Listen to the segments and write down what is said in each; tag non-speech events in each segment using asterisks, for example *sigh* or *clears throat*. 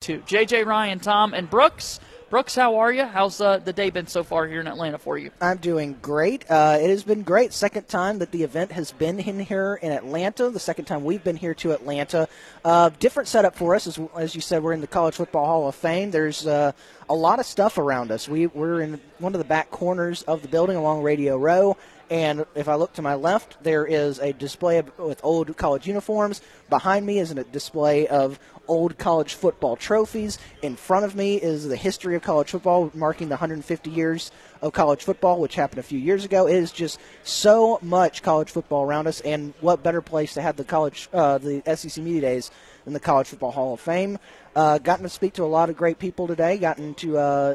to JJ Ryan, Tom, and Brooks. Brooks, how are you? How's uh, the day been so far here in Atlanta for you? I'm doing great. Uh, it has been great. Second time that the event has been in here in Atlanta. The second time we've been here to Atlanta. Uh, different setup for us, as, as you said. We're in the College Football Hall of Fame. There's uh, a lot of stuff around us. We, we're in one of the back corners of the building along Radio Row. And if I look to my left, there is a display with old college uniforms. Behind me is a display of old college football trophies. In front of me is the history of college football, marking the 150 years of college football, which happened a few years ago. It is just so much college football around us, and what better place to have the college, uh, the SEC Media Days than the College Football Hall of Fame? Uh, gotten to speak to a lot of great people today. Gotten to, uh,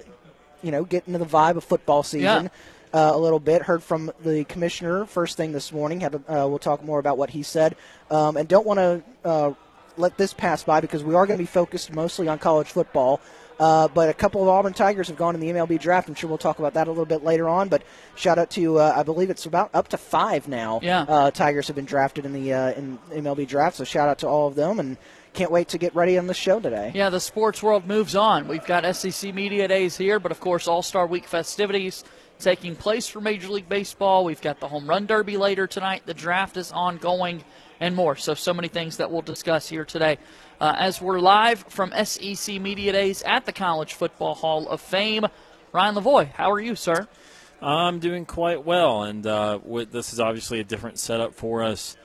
you know, get into the vibe of football season. Yeah uh, a little bit. Heard from the commissioner first thing this morning. A, uh, we'll talk more about what he said, um, and don't want to uh, let this pass by because we are going to be focused mostly on college football. Uh, but a couple of Auburn Tigers have gone in the MLB draft. I'm sure we'll talk about that a little bit later on. But shout out to uh, I believe it's about up to five now. Yeah. Uh, Tigers have been drafted in the uh, in MLB draft. So shout out to all of them and can't wait to get ready on the show today. Yeah, the sports world moves on. We've got SEC Media Days here, but of course, All Star Week festivities taking place for Major League Baseball. We've got the Home Run Derby later tonight. The draft is ongoing and more. So, so many things that we'll discuss here today. Uh, as we're live from SEC Media Days at the College Football Hall of Fame. Ryan Lavoie, how are you, sir? I'm doing quite well, and uh, this is obviously a different setup for us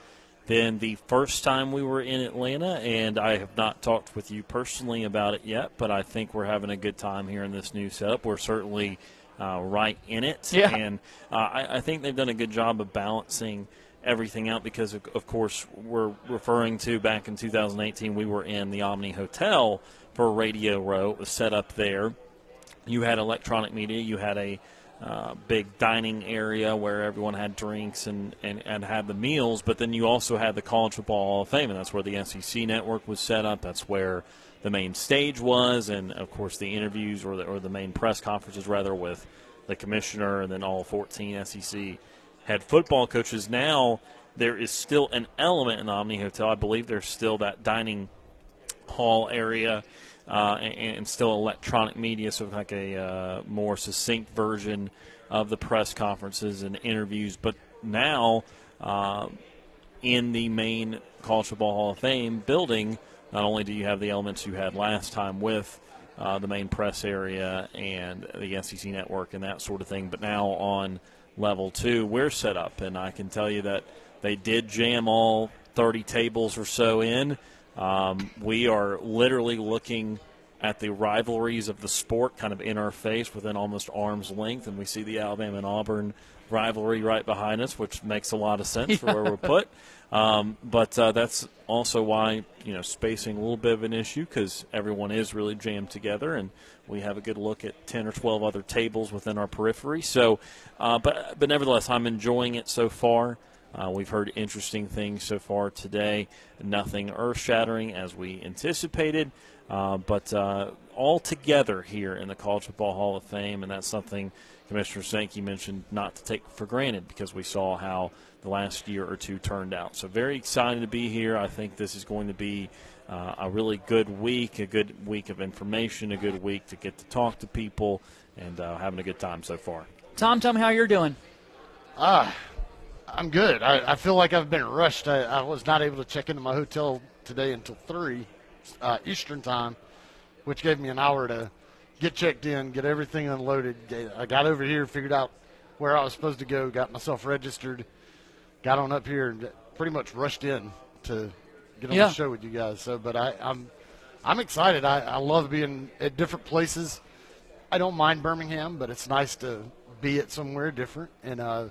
than the first time we were in Atlanta, and I have not talked with you personally about it yet, but I think we're having a good time here in this new setup. We're certainly uh, right in it. Yeah. And uh, I, I, think they've done a good job of balancing everything out because, of, of, course, we're referring to back in 2018, we were in the Omni Hotel for Radio Row. It was set up there. You had electronic media, you had a uh, big dining area where everyone had drinks and, and, and had the meals, but then you also had the College Football Hall of Fame, and that's where the SEC network was set up. That's where the main stage was, and of course the interviews or the, or the main press conferences rather with the commissioner and then all 14 SEC head football coaches. Now there is still an element in the Omni Hotel. I believe there's still that dining hall area. Uh, and, and, still electronic media, so like a uh, more succinct version of the press conferences and interviews. But now, uh, in the main College Football Hall of Fame building, not only do you have the elements you had last time with uh, the main press area and the SEC network and that sort of thing, but now on level two, we're set up, and I can tell you that they did jam all 30 tables or so in. Um, we are literally looking at the rivalries of the sport kind of in our face within almost arm's length, and we see the Alabama and Auburn rivalry right behind us, which makes a lot of sense for where we're *laughs* put. Um, but uh, that's also why you know spacing a little bit of an issue because everyone is really jammed together, and we have a good look at ten or twelve other tables within our periphery. So, uh, but but nevertheless, I'm enjoying it so far. Uh, we've heard interesting things so far today. Nothing earth-shattering as we anticipated, uh, but uh, all together here in the College Football Hall of Fame, and that's something Commissioner Sankey mentioned not to take for granted because we saw how the last year or two turned out. So very excited to be here. I think this is going to be uh, a really good week, a good week of information, a good week to get to talk to people, and uh, having a good time so far. Tom, tell me how you're doing. Ah, I'm good. I, I feel like I've been rushed. I, I, was not able to check into my hotel today until three uh, Eastern time, which gave me an hour to get checked in, get everything unloaded. I got over here, figured out where I was supposed to go, got myself registered, got on up here, and pretty much rushed in to get on yeah. the show with you guys. So, but I, I'm I'm excited. I, I love being at different places. I don't mind Birmingham, but it's nice to be at somewhere different. And uh,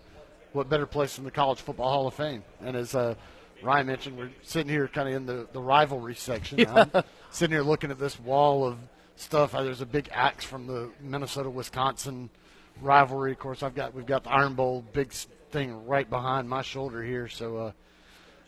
what better place than the College Football Hall of Fame? And as uh, Ryan mentioned, we're sitting here kind of in the, the rivalry section. *laughs* Yeah. I'm sitting here looking at this wall of – stuff. There's a big axe from the Minnesota Wisconsin rivalry. Of course, I've got we've got the Iron Bowl big thing right behind my shoulder here. So uh,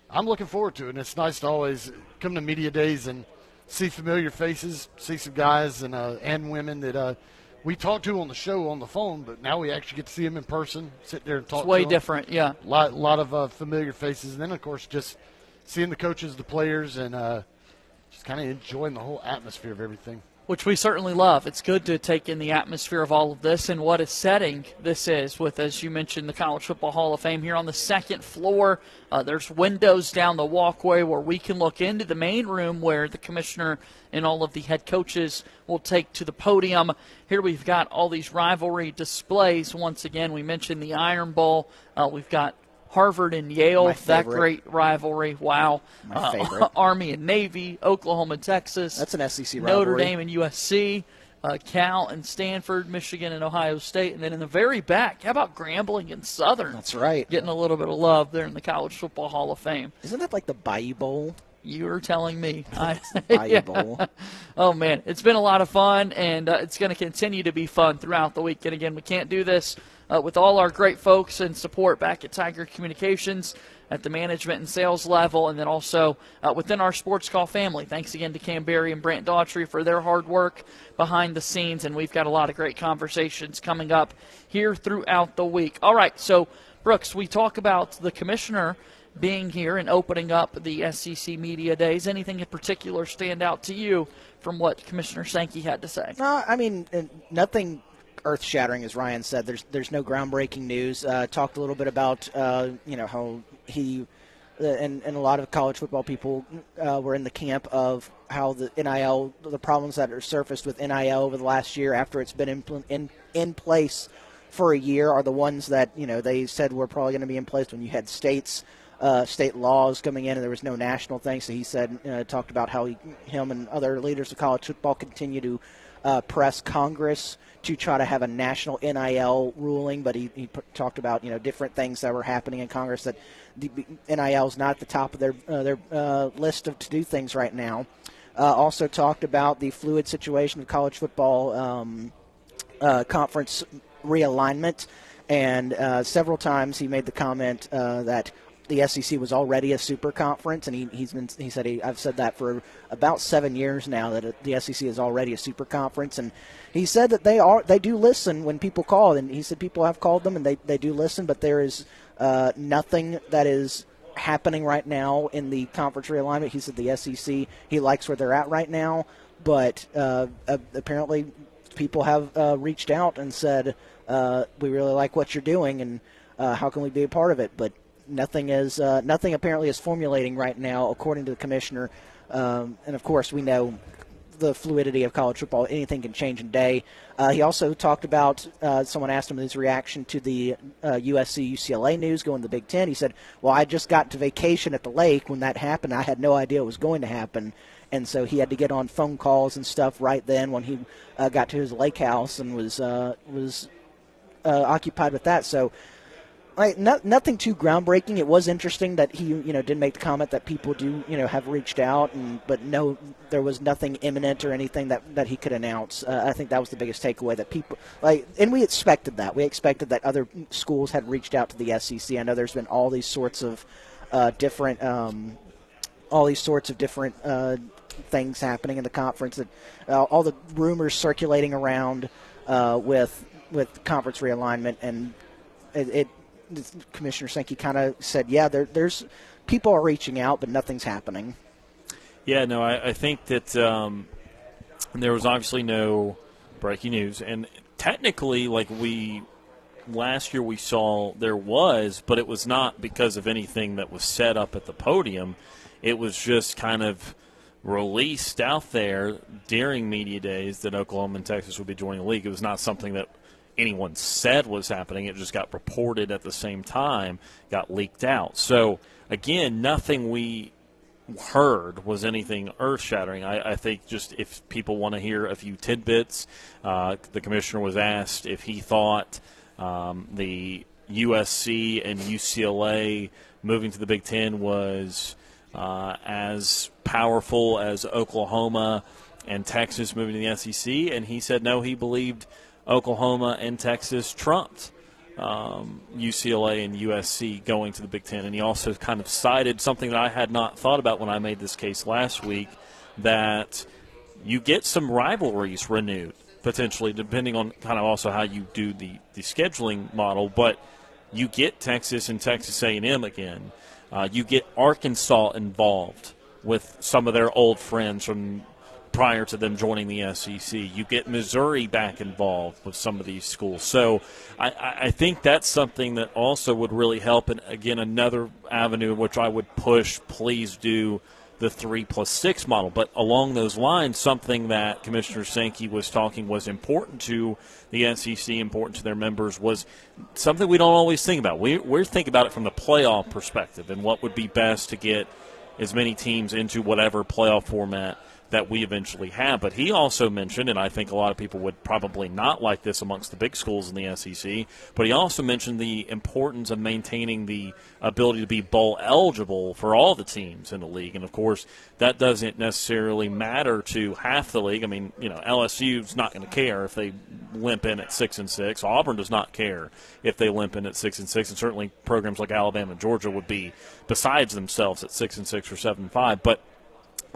I'm looking forward to it. And it's nice to always come to media days and see familiar faces, see some guys and uh, and women that uh, we talk to on the show on the phone, but now we actually get to see them in person, sit there and talk. It's way different, yeah. A lot, lot of uh, familiar faces, and then of course just seeing the coaches, the players, and uh, just kind of enjoying the whole atmosphere of everything which we certainly love. It's good to take in the atmosphere of all of this and what a setting this is with, as you mentioned, the College Football Hall of Fame here on the second floor. Uh, there's windows down the walkway where we can look into the main room where the commissioner and all of the head coaches will take to the podium. Here we've got all these rivalry displays. Once again, we mentioned the Iron Bowl. Uh, we've got Harvard and Yale, that great rivalry. Wow. Uh, *laughs* Army and Navy, Oklahoma, and Texas. That's an SEC rivalry. Notre Dame and USC. Uh, Cal and Stanford, Michigan and Ohio State, and then in the very back, how about Grambling and Southern? That's right. Getting a little bit of love there in the College Football Hall of Fame. Isn't that like the Bayou Bowl? You are telling me. *laughs* Bayou *laughs* yeah. Oh man, it's been a lot of fun, and uh, it's going to continue to be fun throughout the week. And again, we can't do this uh, with all our great folks and support back at Tiger Communications at the management and sales level, and then also uh, within our Sports Call family. Thanks again to Cam Berry and Brant Daughtry for their hard work behind the scenes, and we've got a lot of great conversations coming up here throughout the week. All right, so Brooks, we talk about the commissioner being here and opening up the SEC Media Days. Anything in particular stand out to you from what Commissioner Sankey had to say? No, I mean, nothing earth shattering, as Ryan said. There's there's no groundbreaking news. Uh, talked a little bit about uh, you know how he uh, and, and a lot of college football people uh, were in the camp of how the NIL, the problems that are surfaced with NIL over the last year after it's been in in, in place for a year are the ones that you know they said were probably going to be in place when you had states. Uh, state laws coming in, and there was no national thing. So he said, uh, talked about how he, him and other leaders of college football continue to uh, press Congress to try to have a national NIL ruling, but he, he p- talked about you know different things that were happening in Congress that the NIL is not at the top of their uh, their uh, list of to do things right now. Uh, also talked about the fluid situation of college football um, uh, conference realignment, and uh, several times he made the comment that the SEC was already a super conference, and he, he's been he said he, I've said that for about seven years now that the SEC is already a super conference, and he said that they are they do listen when people call, and he said people have called them and they they do listen, but there is uh, nothing that is happening right now in the conference realignment. He said the SEC he likes where they're at right now, but uh, apparently people have uh, reached out and said uh, we really like what you're doing and uh, how can we be a part of it, but nothing is uh, nothing apparently is formulating right now, according to the commissioner. Um, and of course, we know the fluidity of college football. Anything can change in a day. Uh, he also talked about uh, someone asked him his reaction to the USC uh, UCLA news going to the Big Ten. He said, "Well, I just got to vacation at the lake when that happened. I had no idea it was going to happen." And so he had to get on phone calls and stuff right then when he uh, got to his lake house and was uh, was occupied with that. So like no, nothing too groundbreaking. It was interesting that he, you know, did make the comment that people do, you know, have reached out, and but no, there was nothing imminent or anything that that he could announce. Uh, I think that was the biggest takeaway that people like, and we expected that. We expected that other schools had reached out to the SEC. I know there's been all these sorts of uh, different, um, all these sorts of different uh, things happening in the conference. That uh, all the rumors circulating around uh, with with conference realignment and it, it Commissioner Sankey kind of said, yeah, there, there's people are reaching out, but nothing's happening. Yeah, no, I, I think that um, there was obviously no breaking news, and technically, like we last year we saw there was, but it was not because of anything that was set up at the podium. It was just kind of released out there during media days that Oklahoma and Texas would be joining the league. It was not something that anyone said was happening. It just got reported at the same time, got leaked out. So, again, nothing we heard was anything earth shattering. I, I, think just if people want to hear a few tidbits, uh, the commissioner was asked if he thought um, the USC and UCLA moving to the Big Ten was uh, as powerful as Oklahoma and Texas moving to the SEC, and he said no, he believed Oklahoma and Texas trumped um, UCLA and USC going to the Big Ten. And he also kind of cited something that I had not thought about when I made this case last week that you get some rivalries renewed potentially, depending on kind of also how you do the, the scheduling model. But you get Texas and Texas A&M again. Uh, you get Arkansas involved with some of their old friends from prior to them joining the SEC. You get Missouri back involved with some of these schools. So I, I think that's something that also would really help. And again, another avenue in which I would push, please do the three plus six model. But along those lines, something that Commissioner Sankey was talking was important to the SEC, important to their members, was something we don't always think about. We, we're thinking about it from the playoff perspective and what would be best to get as many teams into whatever playoff format that we eventually have. But he also mentioned, and I think a lot of people would probably not like this amongst the big schools in the SEC, but he also mentioned the importance of maintaining the ability to be bowl eligible for all the teams in the league. And of course, that doesn't necessarily matter to half the league. I mean, you know, LSU's not going to care if they limp in at six and six. Auburn does not care if they limp in at six and six, and certainly programs like Alabama and Georgia would be besides themselves at six and six or seven and five. But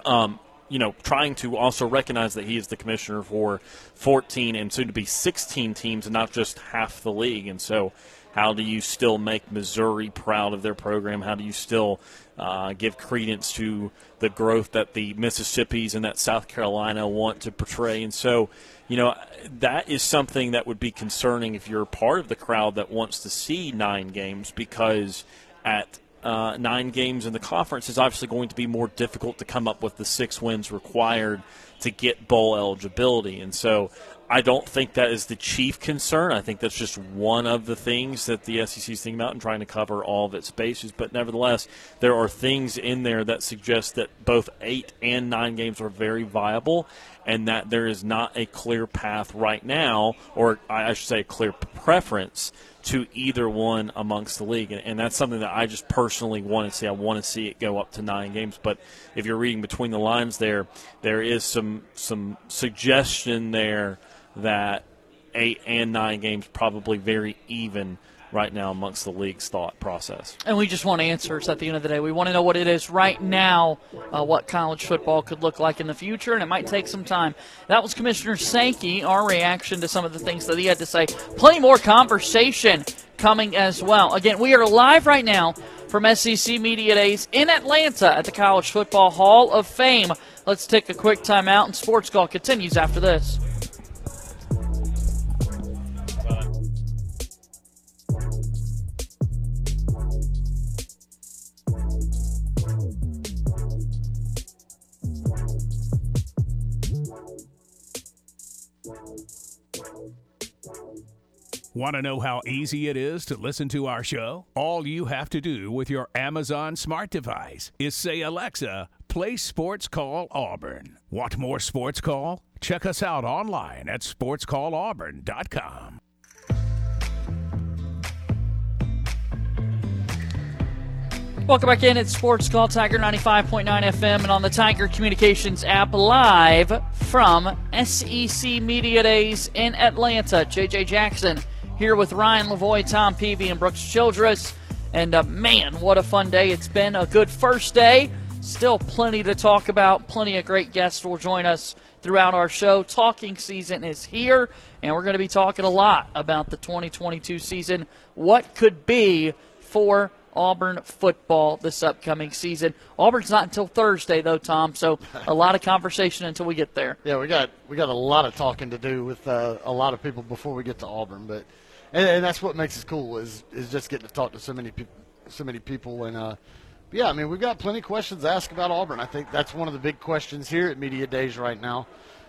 um, you know, trying to also recognize that he is the commissioner for 14 and soon to be 16 teams and not just half the league. And so, how do you still make Missouri proud of their program? How do you still uh, give credence to the growth that the Mississippis and that South Carolina want to portray? And so, you know, that is something that would be concerning if you're part of the crowd that wants to see nine games because at uh, nine games in the conference is obviously going to be more difficult to come up with the six wins required to get bowl eligibility. And so I don't think that is the chief concern. I think that's just one of the things that the SEC is thinking about and trying to cover all of its bases. But nevertheless, there are things in there that suggest that both eight and nine games are very viable and that there is not a clear path right now, or I should say, a clear preference to either one amongst the league. And, and, that's something that I just personally want to see. I want to see it go up to nine games. But if you're reading between the lines there, there is some some suggestion there that eight and nine games probably very even right now amongst the league's thought process. And we just want answers at the end of the day. We want to know what it is right now, uh, what college football could look like in the future, and it might take some time. That was Commissioner Sankey, our reaction to some of the things that he had to say. Plenty more conversation coming as well. Again, we are live right now from SEC Media Days in Atlanta at the College Football Hall of Fame. Let's take a quick timeout, and Sports Call continues after this. Want to know how easy it is to listen to our show? All you have to do with your Amazon smart device is say, Alexa, play Sports Call Auburn. Want more Sports Call? Check us out online at sportscallauburn.com. Welcome back in. It's Sports Call Tiger 95.9 FM and on the Tiger Communications app live from SEC Media Days in Atlanta. JJ Jackson here with Ryan Lavoie, Tom Peavy, and Brooks Childress. And uh, man, what a fun day it's been. A good first day. Still plenty to talk about. Plenty of great guests will join us throughout our show. Talking season is here, and we're going to be talking a lot about the 2022 season. What could be for Auburn football this upcoming season. Auburn's not until Thursday though, Tom. So a lot of conversation until we get there. Yeah, we got we got a lot of talking to do with uh, a lot of people before we get to Auburn, but and, and, that's what makes it cool is is just getting to talk to so many people, so many people, and uh, yeah, I mean we've got plenty of questions to ask about Auburn. I think that's one of the big questions here at Media Days right now,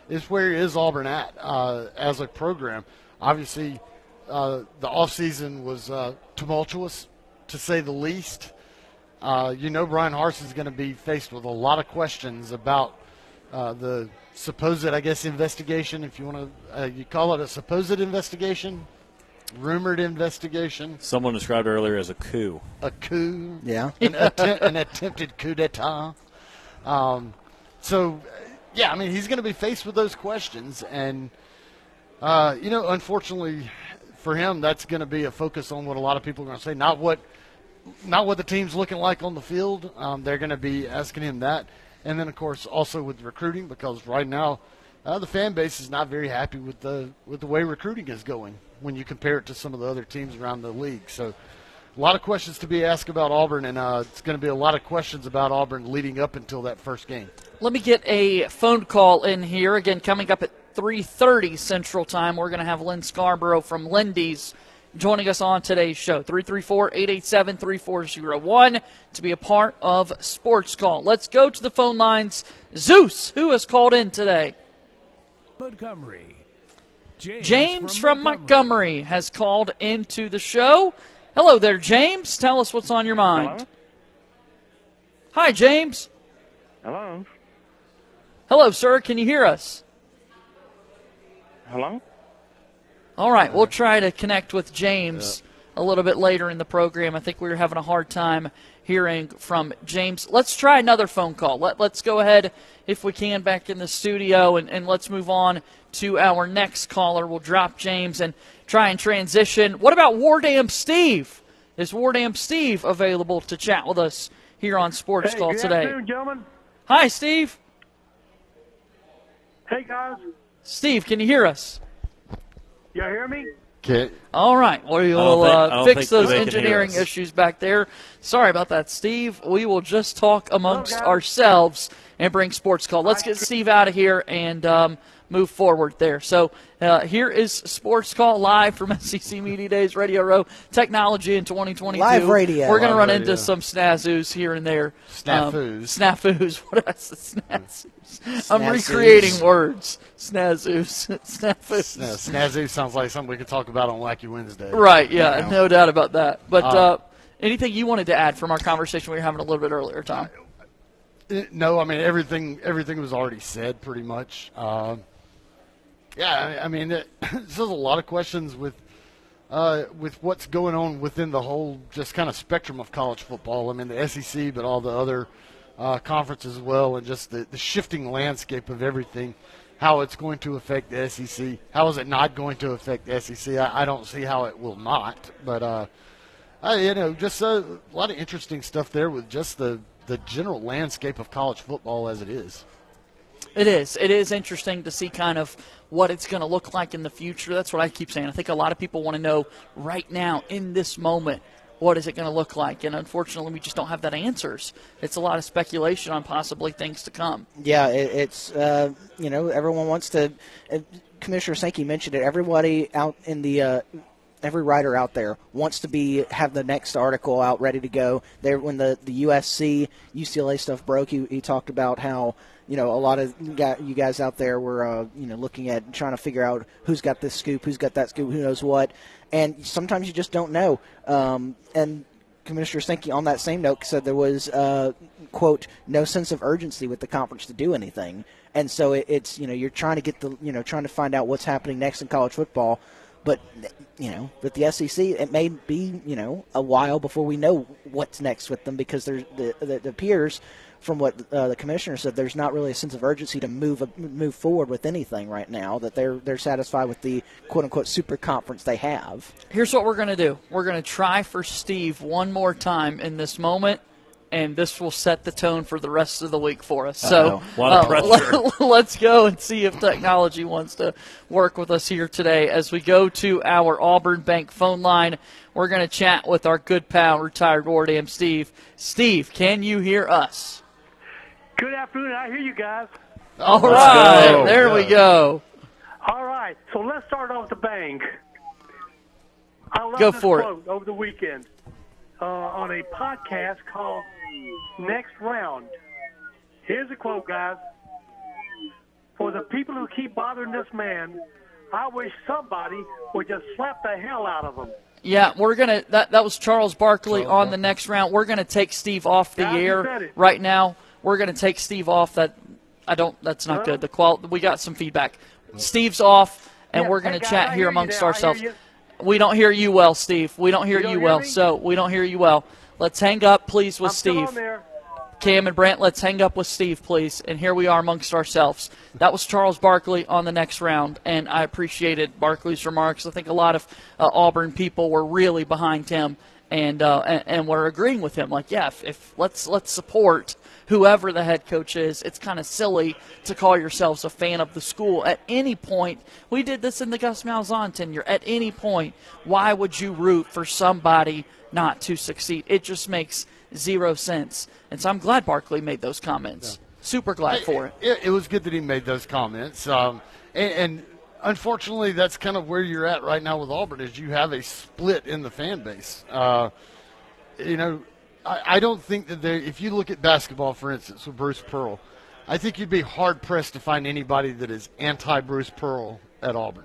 is where is Auburn at uh, as a program? Obviously, uh, the off season was uh, tumultuous to say the least. Uh, you know, Bryan Harsin is going to be faced with a lot of questions about uh, the supposed, I guess, investigation. If you want to, uh, you call it a supposed investigation, rumored investigation. Someone described earlier as a coup. A coup. Yeah. An, att- an attempted coup d'état. Um, so, yeah, I mean, he's going to be faced with those questions, and uh, you know, unfortunately for him, that's going to be a focus on what a lot of people are going to say, not what not what the team's looking like on the field. Um, they're going to be asking him that, and then of course also with recruiting because right now uh, the fan base is not very happy with the with the way recruiting is going when you compare it to some of the other teams around the league. So a lot of questions to be asked about Auburn, and uh, it's going to be a lot of questions about Auburn leading up until that first game. Let me get a phone call in here again. Coming up at 3:30 Central Time, we're going to have Lynn Scarborough from Lindy's joining us on today's show. 334-887-3401 to be a part of Sports Call. Let's go to the phone lines. Zeus, who has called in today? Montgomery. James, James from, Montgomery. has called into the show. Hello there, James. Tell us what's on your mind. Hello? Hi, James. Hello? Hello, sir. Can you hear us? Hello? All right, we'll try to connect with James a little bit later in the program. I think we were having a hard time hearing from James. Let's try another phone call. Let, let's go ahead, if we can, back in the studio and, and let's move on to our next caller. We'll drop James and try and transition. What about Warden Steve? Is Warden Steve available to chat with us here on Sports Hey, Call good today? Hi, Steve. Hey, guys. Steve, can you hear us? Y'all hear me? Okay. All right, we will uh, don't fix those they can hear engineering issues back there. Sorry about that, Steve. We will just talk amongst guys. ourselves and bring sports call. Let's get Steve out of here and um, move forward there. So uh, here is Sports Call live from *laughs* SEC Media Days Radio Row. Technology in 2022. Live radio. We're going to run radio. into some snazoos here and there. Um, Snafus. snafus. *laughs* What did I say? Snazoos. I'm recreating words. Snazoos. *laughs* Snafus. No, Snazoo sounds like something we could talk about on Wacky Wednesday. Right, yeah, You know? no doubt about that. But uh, Uh, anything you wanted to add from our conversation we were having a little bit earlier, Tom? Uh, No, I mean everything. Everything was already said, pretty much. Um, yeah, I mean, it, *clears throat* there's a lot of questions with uh, with what's going on within the whole just kind of spectrum of college football. I mean, the SEC, but all the other uh, conferences as well, and just the, the shifting landscape of everything. How it's going to affect the SEC? How is it not going to affect the SEC? I, I don't see how it will not. But uh, uh, you know, just a lot of interesting stuff there with just the the general landscape of college football as it is. It is. It is interesting to see kind of what it's going to look like in the future. That's what I keep saying. I think a lot of people want to know right now, in this moment, what is it going to look like? And unfortunately, we just don't have that answers. It's a lot of speculation on possibly things to come. Yeah, it, it's uh, you know everyone wants to. Commissioner Sankey mentioned it. Everybody out in the uh, every writer out there wants to be have the next article out ready to go. There, when the the USC UCLA stuff broke, he, he talked about how you know a lot of you guys out there were uh, you know looking at trying to figure out who's got this scoop, who's got that scoop, who knows what, and sometimes you just don't know. Um, and Commissioner Sankey, on that same note, said there was, uh, quote, no sense of urgency with the conference to do anything. And so it, it's, you know, you're trying to get the, you know, trying to find out what's happening next in college football. But, you know, with the SEC, it may be, you know, a while before we know what's next with them because there's the, the, appears from what uh, the commissioner said, there's not really a sense of urgency to move move forward with anything right now. That they're they're satisfied with the quote unquote super conference they have. Here's what we're going to do we're going to try for Steve one more time in this moment. And this will set the tone for the rest of the week for us. So, Uh-oh. Lot of uh, *laughs* let, us go and see if technology wants to work with us here today. As we go to our Auburn Bank phone line, we're going to chat with our good pal, retired Warden Steve. Steve, can you hear us? Good afternoon. I hear you guys. All right, go. there we go. All right. So let's start off the bank. I love Go this for it. quote over the weekend uh, on a podcast called Next Round. Here's a quote, guys. For the people who keep bothering this man, I wish somebody would just slap the hell out of him. Yeah, we're gonna. That that was Charles Barkley Charles on the next round. We're gonna take Steve off the Yeah, air right now. We're gonna take Steve off. That I don't. That's not good. The qual. We got some feedback. Steve's off, and Yeah, we're gonna guys, chat here hear amongst now. Ourselves. We don't hear you well, Steve. We don't hear You you, hear well. me? So we don't hear you well. Let's hang up, please, with I'm Steve. Cam and Brant, let's hang up with Steve, please. And here we are amongst ourselves. That was Charles Barkley on the next round, and I appreciated Barkley's remarks. I think a lot of uh, Auburn people were really behind him and, uh, and and were agreeing with him. Like, yeah, if, if let's let's support whoever the head coach is. It's kind of silly to call yourselves a fan of the school at any point. We did this in the Gus Malzahn tenure. At any point, why would you root for somebody? not to succeed. It just makes zero sense. And so I'm glad Barkley made those comments. Super glad for it. it. It was good that he made those comments. Um, and, and unfortunately, that's kind of where you're at right now with Auburn. Is you have a split in the fan base. Uh, you know, I, don't think that. If you look at basketball, for instance, with Bruce Pearl, I think you'd be hard pressed to find anybody that is anti Bruce Pearl at Auburn.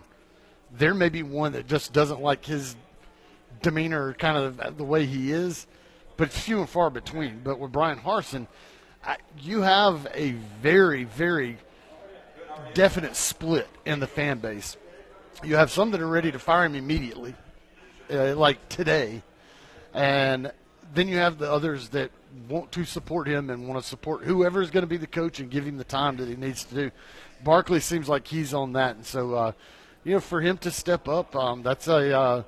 There may be one that just doesn't like his demeanor, kind of the way he is, but few and far between. But with Bryan Harsin, I, you have a very, very definite split in the fan base. You have some that are ready to fire him immediately, uh, like today, and then you have the others that want to support him and want to support whoever is going to be the coach and give him the time that he needs to do. Barkley seems like he's on that, and so uh, you know for him to step up, um, that's a uh,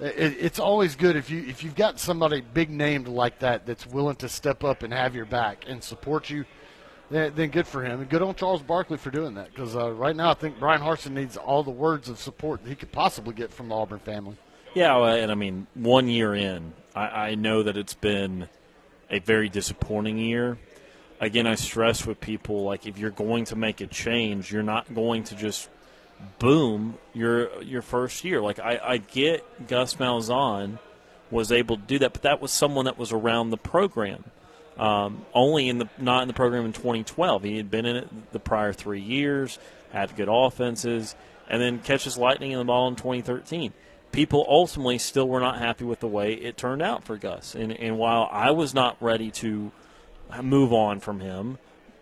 it, it's always good if you if you've got somebody big named like that that's willing to step up and have your back and support you. Then, good for him, and good on Charles Barkley for doing that. Because uh, right now, I think Bryan Harsin needs all the words of support that he could possibly get from the Auburn family. Yeah, and I mean, one year in, I, I know that it's been a very disappointing year. Again, I stress with people like if you're going to make a change, you're not going to just boom your your first year. Like I, I get Gus Malzahn was able to do that, but that was someone that was around the program. Um, only in the not in the program in 2012. He had been in it the prior three years, had good offenses, and then catches lightning in the ball in 2013. People ultimately still were not happy with the way it turned out for Gus. And, and while I was not ready to move on from him,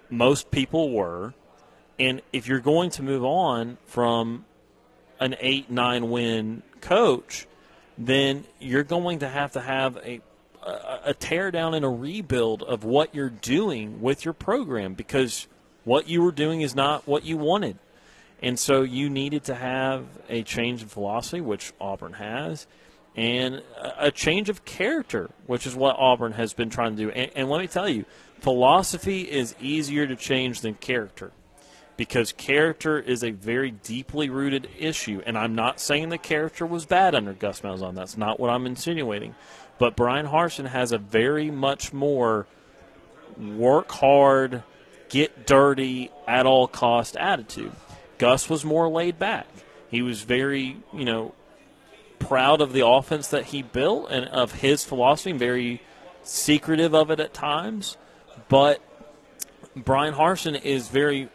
most people were. And if you're going to move on from an eight, nine win coach, then you're going to have to have a, a, a tear down and a rebuild of what you're doing with your program because what you were doing is not what you wanted. And so you needed to have a change in philosophy, which Auburn has, and a change of character, which is what Auburn has been trying to do. And, and let me tell you, philosophy is easier to change than character because character is a very deeply rooted issue. And I'm not saying the character was bad under Gus Malzahn. That's not what I'm insinuating. But Bryan Harsin has a very much more work hard, get dirty at all cost attitude. Gus was more laid back. He was very, you know, proud of the offense that he built and of his philosophy, very secretive of it at times. But Bryan Harsin is very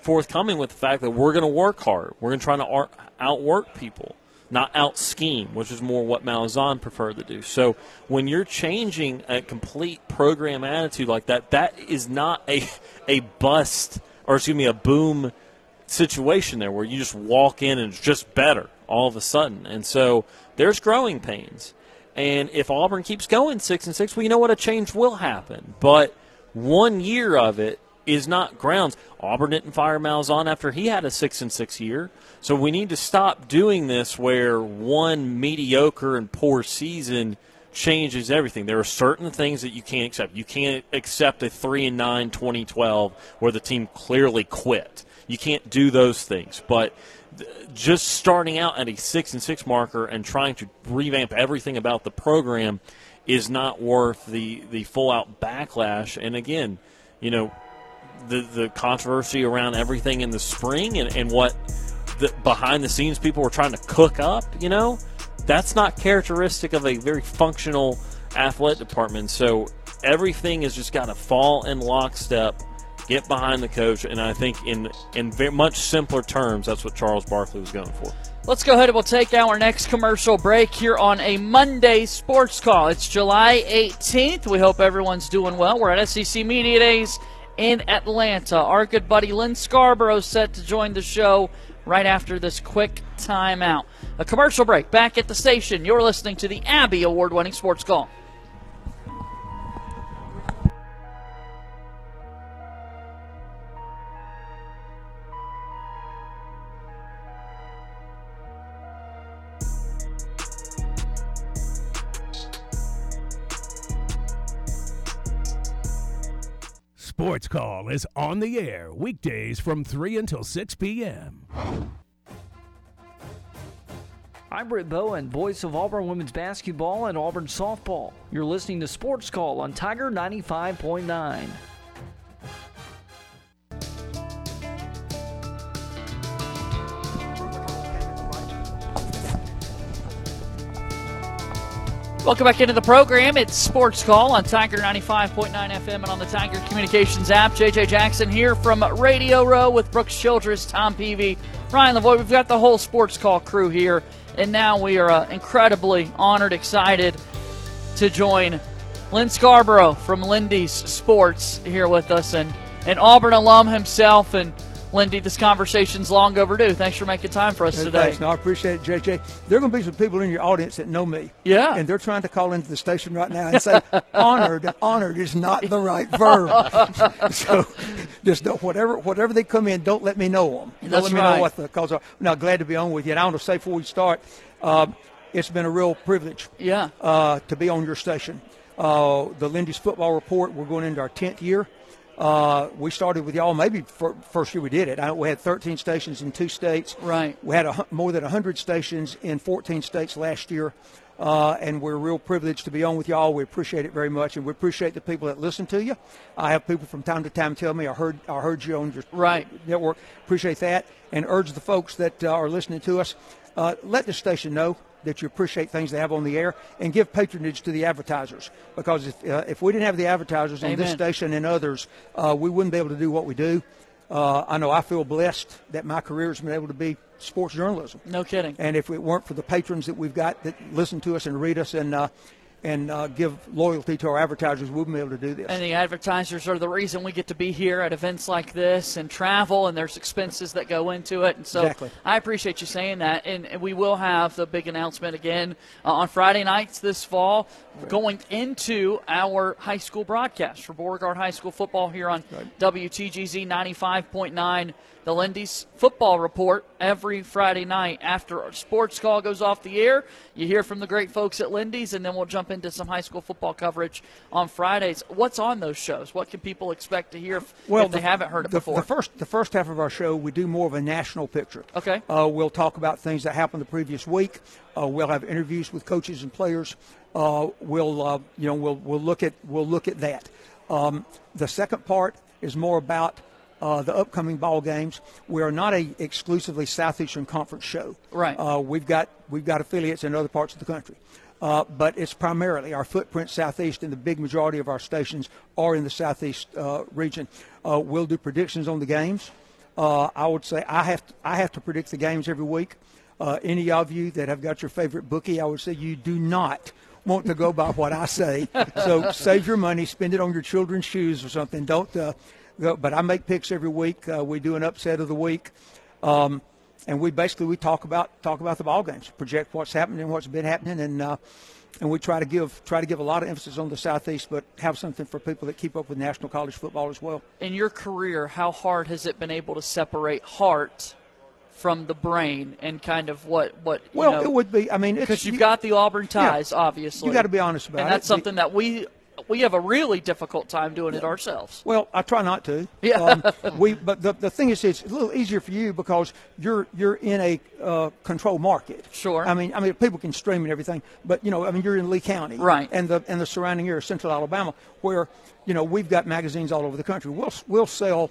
forthcoming with the fact that we're going to work hard. We're going to try to outwork people, not out scheme, which is more what Malzahn preferred to do. So when you're changing a complete program attitude like that, that is not a a bust or excuse me a boom situation there where you just walk in and it's just better all of a sudden. And so there's growing pains. And if Auburn keeps going six and six, well, you know what? A change will happen. But one year of it is not grounds. Auburn didn't fire Malzahn after he had a six and six year. So we need to stop doing this where one mediocre and poor season changes everything. There are certain things that you can't accept. You can't accept a three and nine 2012 where the team clearly quit. You can't do those things. But just starting out at a six and six marker and trying to revamp everything about the program is not worth the the full out backlash. And again, you know, the the controversy around everything in the spring and, and what the behind the scenes people were trying to cook up, you know, that's not characteristic of a very functional athletic department. So everything has just got to fall in lockstep, get behind the coach, and I think in in very much simpler terms, that's what Charles Barkley was going for. Let's go ahead and we'll take our next commercial break here on a Monday sports call. It's July 18th. We hope everyone's doing well. We're at SEC Media Days in Atlanta. Our good buddy Lynn Scarborough set to join the show right after this quick timeout. A commercial break back at the station. You're listening to the Abby award winning sports call. Sports Call is on the air weekdays from 3 until 6 p.m. I'm Britt Bowen, voice of Auburn women's basketball and Auburn softball. You're listening to Sports Call on Tiger 95.9. Welcome back into the program. It's Sports Call on Tiger 95.9 FM and on the Tiger Communications app. JJ Jackson here from Radio Row with Brooks Childress, Tom Peavy, Ryan Lavoie. We've got the whole Sports Call crew here, and now we are uh, incredibly honored, excited to join Lynn Scarborough from Lindy's Sports here with us, and an Auburn alum himself, and Lindy, this conversation's long overdue. Thanks for making time for us Hey, today. Thanks. No, I appreciate it, JJ. There are going to be some people in your audience that know me. Yeah. And they're trying to call into the station right now and say, *laughs* honored. Honored is not the right verb. *laughs* so just don't, whatever whatever they come in, don't let me know them. Don't That's let me right. know what the calls are. Now, glad to be on with you. And I want to say before we start, um, it's been a real privilege Yeah. uh, to be on your station. Uh, the Lindy's Football Report, we're going into our 10th year. Uh, we started with y'all maybe for, first year we did it. I, we had 13 stations in two states. Right. We had a, more than 100 stations in 14 states last year. Uh, and we're real privileged to be on with y'all. We appreciate it very much, and we appreciate the people that listen to you. I have people from time to time tell me I heard I heard you on your Right. network. Appreciate that, and urge the folks that uh, are listening to us, uh, let the station know that you appreciate things they have on the air, and give patronage to the advertisers. Because if uh, if we didn't have the advertisers on this station and others, uh, we wouldn't be able to do what we do. Uh, I know I feel blessed that my career has been able to be sports journalism. No kidding. And if it weren't for the patrons that we've got that listen to us and read us and uh, and uh, give loyalty to our advertisers, we wouldn't be able to do this. And the advertisers are the reason we get to be here at events like this and travel, and there's expenses that go into it. And so Exactly. I appreciate you saying that. And, and we will have the big announcement again uh, on Friday nights this fall, going into our high school broadcast for Beauregard High School football here on WTGZ 95.9. The Lindy's football report every Friday night after our sports call goes off the air. You hear from the great folks at Lindy's, and then we'll jump into some high school football coverage on Fridays. What's on those shows? What can people expect to hear if, if they the- haven't heard it the, before? The first, the first half of our show, we do more of a national picture. Okay. Uh, we'll talk about things that happened the previous week. Uh, we'll have interviews with coaches and players. Uh, we'll, uh, you know, we'll we'll look at we'll look at that. Um, the second part is more about uh, the upcoming ball games. We are not a exclusively Southeastern Conference show. Right. Uh, we've got we've got affiliates in other parts of the country. Uh, but it's primarily our footprint southeast, and the big majority of our stations are in the southeast uh, region. Uh, we'll do predictions on the games. Uh, I would say I have to, I have to predict the games every week. Uh, any of you that have got your favorite bookie, I would say you do not want to go by what I say. *laughs* so save your money, spend it on your children's shoes or something. Don't. Uh, but I make picks every week. Uh, we do an upset of the week. Um, and we basically we talk about talk about the ball games, project what's happening, and what's been happening, and uh, and we try to give try to give a lot of emphasis on the southeast, but have something for people that keep up with national college football as well. in your career, how hard has it been able to separate heart from the brain and kind of what what Well, know, it would be. I mean, because you've you- got the Auburn Yeah. ties, obviously. You got to be honest about that. and it. that's The- something that we we have a really difficult time doing it ourselves. Well, I try not to. *laughs* Yeah. Um, we, but the, the thing is, it's a little easier for you because you're you're in a uh, controlled market. Sure. I mean, I mean, people can stream and everything, but you know, I mean, you're in Lee County, Right. And the and the surrounding area, Central Alabama, where you know we've got magazines all over the country. We'll we'll sell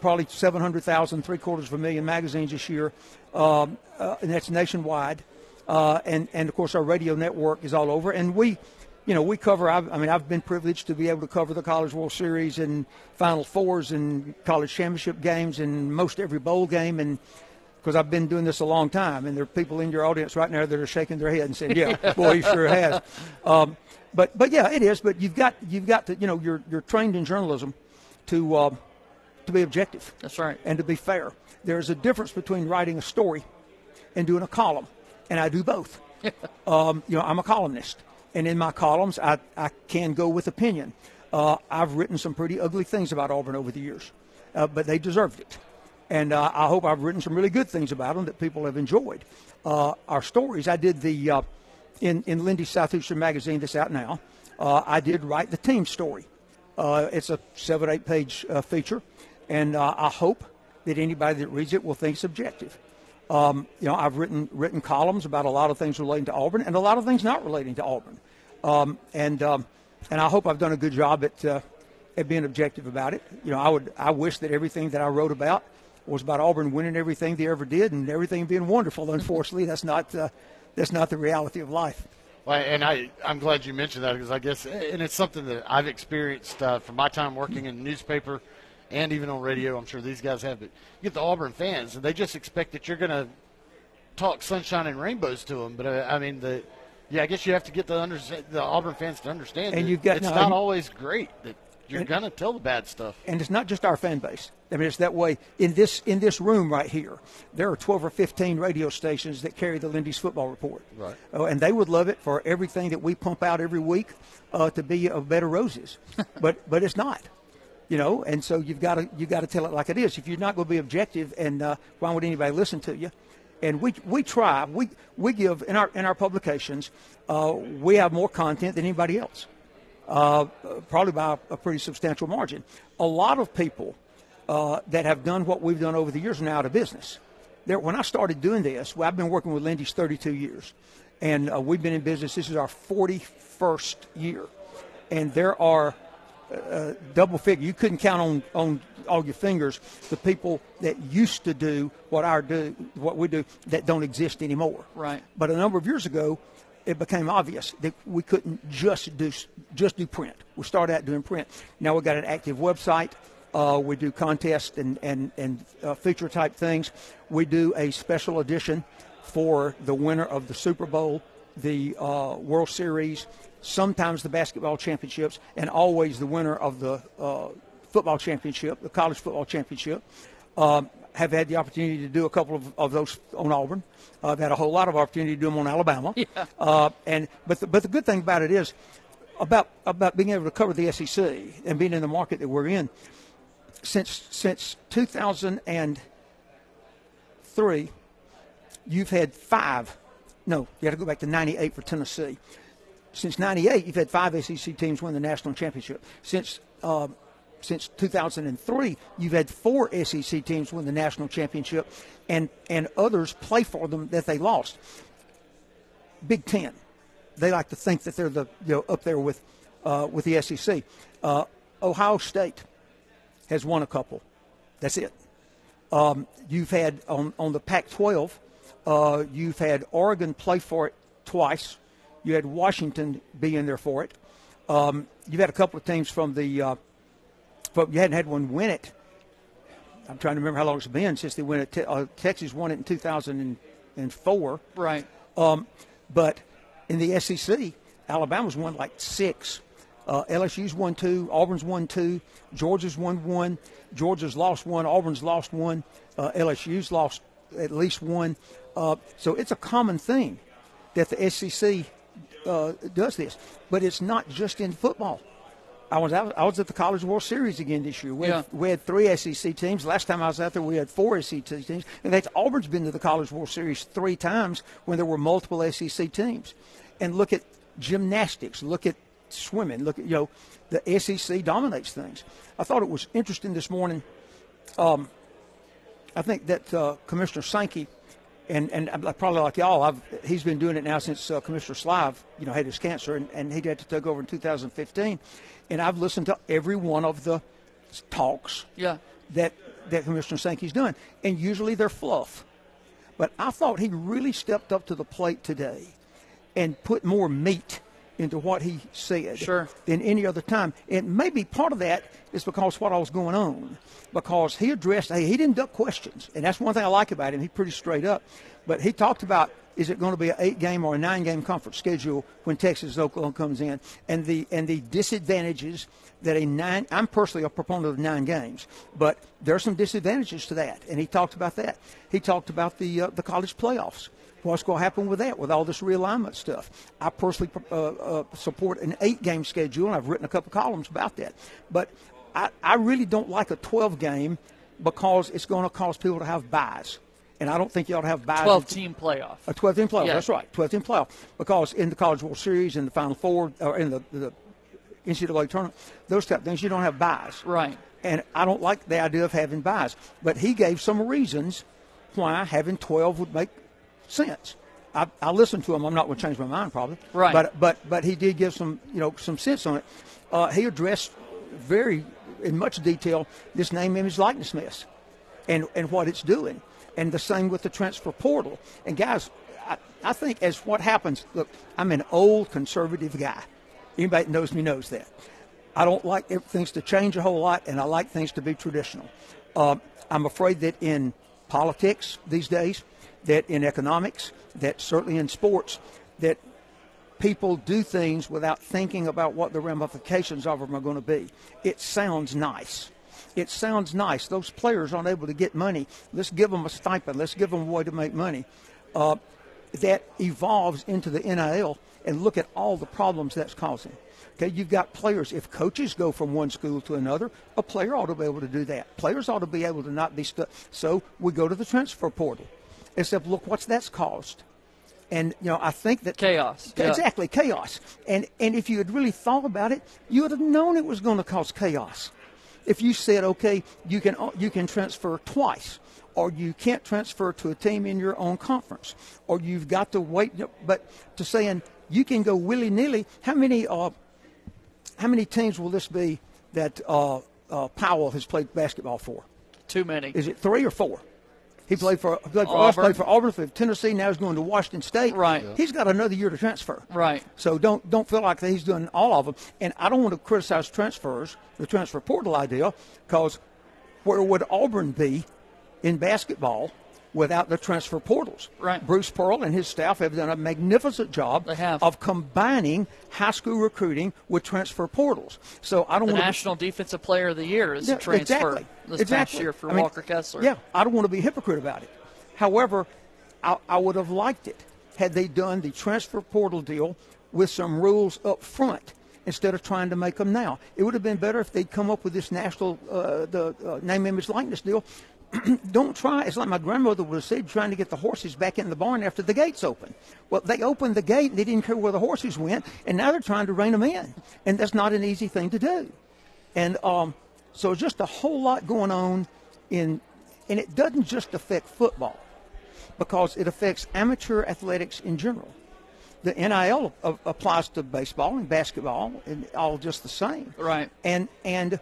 probably 700,000, three quarters of a million magazines this year, um, uh, and that's nationwide. Uh, and and of course our radio network is all over, and we, you know, we cover. I've, I mean, I've been privileged to be able to cover the College World Series and Final Fours and college championship games and most every bowl game, and because I've been doing this a long time, and there are people in your audience right now that are shaking their head and saying, "Yeah, *laughs* boy, he sure has." Um, but but yeah, it is. But you've got you've got to you know you're you're trained in journalism to uh, to be objective That's right. and to be fair. There's a difference between writing a story and doing a column, and I do both. *laughs* um, you know, I'm a columnist, and in my columns, I, I can go with opinion. Uh, I've written some pretty ugly things about Auburn over the years, uh, but they deserved it. And uh, I hope I've written some really good things about them that people have enjoyed. Uh, our stories, I did the, uh, in, in Lindy's Southeastern magazine that's out now, uh, I did write the team story. It's a seven, eight page feature, and I hope that anybody that reads it will think it's objective. Um, you know, I've written written columns about a lot of things relating to Auburn and a lot of things not relating to Auburn, um, and um, and I hope I've done a good job at uh, at being objective about it. You know, I would I wish that everything that I wrote about was about Auburn winning everything they ever did and everything being wonderful. Unfortunately, that's not uh, that's not the reality of life. Well, and I, I'm glad you mentioned that because I guess, and it's something that I've experienced uh, from my time working in newspaper and even on radio. I'm sure these guys have, but you get the Auburn fans, and they just expect that you're going to talk sunshine and rainbows to them. But uh, I mean, the yeah, I guess you have to get the under, the Auburn fans to understand. And you've got- it's no, not always great that you're And- to tell the bad stuff. and it's not just our fan base. I mean, it's that way in this in this room right here. There are 12 or 15 radio stations that carry the Lindy's Football Report, Right. Oh, and they would love it for everything that we pump out every week uh, to be of better roses, *laughs* but but it's not, you know. And so you've got to you've got to tell it like it is. If you're not going to be objective, and uh, why would anybody listen to you? And we we try we we give in our in our publications uh, we have more content than anybody else uh, probably by a pretty substantial margin. A lot of people uh, that have done what we've done over the years are now out of business. There, when I started doing this, well, I've been working with Lindy's 32 years, and uh, we've been in business. This is our 41st year, and there are uh, double figure. You couldn't count on on all your fingers the people that used to do what our do what we do that don't exist anymore. Right. But a number of years ago, it became obvious that we couldn't just do just do print. We started out doing print. Now we've got an active website. Uh, we do contests and and and uh, feature type things. We do a special edition for the winner of the Super Bowl, the uh, World Series, sometimes the basketball championships, and always the winner of the uh, football championship, the college football championship. Um, have had the opportunity to do a couple of, of those on Auburn. Uh, I've had a whole lot of opportunity to do them on Alabama. Yeah. Uh, and but the, but the good thing about it is about about being able to cover the SEC and being in the market that we're in. Since since 2003, you've had five. No, you got to go back to 98 for Tennessee. Since 98, you've had five SEC teams win the national championship. Since um, since 2003, you've had four SEC teams win the national championship, and and others play for them that they lost. Big Ten, they like to think that they're the you know up there with uh, with the SEC. Uh, Ohio State has won a couple. That's it. Um, you've had on on the Pac-12, uh, you've had Oregon play for it twice. You had Washington be in there for it. Um, you've had a couple of teams from the, uh, but you hadn't had one win it. I'm trying to remember how long it's been since they won it. Te- uh, Texas won it in 2004. Right. Um, but in the SEC, Alabama's won like six. Uh, LSU's won two. Auburn's won two. Georgia's won one. Georgia's lost one. Auburn's lost one. Uh, LSU's lost at least one. Uh, so it's a common thing that the SEC uh, does this. But it's not just in football. I was out, I was at the College World Series again this year. We, had, we had three SEC teams. Last time I was out there, we had four SEC teams. In fact, Auburn's been to the College World Series three times when there were multiple SEC teams. And look at gymnastics. Look at swimming. Look at you know the SEC dominates things. I thought it was interesting this morning. Um, I think that uh, Commissioner Sankey, and and probably like y'all, I've, he's been doing it now since uh, Commissioner Slive, you know, had his cancer, and, and he had to take over in 2015. And I've listened to every one of the talks Yeah. that that Commissioner Sankey's done, and usually they're fluff. But I thought he really stepped up to the plate today and put more meat into what he said Sure. than any other time. And maybe part of that is because what I was going on. Because he addressed, hey, he didn't duck questions. And that's one thing I like about him. He's pretty straight up. But he talked about is it going to be an eight game or a nine game conference schedule when Texas Oklahoma comes in and the and the disadvantages that a nine I'm personally a proponent of nine games, but there are some disadvantages to that. And he talked about that. He talked about the uh, the college playoffs what's going to happen with that, with all this realignment stuff. I personally uh, uh, support an eight game schedule, and I've written a couple columns about that. But I, I really don't like a 12 game because it's going to cause people to have byes. And I don't think you ought to have byes. 12 team playoff. A 12 team playoff, Yeah. that's right. 12 team playoff. Because in the College World Series, in the Final Four, or in the, the NCAA tournament, those type of things, you don't have byes. Right. And I don't like the idea of having byes. But he gave some reasons why having 12 would make sense. I, I listened to him. I'm not going to change my mind, probably. Right. But but but he did give some you know some sense on it. Uh, he addressed very in much detail this name, image, likeness mess, and and what it's doing, and the same with the transfer portal. And guys, I, I think as what happens. Look, I'm an old conservative guy. Anybody that knows me knows that. I don't like things to change a whole lot, and I like things to be traditional. Uh, I'm afraid that in politics these days, that in economics, that certainly in sports, that people do things without thinking about what the ramifications of them are going to be. It sounds nice. It sounds nice. Those players aren't able to get money. Let's give them a stipend. Let's give them a way to make money. Uh, that evolves into the NIL, and look at all the problems that's causing. Okay, you've got players. If coaches go from one school to another, a player ought to be able to do that. Players ought to be able to not be stuck. So we go to the transfer portal. Except, look, what's that's caused? And you know, I think that chaos. Yeah. Exactly, chaos. And and if you had really thought about it, you would have known it was going to cause chaos. If you said, okay, you can you can transfer twice, or you can't transfer to a team in your own conference, or you've got to wait. But to saying you can go willy nilly, how many uh, how many teams will this be that uh, uh, Powell has played basketball for? Too many. Is it three or four? He played for, played for us, played for Auburn, for Tennessee. Now he's going to Washington State. Right. Yeah. He's got another year to transfer. Right. So don't don't feel like that he's doing all of them. And I don't want to criticize transfers, the transfer portal idea, because where would Auburn be in basketball without the transfer portals. Right. Bruce Pearl and his staff have done a magnificent job of combining high school recruiting with transfer portals. So I don't The want National Defensive Player of the Year is Yeah, a transfer exactly. this exactly. past year for I mean, Walker Kessler. Yeah, I don't want to be a hypocrite about it. However, I, I would have liked it had they done the transfer portal deal with some rules up front instead of trying to make them now. It would have been better if they'd come up with this national uh, the uh, name, image, likeness deal. *clears throat* don't try. It's like my grandmother would have said, trying to get the horses back in the barn after the gates open. Well, they opened the gate and they didn't care where the horses went, and now they're trying to rein them in, and that's not an easy thing to do. And um, so just a whole lot going on in, and it doesn't just affect football, because it affects amateur athletics in general. The NIL applies to baseball and basketball, and all just the same. Right. And and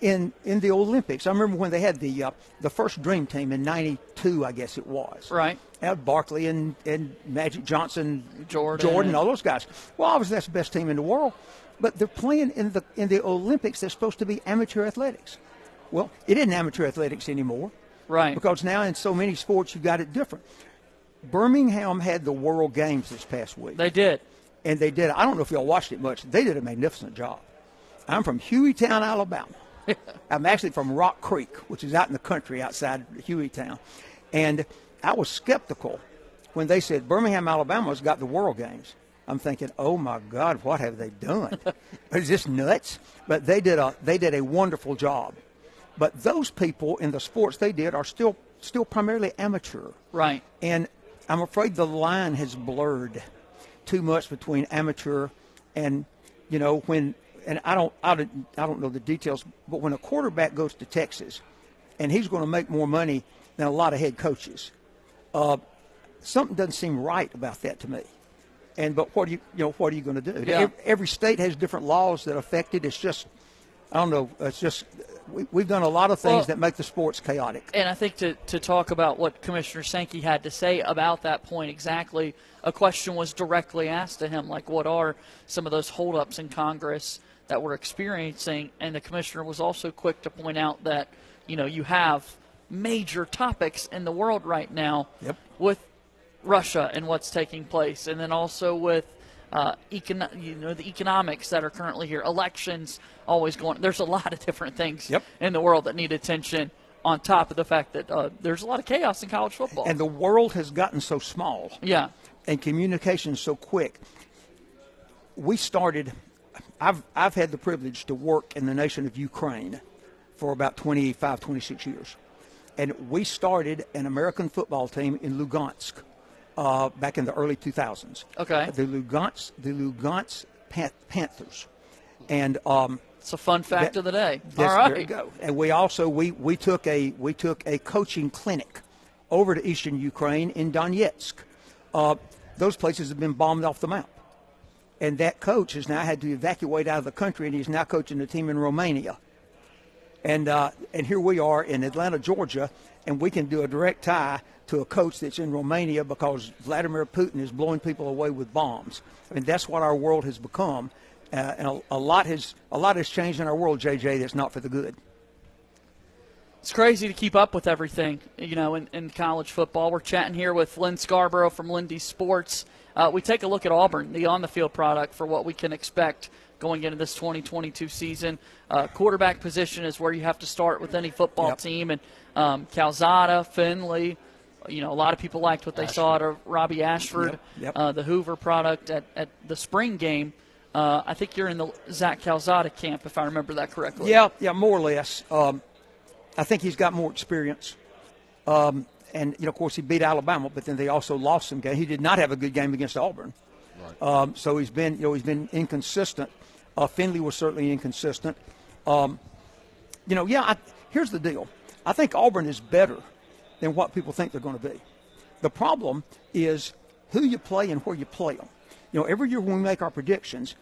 in in the Olympics, I remember when they had the uh, the first Dream Team in '92, I guess it was. Right. Had Barkley and, and Magic Johnson, Jordan. Jordan, all those guys. Well, obviously that's the best team in the world, but they're playing in the in the Olympics. They're supposed to be amateur athletics. Well, it isn't amateur athletics anymore. Right. Because now in so many sports you've got it different. Birmingham had the World Games this past week. They did. and they did. I don't know if y'all watched it much. They did a magnificent job. I'm from Hueytown, Alabama. *laughs* I'm actually from Rock Creek, which is out in the country outside Hueytown. And I was skeptical when they said Birmingham, Alabama's got the World Games. I'm thinking, oh my God, what have they done? *laughs* is this nuts? But they did a they did a wonderful job. But those people in the sports they did are still still primarily amateur. Right. And I'm afraid the line has blurred too much between amateur and, you know, when, and I don't, I don't, I don't know the details, but when a quarterback goes to Texas and he's going to make more money than a lot of head coaches, uh, something doesn't seem right about that to me. And, but what are you, you know, what are you going to do? Yeah. Every, state has different laws that affect it. It's just, I don't know, it's just, we, we've done a lot of things Well- that make the sports chaotic. And I think to, to talk about what Commissioner Sankey had to say about that point exactly, a question was directly asked to him, like, what are some of those holdups in Congress that we're experiencing? And the commissioner was also quick to point out that, you know, you have major topics in the world right now Yep. with Russia and what's taking place, and then also with uh, econ- you know the economics that are currently here, elections always going. There's a lot of different things Yep. in the world that need attention. On top of the fact that uh, there's a lot of chaos in college football. And the world has gotten so small. yeah, and communication so quick. We started. I've I've had the privilege to work in the nation of Ukraine for about 25, 26 years, and we started an American football team in Lugansk uh, back in the early 2000s. Okay. The Lugansk the Lugansk Panthers, and um, it's a fun fact that- of the day. All right, there you go. And we also we, we took a we took a coaching clinic over to eastern Ukraine in Donetsk. Uh, those places have been bombed off the map. And that coach has now had to evacuate out of the country, and he's now coaching the team in Romania. And uh, and here we are in Atlanta, Georgia, and we can do a direct tie to a coach that's in Romania because Vladimir Putin is blowing people away with bombs. I mean, that's what our world has become, uh, and a, a lot has a lot has changed in our world, JJ. That's not for the good. It's crazy to keep up with everything, you know, in, in college football. We're chatting here with Lynn Scarborough from Lindy Sports. Uh, we take a look at Auburn, the on the field product, for what we can expect going into this 2022 season. Uh, quarterback position is where you have to start with any football Yep. team, and um, Calzada, Finley. You know, a lot of people liked what they saw out of Robbie Ashford, Yep, yep. Uh, the Hoover product at, at the spring game. Uh, I think you're in the Zach Calzada camp, if I remember that correctly. Yeah, yeah, more or less. Um, I think he's got more experience. Um, and you know, of course, he beat Alabama, but then they also lost some game. He did not have a good game against Auburn. Um, so he's been, you know, he's been inconsistent. Uh, Finley was certainly inconsistent. Um, you know, yeah. I, here's the deal. I think Auburn is better than what people think they're going to be. The problem is who you play and where you play them. You know, every year when we make our predictions,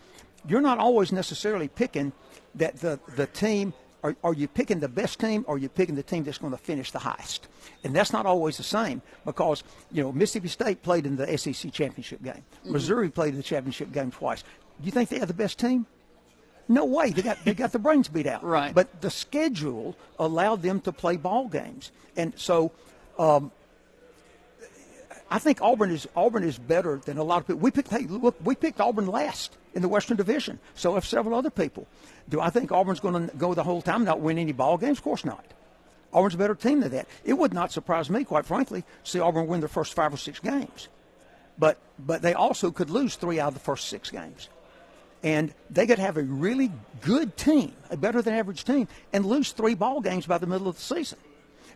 you're not always necessarily picking that the the team. Are, are you picking the best team, or are you picking the team that's going to finish the highest? And that's not always the same because you know Mississippi State played in the SEC championship game. Missouri played in the championship game twice. Do you think they have the best team? No way. They got they got the brains beat out. *laughs* Right. But the schedule allowed them to play ball games, and so um, I think Auburn is Auburn is better than a lot of people. We picked hey, look, we picked Auburn last in the Western Division. So have several other people. Do I think Auburn's going to go the whole time not win any ball games? Of course not. Auburn's a better team than that. It would not surprise me, quite frankly, to see Auburn win their first five or six games. But but they also could lose three out of the first six games. And they could have a really good team, a better than average team, and lose three ball games by the middle of the season.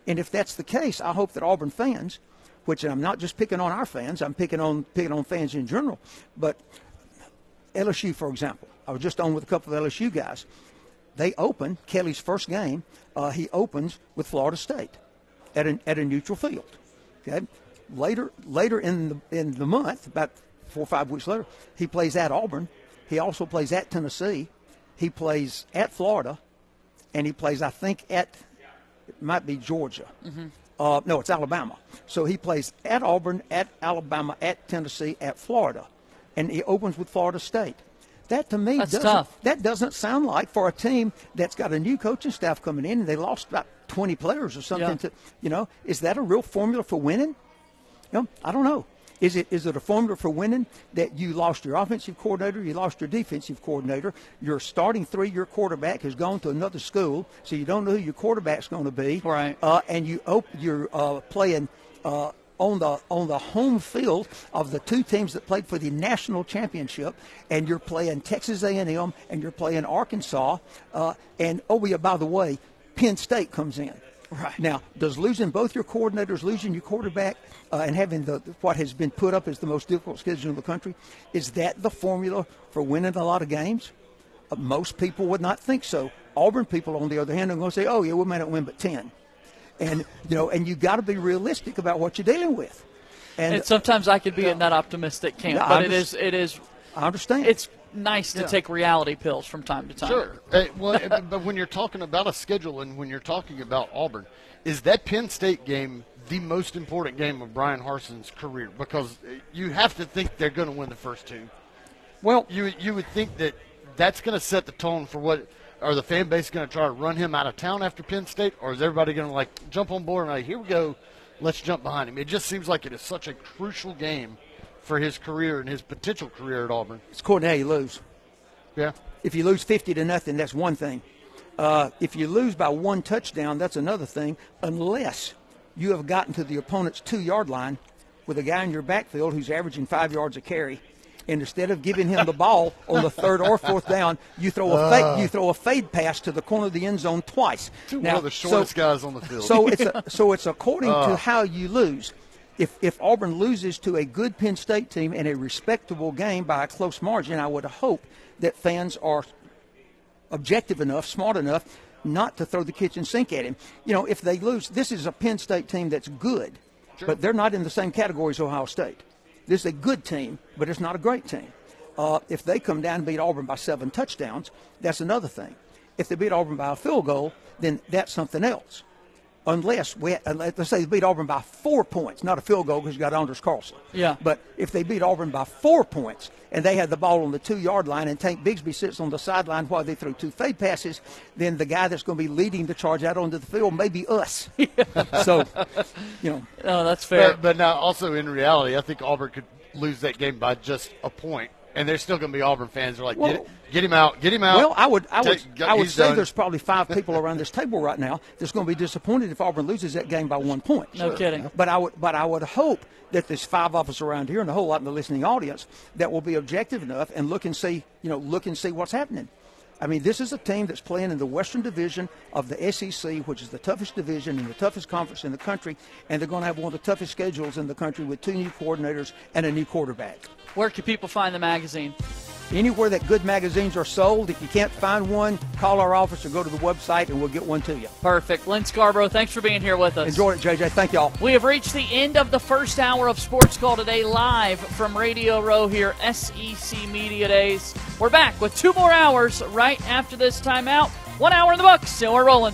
And if that's the case, I hope that Auburn fans, which I'm not just picking on our fans, I'm picking on picking on fans in general, but LSU, for example, I was just on with a couple of LSU guys. They open Kelly's first game. Uh, he opens with Florida State at a, at a neutral field. Okay, later later in the in the month, about four or five weeks later, he plays at Auburn. He also plays at Tennessee. He plays at Florida, and he plays, I think, at it might be Georgia. Uh, no, it's Alabama. So he plays at Auburn, at Alabama, at Tennessee, at Florida, and he opens with Florida State. That to me That's doesn't tough. that doesn't sound like for a team that's got a new coaching staff coming in and they lost about 20 players or something. Yeah. To you know, is that a real formula for winning? Know, I don't know. Is it is it a formula for winning that you lost your offensive coordinator, you lost your defensive coordinator, your starting three year quarterback has gone to another school, so you don't know who your quarterback's going to be, Right. Uh, and you op- you're uh, playing uh, on the on the home field of the two teams that played for the national championship, and you're playing Texas A&M and you're playing Arkansas, uh, and oh yeah, by the way, Penn State comes in. Right. Now, does losing both your coordinators, losing your quarterback, uh, and having the what has been put up as the most difficult schedule in the country, is that the formula for winning a lot of games? Uh, most people would not think so. Auburn people, on the other hand, are going to say, "Oh yeah, we may not win but 10. And you know, and you got to be realistic about what you're dealing with. And And sometimes I could be in that optimistic camp, Yeah, but I'm it just- is it is I understand. it's nice to Yeah. take reality pills from time to time. Sure. Hey, well, but- but when you're talking about a schedule and when you're talking about Auburn, is that Penn State game the most important game of Bryan Harsin's career? Because you have to think they're going to win the first two. well, You you would think that that's going to set the tone for what. Are the fan base going to try to run him out of town after Penn State, or is everybody going to like jump on board and like, here we go, let's jump behind him? It just seems like it is such a crucial game for his career and his potential career at Auburn. it's according to how you lose. Yeah. If you lose 50 to nothing, that's one thing. Uh, if you lose by one touchdown, that's another thing, unless you have gotten to the opponent's two yard line with a guy in your backfield who's averaging five yards a carry. And instead of giving him the ball on the third or fourth down, you throw a fade, you throw a fade pass to the corner of the end zone twice. One of the shortest guys on the field. So it's a, so it's according to *laughs* ah. how you lose. If if Auburn loses to a good Penn State team in a respectable game by a close margin, I would hope that fans are objective enough, smart enough, not to throw the kitchen sink at him. You know, if they lose, this is a Penn State team that's good. but they're not in the same category as Ohio State. This is a good team, but it's not a great team. Uh, if they come down and beat Auburn by seven touchdowns, that's another thing. If they beat Auburn by a field goal, then that's something else. Unless we, let's say they beat Auburn by four points, not a field goal because you got Anders Carlson. Yeah. But if they beat Auburn by four points and they had the ball on the two yard line and Tank Bigsby sits on the sideline while they throw two fade passes, then the guy that's going to be leading the charge out onto the field may be us. *laughs* so, you know. No, that's fair. But, but now, also in reality, I think Auburn could lose that game by just a point, and there's still going to be Auburn fans who are like, Well- get, get him out, get him out. Well, I would, I would, Take- I would say done. there's probably five *laughs* people around this table right now that's going to be disappointed if Auburn loses that game by one point. No kidding. But I would, but I would hope that there's five of us around here and a whole lot in the listening audience that will be objective enough and look and see, you know, look and see what's happening. I mean, this is a team that's playing in the Western Division of the SEC, which is the toughest division and the toughest conference in the country, and they're going to have one of the toughest schedules in the country with two new coordinators and a new quarterback. Where can people find the magazine? Anywhere that good magazines are sold, if you can't find one, call our office or go to the website and we'll get one to you. Perfect. Lynn Scarborough, thanks for being here with us. Enjoy it, JJ. Thank y'all. We have reached the end of the first hour of Sports Call today, live from Radio Row here, SEC Media Days. We're back with two more hours right after this timeout. One hour in the books, and we're rolling.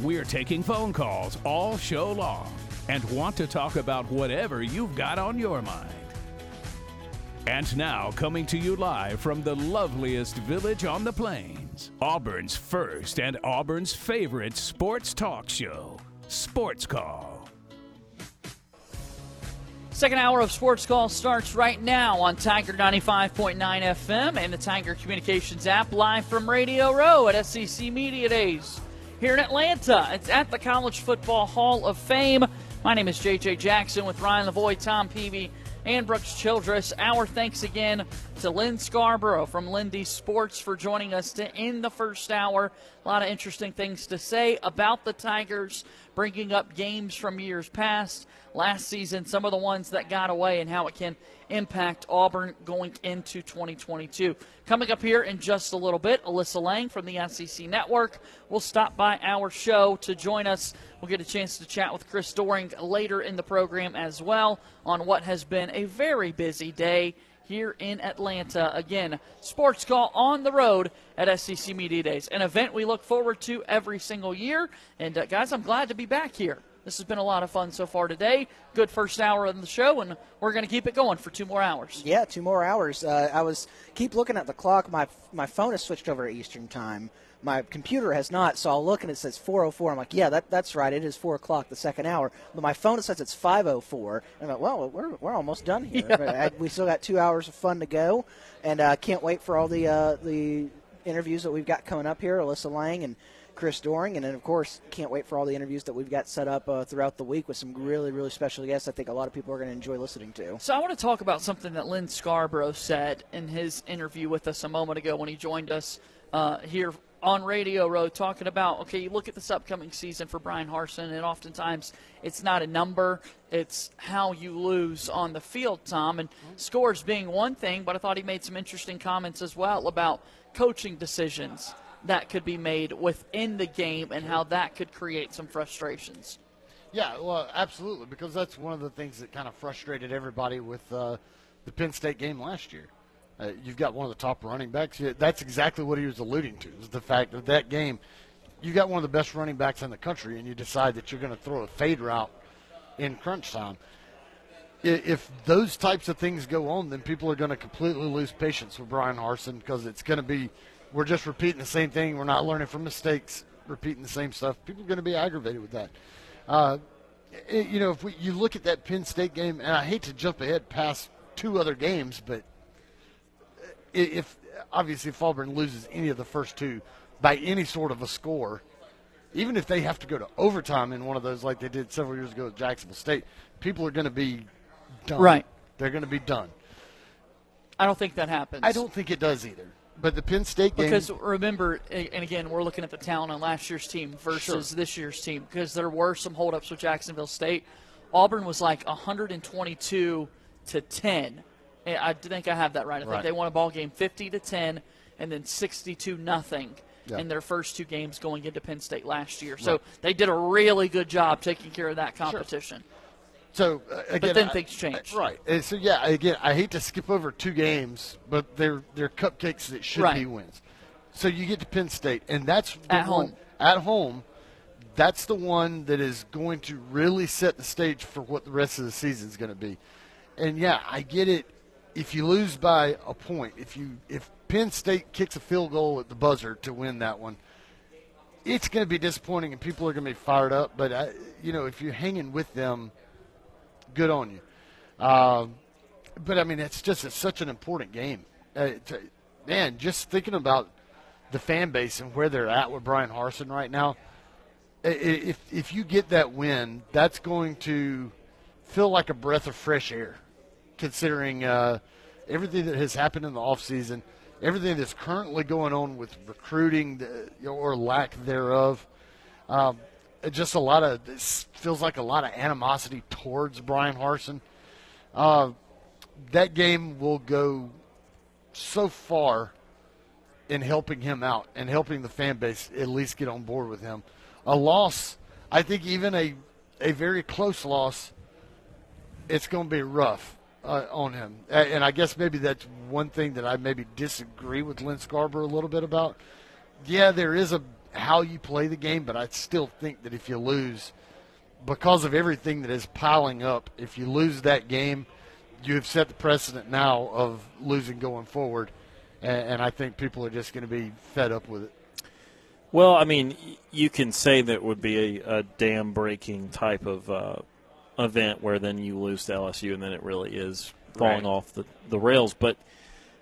We're taking phone calls all show long and want to talk about whatever you've got on your mind. And now, coming to you live from the loveliest village on the plains, Auburn's first and Auburn's favorite sports talk show, Sports Call. Second hour of Sports Call starts right now on Tiger 95.9 FM and the Tiger Communications app live from Radio Row at SEC Media Days here in Atlanta. It's at the College Football Hall of Fame. My name is JJ Jackson with Ryan Lavoie, Tom Peavy, and Brooks Childress. Our thanks again to Lynn Scarborough from Lindy Sports for joining us to end the first hour. A lot of interesting things to say about the Tigers, bringing up games from years past, last season, some of the ones that got away, and how it can impact Auburn going into 2022. Coming up here in just a little bit, Alyssa Lang from the SEC Network will stop by our show to join us. We'll get a chance to chat with Chris Doering later in the program as well on what has been a very busy day here in Atlanta. Again, Sports Call on the road at SEC Media Days, an event we look forward to every single year. And uh, guys, I'm glad to be back here. This has been a lot of fun so far today. Good first hour of the show, and we're going to keep it going for two more hours. Yeah, two more hours. Uh, I was keep looking at the clock. My my phone has switched over to Eastern time. My computer has not, so I'll look and it says 4:04. I'm like, yeah, that, that's right. It is four o'clock, the second hour. But my phone says it's 5:04. I'm like, well, we're, we're almost done here. *laughs* I- we still got two hours of fun to go, and uh, can't wait for all the uh, the interviews that we've got coming up here. Alyssa Lang and Chris Doering, and then of course can't wait for all the interviews that we've got set up uh, throughout the week with some really really special guests. I think a lot of people are going to enjoy listening to. So I want to talk about something that Lynn Scarborough said in his interview with us a moment ago when he joined us uh, here on Radio Row, talking about okay, you look at this upcoming season for Bryan Harsin, and oftentimes it's not a number, it's how you lose on the field, Tom, and scores being one thing, but I thought he made some interesting comments as well about coaching decisions that could be made within the game and how that could create some frustrations. Yeah, well, absolutely, because that's one of the things that kind of frustrated everybody with uh, the Penn State game last year. Uh, you've got one of the top running backs. That's exactly what he was alluding to. Is the fact that that game, you got one of the best running backs in the country, and you decide that you're going to throw a fade route in crunch time. If those types of things go on, then people are going to completely lose patience with Bryan Harsin because it's going to be, we're just repeating the same thing. We're not learning from mistakes, repeating the same stuff. People are going to be aggravated with that. Uh, it, you know, if we, you look at that Penn State game, and I hate to jump ahead past two other games, but if obviously if Auburn loses any of the first two by any sort of a score, even if they have to go to overtime in one of those like they did several years ago at Jacksonville State, people are going to be done. Right. They're going to be done. I don't think that happens. I don't think it does either. But the Penn State game. Because remember, and again, we're looking at the talent on last year's team versus Sure. this year's team because there were some holdups with Jacksonville State. Auburn was like 122 to 10. And I think I have that right. I think Right. they won a ball game 50 to 10 and then 62 nothing Yeah. in their first two games going into Penn State last year. So they did a really good job taking care of that competition. So uh, again, then I- things change. I- right? And so yeah, again, I hate to skip over two games, but they're they're cupcakes that should Right. be wins. So you get to Penn State, and that's the At one- home. At home, that's the one that is going to really set the stage for what the rest of the season is going to be. And yeah, I get it. If you lose by a point, if you if Penn State kicks a field goal at the buzzer to win that one, it's going to be disappointing, and people are going to be fired up. But I, you know, if you're hanging with them, good on you. Um, but I mean, it's just it's such an important game. Uh, to, man, just thinking about the fan base and where they're at with Bryan Harsin right now. If if you get that win, that's going to feel like a breath of fresh air, considering uh, everything that has happened in the offseason, everything that's currently going on with recruiting the, or lack thereof. Um, just a lot of feels like a lot of animosity towards Bryan Harsin. Uh, that game will go so far in helping him out and helping the fan base at least get on board with him. A loss, I think, even a a very close loss, it's going to be rough uh, on him. And I guess maybe that's one thing that I maybe disagree with Lynn Scarborough a little bit about. Yeah, there is a how you play the game, but I still think that if you lose, because of everything that is piling up, if you lose that game, you have set the precedent now of losing going forward, and, and I think people are just going to be fed up with it. Well, I mean, you can say that would be a, a dam breaking type of uh, event where then you lose to LSU and then it really is falling Right. off the, the rails. But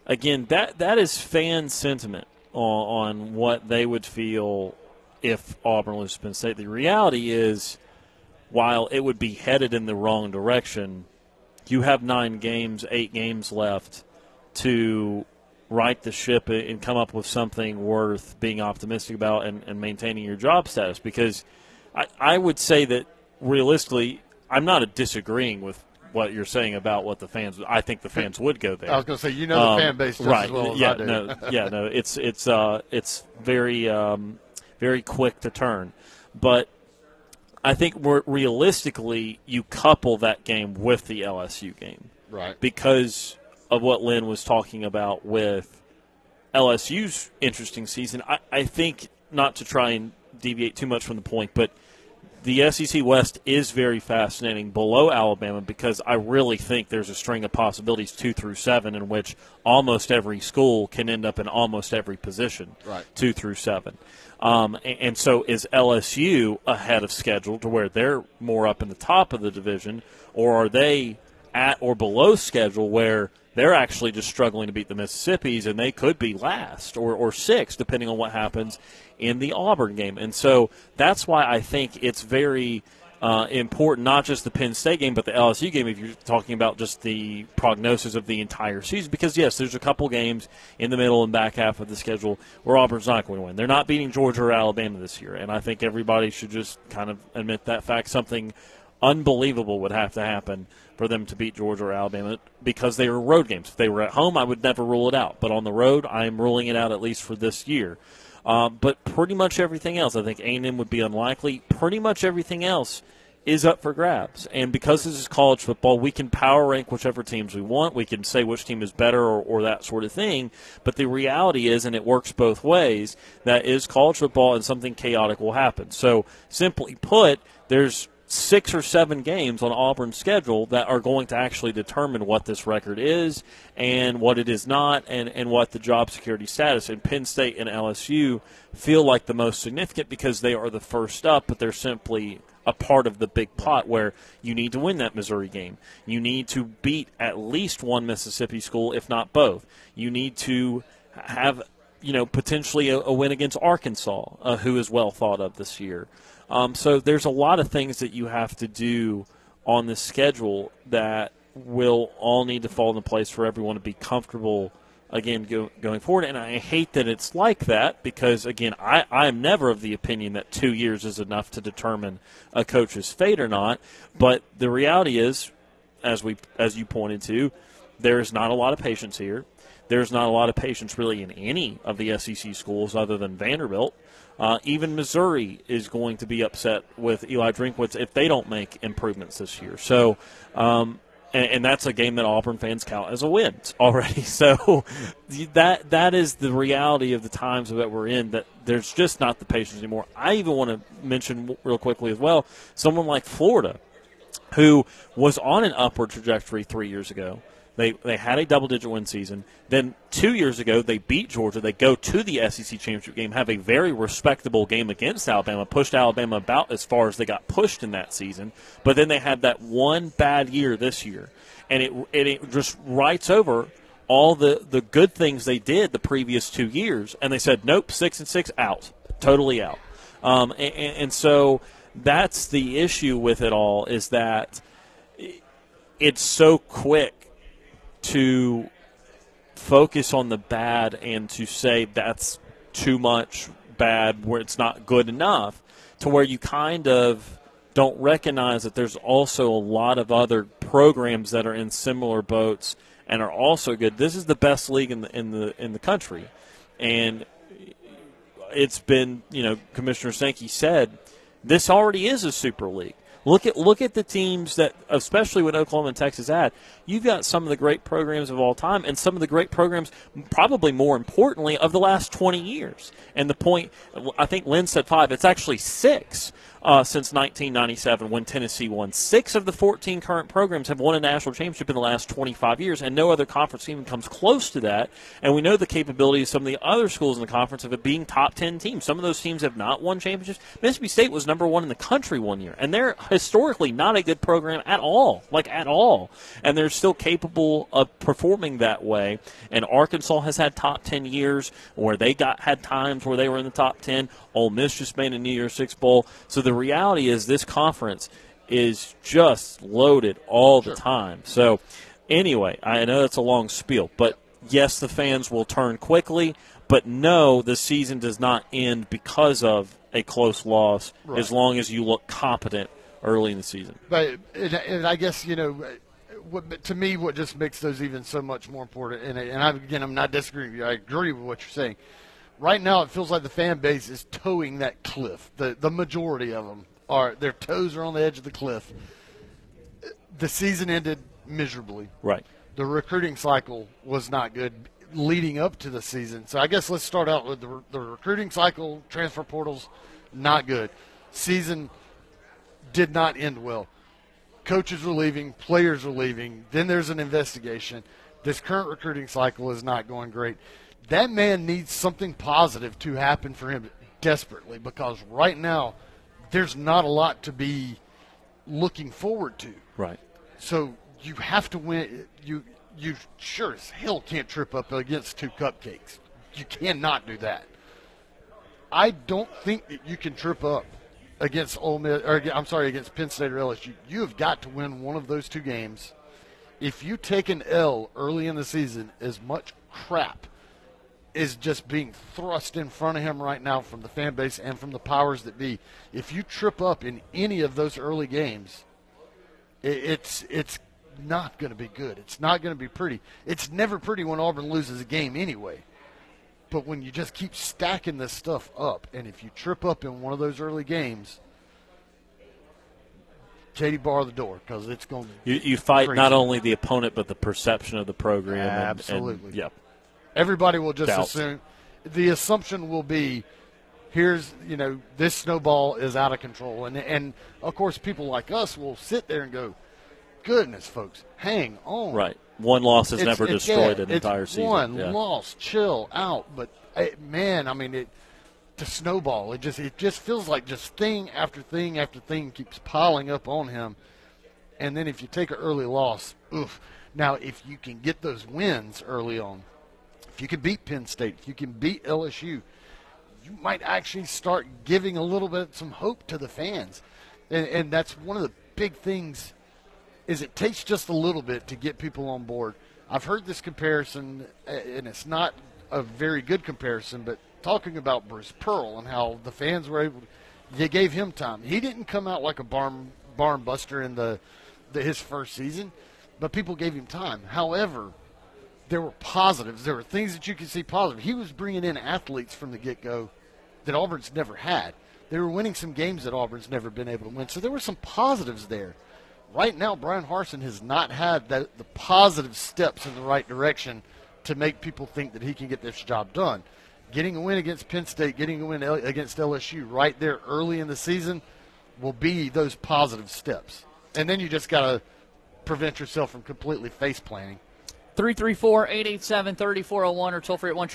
again, that that is fan sentiment on, on what they would feel if Auburn loses Penn State. The reality is, while it would be headed in the wrong direction, you have nine games, eight games left to right the ship and come up with something worth being optimistic about and, and maintaining your job status. Because I, I would say that realistically, I'm not disagreeing with what you're saying about what the fans. I think the fans would go there. I was going to say, you know the Um, fan base just right? as well as yeah, I do. no, yeah, no. It's it's uh, it's very um, very quick to turn, but I think realistically, you couple that game with the LSU game right. because of what Lynn was talking about with LSU's interesting season. I, I think not to try and deviate too much from the point, but the SEC West is very fascinating below Alabama because I really think there's a string of possibilities two through seven in which almost every school can end up in almost every position. Right. Two through seven. Um, and, and so is LSU ahead of schedule to where they're more up in the top of the division, or are they at or below schedule where they're actually just struggling to beat the Mississippis and they could be last or, or sixth, depending on what happens in the Auburn game. And so that's why I think it's very uh, important, not just the Penn State game, but the LSU game, if you're talking about just the prognosis of the entire season. Because, yes, there's a couple games in the middle and back half of the schedule where Auburn's not going to win. They're not beating Georgia or Alabama this year. And I think everybody should just kind of admit that fact. Something unbelievable would have to happen for them to beat Georgia or Alabama because they were road games. If they were at home, I would never rule it out. But on the road, I am ruling it out at least for this year. Uh, but pretty much everything else, I think A&M would be unlikely. Pretty much everything else is up for grabs. And because this is college football, we can power rank whichever teams we want. We can say which team is better or, or, that sort of thing. But the reality is, and it works both ways, that is college football and something chaotic will happen. So, simply put, there's six or seven games on Auburn's schedule that are going to actually determine what this record is and what it is not and, and what the job security status. And Penn State and LSU feel like the most significant because they are the first up, but they're simply a part of the big pot where you need to win that Missouri game. You need to beat at least one Mississippi school, if not both. You need to have, you know, potentially a, a win against Arkansas, uh, who is well thought of this year. Um, so there's a lot of things that you have to do on the schedule that will all need to fall into place for everyone to be comfortable – again go, going forward. And I hate that it's like that because again, I, I am never of the opinion that two years is enough to determine a coach's fate or not. But the reality is, as we as you pointed to, there is not a lot of patience here. There's not a lot of patience really in any of the SEC schools other than Vanderbilt. Uh, even Missouri is going to be upset with Eli Drinkwitz if they don't make improvements this year. So um, and, and, that's a game that Auburn fans count as a win *laughs* already. So that that is the reality of the times that we're in. That there's just not the patience anymore. I even want to mention real quickly as well someone like Florida, who was on an upward trajectory three years ago. They they had a double digit win season. Then two years ago they beat Georgia. They go to the SEC championship game, have a very respectable game against Alabama, pushed Alabama about as far as they got pushed in that season. But then they had that one bad year this year, and it it just writes over all the the good things they did the previous two years, and they said nope, six and six out, totally out. Um, and, and so that's the issue with it all is that it's so quick to focus on the bad and to say that's too much bad where it's not good enough to where you kind of don't recognize that there's also a lot of other programs that are in similar boats and are also good. This is the best league in the in the in the country, and it's been you know Commissioner Sankey said this already is a super league. Look at look at the teams that, especially with Oklahoma and Texas at, You've got some of the great programs of all time, and some of the great programs, probably more importantly, of the last 20 years. And the point, I think Lynn said five. It's actually six uh, since 1997 when Tennessee won. Six of the 14 current programs have won a national championship in the last 25 years, and no other conference even comes close to that. And we know the capability of some of the other schools in the conference of it being top 10 teams. Some of those teams have not won championships. Mississippi State was number one in the country one year, and they're historically not a good program at all, like at all. And they're still capable of performing that way. And Arkansas has had top 10 years where they got had times where they were in the top 10. Ole Miss just made a New Year's Six bowl. So the reality is this conference is just loaded all sure. the time. So anyway, I know that's a long spiel, but yes, the fans will turn quickly, but no, the season does not end because of a close loss right. as long as you look competent early in the season. But and, and I guess you know. What, to me, what just makes those even so much more important, and, and I, again, I'm not disagreeing with you. I agree with what you're saying right now it feels like the fan base is toeing that cliff. The the majority of them are their toes are on the edge of the cliff. The season ended miserably. Right. The recruiting cycle was not good leading up to the season. So I guess let's start out with the, the recruiting cycle, transfer portals, not good. Season did not end well. Coaches are leaving, players are leaving. Then there's an investigation. This current recruiting cycle is not going great that man needs something positive to happen for him desperately because right now there's not a lot to be looking forward to. Right. So you have to win. You you sure as hell can't trip up against two cupcakes. You cannot do that. I don't think that you can trip up against Ole Miss, or I'm sorry, against Penn State or LSU. You have got to win one of those two games. If you take an L early in the season, as much crap is just being thrust in front of him right now from the fan base and from the powers that be. If you trip up in any of those early games, it's it's not going to be good. It's not going to be pretty. It's never pretty when Auburn loses a game anyway. But when you just keep stacking this stuff up, and if you trip up in one of those early games, Katie bar the door because it's going. You, you fight crazy. not only the opponent but the perception of the program. and- and- Absolutely. yep. Everybody will just Doubt. assume. The assumption will be, here's you know this snowball is out of control, and and of course people like us will sit there and go, goodness, folks, hang on. Right. One loss has It's- never it's- destroyed yeah, an entire season. One Yeah. loss, chill out. But eh, man, I mean, it the snowball. It just it just feels like just thing after thing after thing keeps piling up on him. And then if you take an early loss, oof. Now if you can get those wins early on, if you can beat Penn State, if you can beat LSU, you might actually start giving a little bit some hope to the fans. And, and that's one of the big things is it takes just a little bit to get people on board. I've heard this comparison, and it's not a very good comparison, but talking about Bruce Pearl and how the fans were able, they gave him time. He didn't come out like a barn barn buster in the, the his first season, but people gave him time. However, there were positives. There were things that you could see positive. He was bringing in athletes from the get go that Auburn's never had. They were winning some games that Auburn's never been able to win. So there were some positives there. Right now, Bryan Harsin has not had the, the positive steps in the right direction to make people think that he can get this job done. Getting a win against Penn State, getting a win against LSU right there early in the season will be those positive steps. And then you just got to prevent yourself from completely face planting. 334-887-3401 or toll free at 1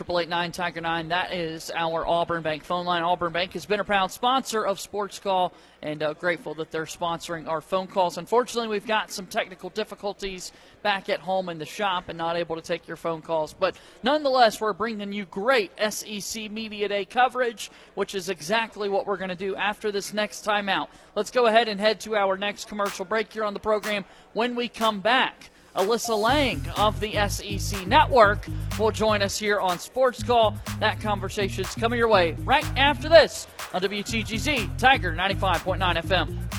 Tiger 9. That is our Auburn Bank phone line. Auburn Bank has been a proud sponsor of Sports Call and uh, grateful that they're sponsoring our phone calls. Unfortunately, we've got some technical difficulties back at home in the shop and not able to take your phone calls. But nonetheless, we're bringing you great SEC Media Day coverage, which is exactly what we're going to do after this next timeout. Let's go ahead and head to our next commercial break here on the program. When we come back, Alyssa Lang of the SEC Network will join us here on Sports Call. That conversation's coming your way right after this on WTGZ Tiger 95.9 FM.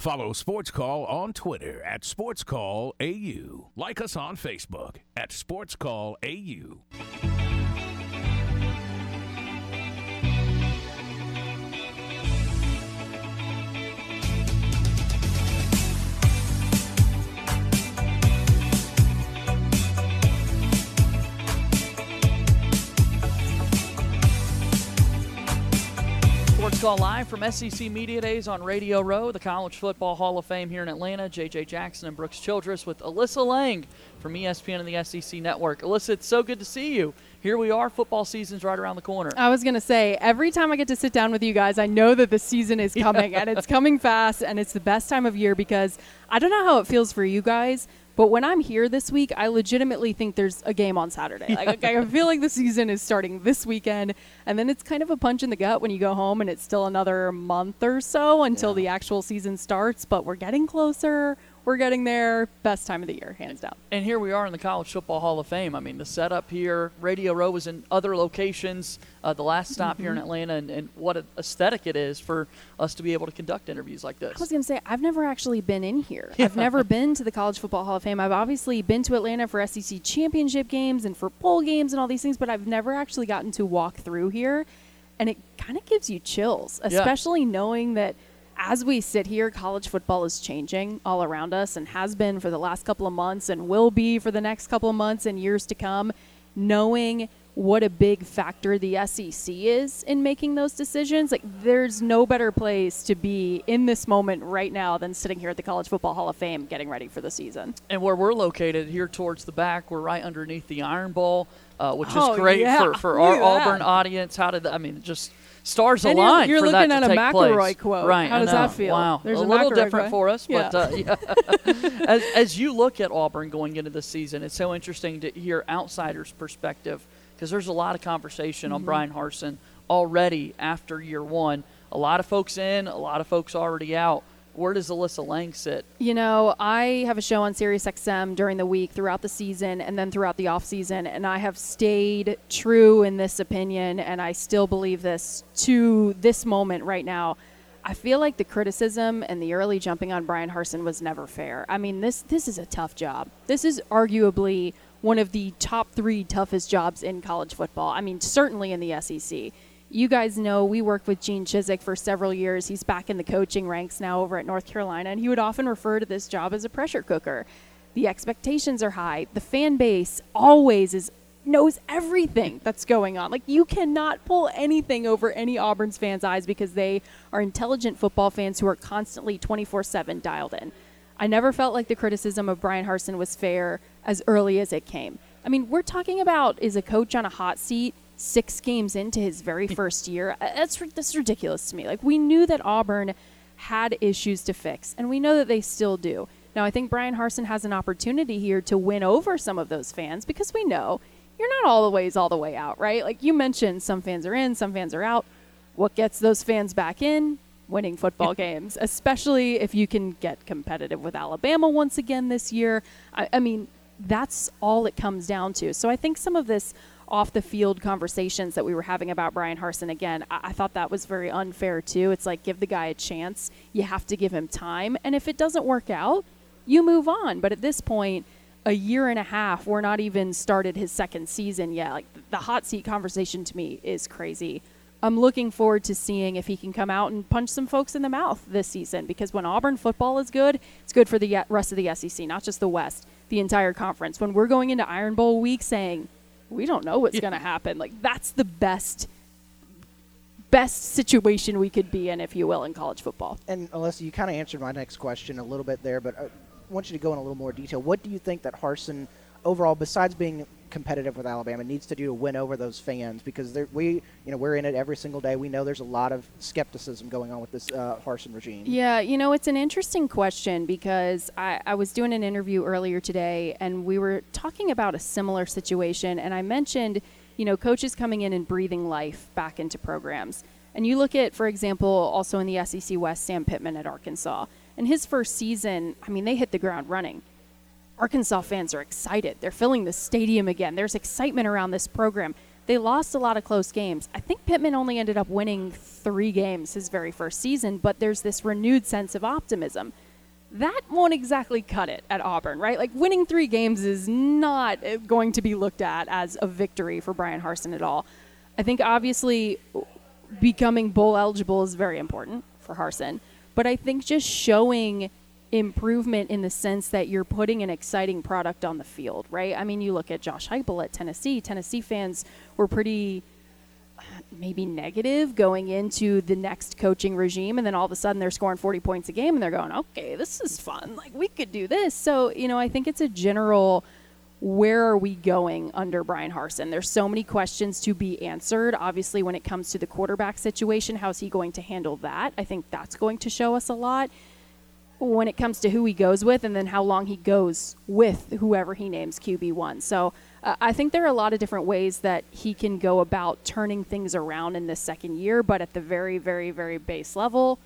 Follow Sports Call on Twitter at Sports Call AU. Like us on Facebook at Sports Call AU. Call Live from SEC Media Days on Radio Row, the College Football Hall of Fame here in Atlanta. JJ Jackson and Brooks Childress with Alyssa Lang from ESPN and the SEC Network. Alyssa, it's so good to see you. Here we are. Football season's right around the corner. I was going to say, every time I get to sit down with you guys, I know that the season is coming and it's coming fast and it's the best time of year because I don't know how it feels for you guys, but when I'm here this week, I legitimately think there's a game on Saturday. Like, I feel like the season is starting this weekend and then it's kind of a punch in the gut when you go home and it's still another month or so until the actual season starts, but we're getting closer. We're getting there. Best time of the year, hands down. And here we are in the College Football Hall of Fame. I mean, the setup here, Radio Row was in other locations, uh, the last stop here in Mm-hmm. Atlanta, and, and what an aesthetic it is for us to be able to conduct interviews like this. I was going to say, I've never actually been in here. I've never been to the College Football Hall of Fame. I've obviously been to Atlanta for SEC championship games and for bowl games and all these things, but I've never actually gotten to walk through here. and it kind of gives you chills, Yeah. especially knowing that as we sit here, college football is changing all around us and has been for the last couple of months and will be for the next couple of months and years to come. Knowing what a big factor the SEC is in making those decisions, like there's no better place to be in this moment right now than sitting here at the College Football Hall of Fame getting ready for the season. And where we're located here towards the back, we're right underneath the Iron Bowl, uh, which Oh, is great yeah. for, for our at Auburn audience. How did that, I mean, just stars And you're- aligned you're for looking that at to a McElroy place. quote. Right, How does that feel? Wow, There's a a little McElroy different quote. for us, but uh, yeah. *laughs* as, as you look at Auburn going into the season, it's so interesting to hear outsiders' perspective because there's a lot of conversation on Mhm. Bryan Harsin already after year one. A lot of folks in, a lot of folks already out. Where does Alyssa Lang sit? You know, I have a show on SiriusXM during the week, throughout the season, and then throughout the off season, and I have stayed true in this opinion, and I still believe this to this moment right now. I feel like the criticism and the early jumping on Bryan Harsin was never fair. I mean, this this is a tough job. This is arguably one of the top three toughest jobs in college football. I mean, certainly in the SEC. You guys know we worked with Gene Chizik for several years. He's back in the coaching ranks now over at North Carolina, and he would often refer to this job as a pressure cooker. The expectations are high. The fan base always is knows everything that's going on. Like you cannot pull anything over any Auburn's fans' eyes because they are intelligent football fans who are constantly 24/7 dialed in. I never felt like the criticism of Bryan Harsin was fair as early as it came. I mean, we're talking about is a coach on a hot seat six games into his very first year. Uh, That's that's ridiculous to me. Like we knew that Auburn had issues to fix, and we know that they still do. Now, I think Bryan Harsin has an opportunity here to win over some of those fans because we know you're not all the ways all the way out, right? Like you mentioned, some fans are in, some fans are out. What gets those fans back in? Winning football games, especially if you can get competitive with Alabama once again this year. I, I mean, that's all it comes down to. So I think some of this off the field conversations that we were having about Bryan Harsin again, I, I thought that was very unfair too. It's like give the guy a chance. You have to give him time. And if it doesn't work out, you move on. But at this point, a year and a half, we're not even started his second season yet. Like the hot seat conversation to me is crazy. I'm looking forward to seeing if he can come out and punch some folks in the mouth this season because when Auburn football is good, it's good for the rest of the SEC, not just the West, the entire conference. When we're going into Iron Bowl week saying, we don't know what's going to happen, like that's the best best situation we could be in, if you will, in college football. And Alyssa, you kind of answered my next question a little bit there, but uh, I want you to go in a little more detail. What do you think that Harsin, overall, besides being competitive with Alabama, needs to do to win over those fans? Because we, you know, we're in it every single day. We know there's a lot of skepticism going on with this uh, Harsin regime. Yeah, you know, it's an interesting question because I, I was doing an interview earlier today and we were talking about a similar situation. And I mentioned, you know, coaches coming in and breathing life back into programs. And you look at, for example, also in the SEC West, Sam Pittman at Arkansas. In his first season, I mean, they hit the ground running. Arkansas fans are excited. They're filling the stadium again. There's excitement around this program. They lost a lot of close games. I think Pittman only ended up winning three games his very first season, but there's this renewed sense of optimism. That won't exactly cut it at Auburn, right? Like winning three games is not uh, going to be looked at as a victory for Bryan Harsin at all. I think obviously becoming bowl eligible is very important for Harsin, but I think just showing improvement in the sense that you're putting an exciting product on the field, right? I mean, you look at Josh Heupel at Tennessee. Tennessee fans were pretty *sighs* maybe negative going into the next coaching regime and then all of a sudden they're scoring 40 points a game and they're going, "Okay, this is fun. Like we could do this." So, you know, I think it's a general where are we going under Bryan Harsin? There's so many questions to be answered. Obviously, when it comes to the quarterback situation, how's he going to handle that? I think that's going to show us a lot when it comes to who he goes with and then how long he goes with whoever he names QB1. So uh, I think there are a lot of different ways that he can go about turning things around in this second year, but at the very, very, very base level,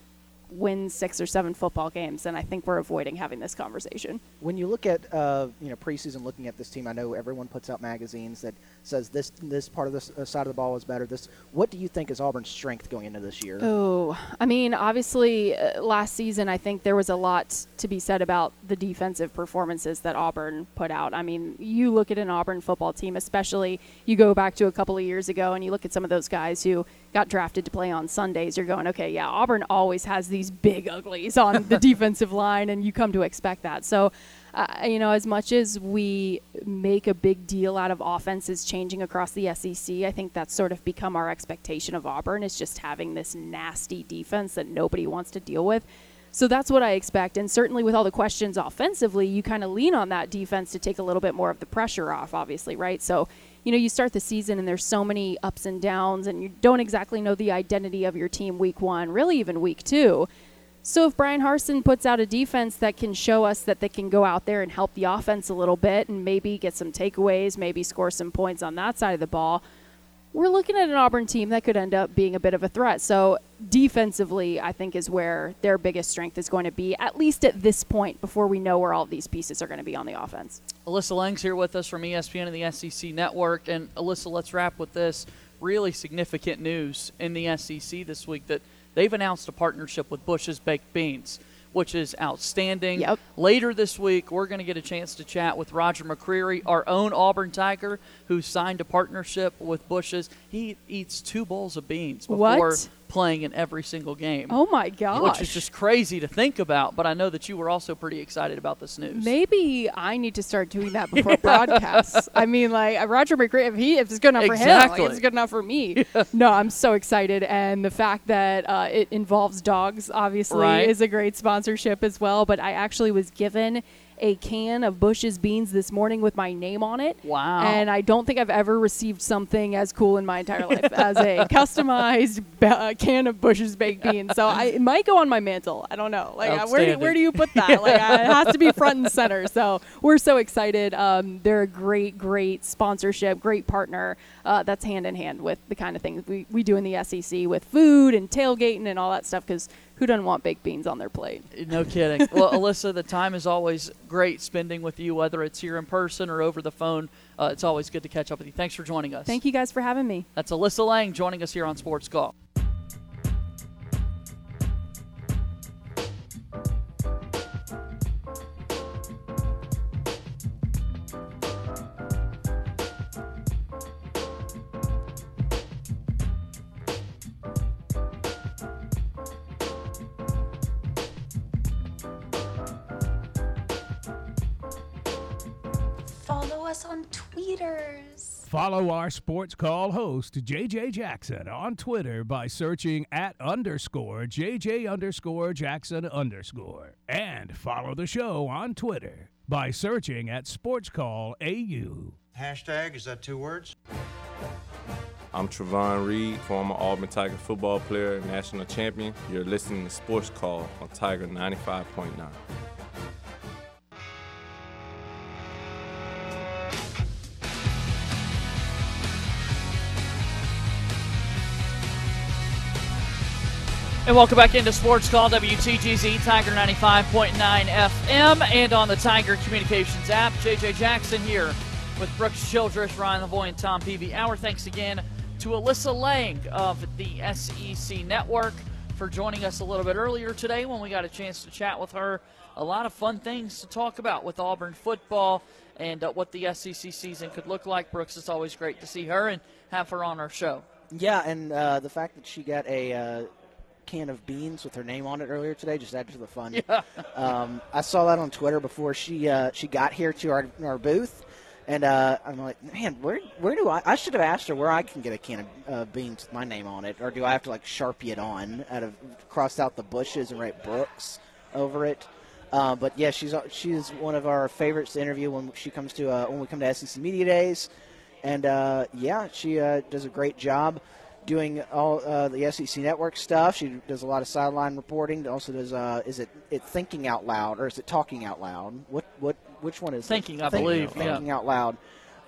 win six or seven football games. And I think we're avoiding having this conversation. When you look at uh, you know preseason, looking at this team, I know everyone puts out magazines that says this this part of this uh, side of the ball is better. This, what do you think is Auburn's strength going into this year? Oh, I mean, obviously, uh, last season, I think there was a lot to be said about the defensive performances that Auburn put out. I mean, you look at an Auburn football team, especially you go back to a couple of years ago and you look at some of those guys who got drafted to play on Sundays, you're going, okay, yeah, Auburn always has these big uglies on the *laughs* defensive line, and you come to expect that. So, uh, you know, as much as we make a big deal out of offenses changing across the SEC, I think that's sort of become our expectation of Auburn is just having this nasty defense that nobody wants to deal with. So that's what I expect. And certainly with all the questions offensively, you kind of lean on that defense to take a little bit more of the pressure off, obviously, right? So, you know, you start the season and there's so many ups and downs, and you don't exactly know the identity of your team week one, really even week two. So if Bryan Harsin puts out a defense that can show us that they can go out there and help the offense a little bit and maybe get some takeaways, maybe score some points on that side of the ball, we're looking at an Auburn team that could end up being a bit of a threat. So defensively, I think is where their biggest strength is going to be, at least at this point, before we know where all of these pieces are going to be on the offense. Alyssa Lang's here with us from ESPN and the SEC Network. And Alyssa, let's wrap with this really significant news in the SEC this week that they've announced a partnership with Bush's Baked Beans which is outstanding. Yep. Later this week, we're going to get a chance to chat with Roger McCreary, our own Auburn Tiger, who signed a partnership with Bush's. He eats two bowls of beans before What? Playing in every single game. Oh my gosh. Which is just crazy to think about, but I know that you were also pretty excited about this news. Maybe I need to start doing that *laughs* before broadcasts. I mean, like uh, Roger McCreary, if he if it's good enough for him, like, it's good enough for me. *laughs* No, I'm so excited, and the fact that uh, it involves dogs obviously Right. is a great sponsorship as well. But I actually was given a can of Bush's beans this morning with my name on it. Wow. And I don't think I've ever received something as cool in my entire life as a *laughs* customized ba- uh, can of Bush's baked beans. So I, it might go on my mantle. I don't know. Like, uh, where do, where do you put that? Like, uh, it has to be front and center. So we're so excited. Um, they're a great, great sponsorship, great partner. Uh, that's hand in hand with the kind of things we, we do in the SEC with food and tailgating and all that stuff. Because who doesn't want baked beans on their plate? *laughs* No kidding. well, Alyssa, the time is always great spending with you, whether it's here in person or over the phone. Uh, it's always good to catch up with you. Thanks for joining us. Thank you guys for having me. That's Alyssa Lang joining us here on Sports Call. On tweeters. Follow our sports call host, JJ Jackson, on Twitter by searching at underscore JJ underscore Jackson underscore. And follow the show on Twitter by searching at Sports Call AU. Hashtag, is that two words? I'm Trevon Reed, former Auburn Tiger football player, national champion. You're listening to Sports Call on Tiger 95.9. And welcome back into Sports Call WTGZ Tiger 95.9 FM and on the Tiger Communications app. JJ Jackson here with Brooks Childress, Ryan Lavoie, and Tom Peavy. Our thanks again to Alyssa Lang of the SEC Network for joining us a little bit earlier today when we got a chance to chat with her. A lot of fun things to talk about with Auburn football and uh, what the SEC season could look like. Brooks, it's always great to see her and have her on our show. Yeah, and uh, the fact that she got a uh, can of beans with her name on it earlier today just added to the fun. *laughs* Yeah. Um, I saw that on Twitter before she uh, she got here to our our booth, and uh, I'm like, man, where where do I? I should have asked her where I can get a can of uh, beans with my name on it, or do I have to like sharpie it on out of cross out the bushes and write Brooks over it? Uh, but yeah, she's she's one of our favorites to interview when she comes to uh, when we come to SEC Media Days, and uh, yeah, she uh, does a great job doing all uh, the SEC Network stuff. She does a lot of sideline reporting. Also does uh, is it it thinking out loud or is it talking out loud? What what which one is it? Thinking, I believe, yeah. Thinking out loud.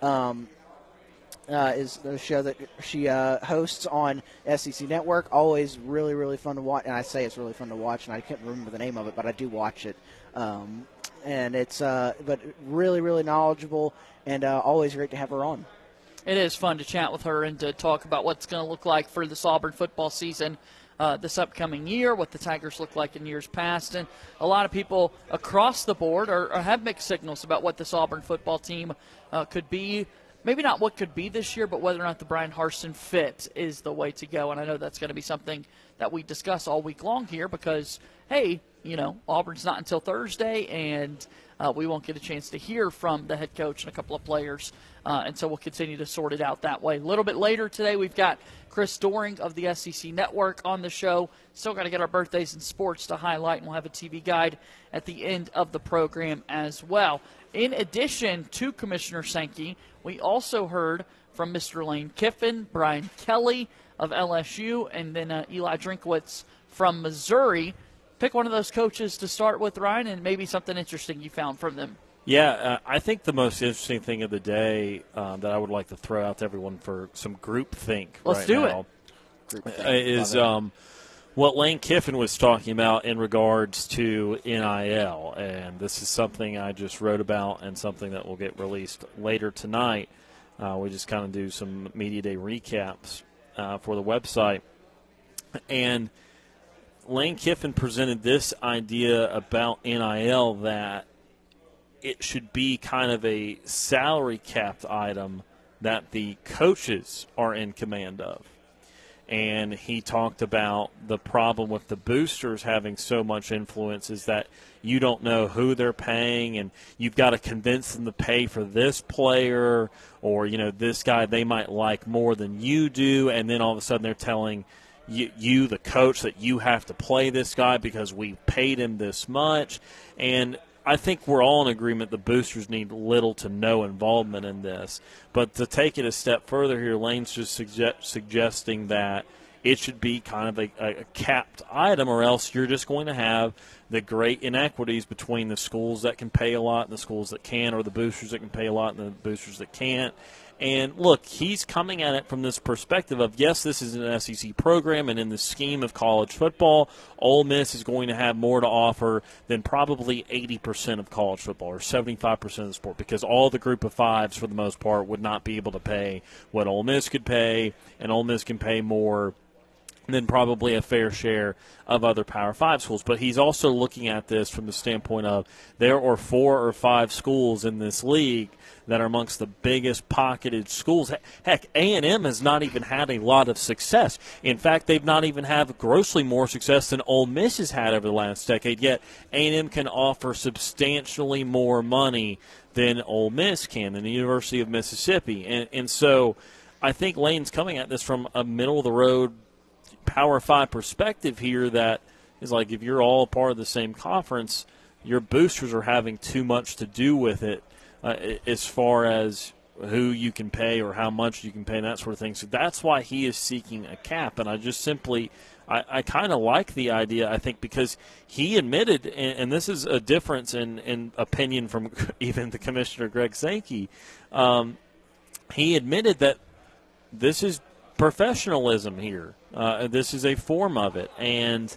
Um, uh, is the show that she uh, hosts on SEC Network. Always really, really fun to watch. And I say it's really fun to watch, and I can't remember the name of it, but I do watch it. Um, and it's uh, but really, really knowledgeable, and uh, always great to have her on. It is fun to chat with her and to talk about what's going to look like for this Auburn football season uh, this upcoming year, what the Tigers look like in years past. And a lot of people across the board are, are have mixed signals about what this Auburn football team uh, could be. maybe not what could be this year, but whether or not the Bryan Harsin fit is the way to go. And I know that's going to be something that we discuss all week long here because, hey, you know, Auburn's not until Thursday, and uh, we won't get a chance to hear from the head coach and a couple of players. Uh, and so we'll continue to sort it out that way. A little bit later today, we've got Chris Doering of the SEC Network on the show. Still got to get our birthdays and sports to highlight, and we'll have a TV guide at the end of the program as well. In addition to Commissioner Sankey, we also heard from Mr. Lane Kiffin, Brian Kelly of LSU, and then uh, Eli Drinkwitz from Missouri. Pick one of those coaches to start with, Ryan, and maybe something interesting you found from them. Yeah, uh, I think the most interesting thing of the day um, that I would like to throw out to everyone for some group think Let's right do now it. uh, is um, what Lane Kiffin was talking about in regards to NIL, and this is something I just wrote about and something that will get released later tonight. Uh, we just kind of do some media day recaps uh, for the website, and Lane Kiffin presented this idea about NIL that it should be kind of a salary capped item that the coaches are in command of. And he talked about the problem with the boosters having so much influence is that you don't know who they're paying and you've got to convince them to pay for this player or, you know, this guy they might like more than you do. And then all of a sudden they're telling you, you the coach, that you have to play this guy because we paid him this much. And I think we're all in agreement the boosters need little to no involvement in this. But to take it a step further here, Lane's just suggest, suggesting that it should be kind of a, a, capped item, or else you're just going to have the great inequities between the schools that can pay a lot and the schools that can, or the boosters that can pay a lot and the boosters that can't. And look, he's coming at it from this perspective of yes, this is an SEC program, and in the scheme of college football, Ole Miss is going to have more to offer than probably 80% of college football or 75% of the sport because all the group of fives, for the most part, would not be able to pay what Ole Miss could pay, and Ole Miss can pay more than probably a fair share of other Power Five schools. But he's also looking at this from the standpoint of there are four or five schools in this league that are amongst the biggest pocketed schools. Heck, A&M has not even had a lot of success. In fact, they've not even had grossly more success than Ole Miss has had over the last decade. Yet A&M can offer substantially more money than Ole Miss can, than the University of Mississippi, and and so. I think Lane's coming at this from a middle of the road Power Five perspective here that is like if you're all part of the same conference, your boosters are having too much to do with it uh, as far as who you can pay or how much you can pay and that sort of thing. So that's why he is seeking a cap. And I just simply, I, I kind of like the idea, I think, because he admitted, and, and, this is a difference in, in opinion from *laughs* even the commissioner, Greg Sankey, um, he admitted that this is professionalism here. Uh, this is a form of it, and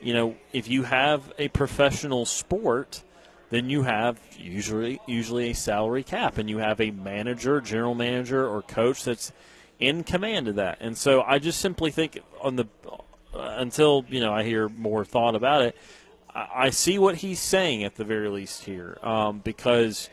you know, if you have a professional sport, then you have usually usually a salary cap, and you have a manager, general manager, or coach that's in command of that. And so, I just simply think on the uh, until you know I hear more thought about it, I, I see what he's saying at the very least here, um, because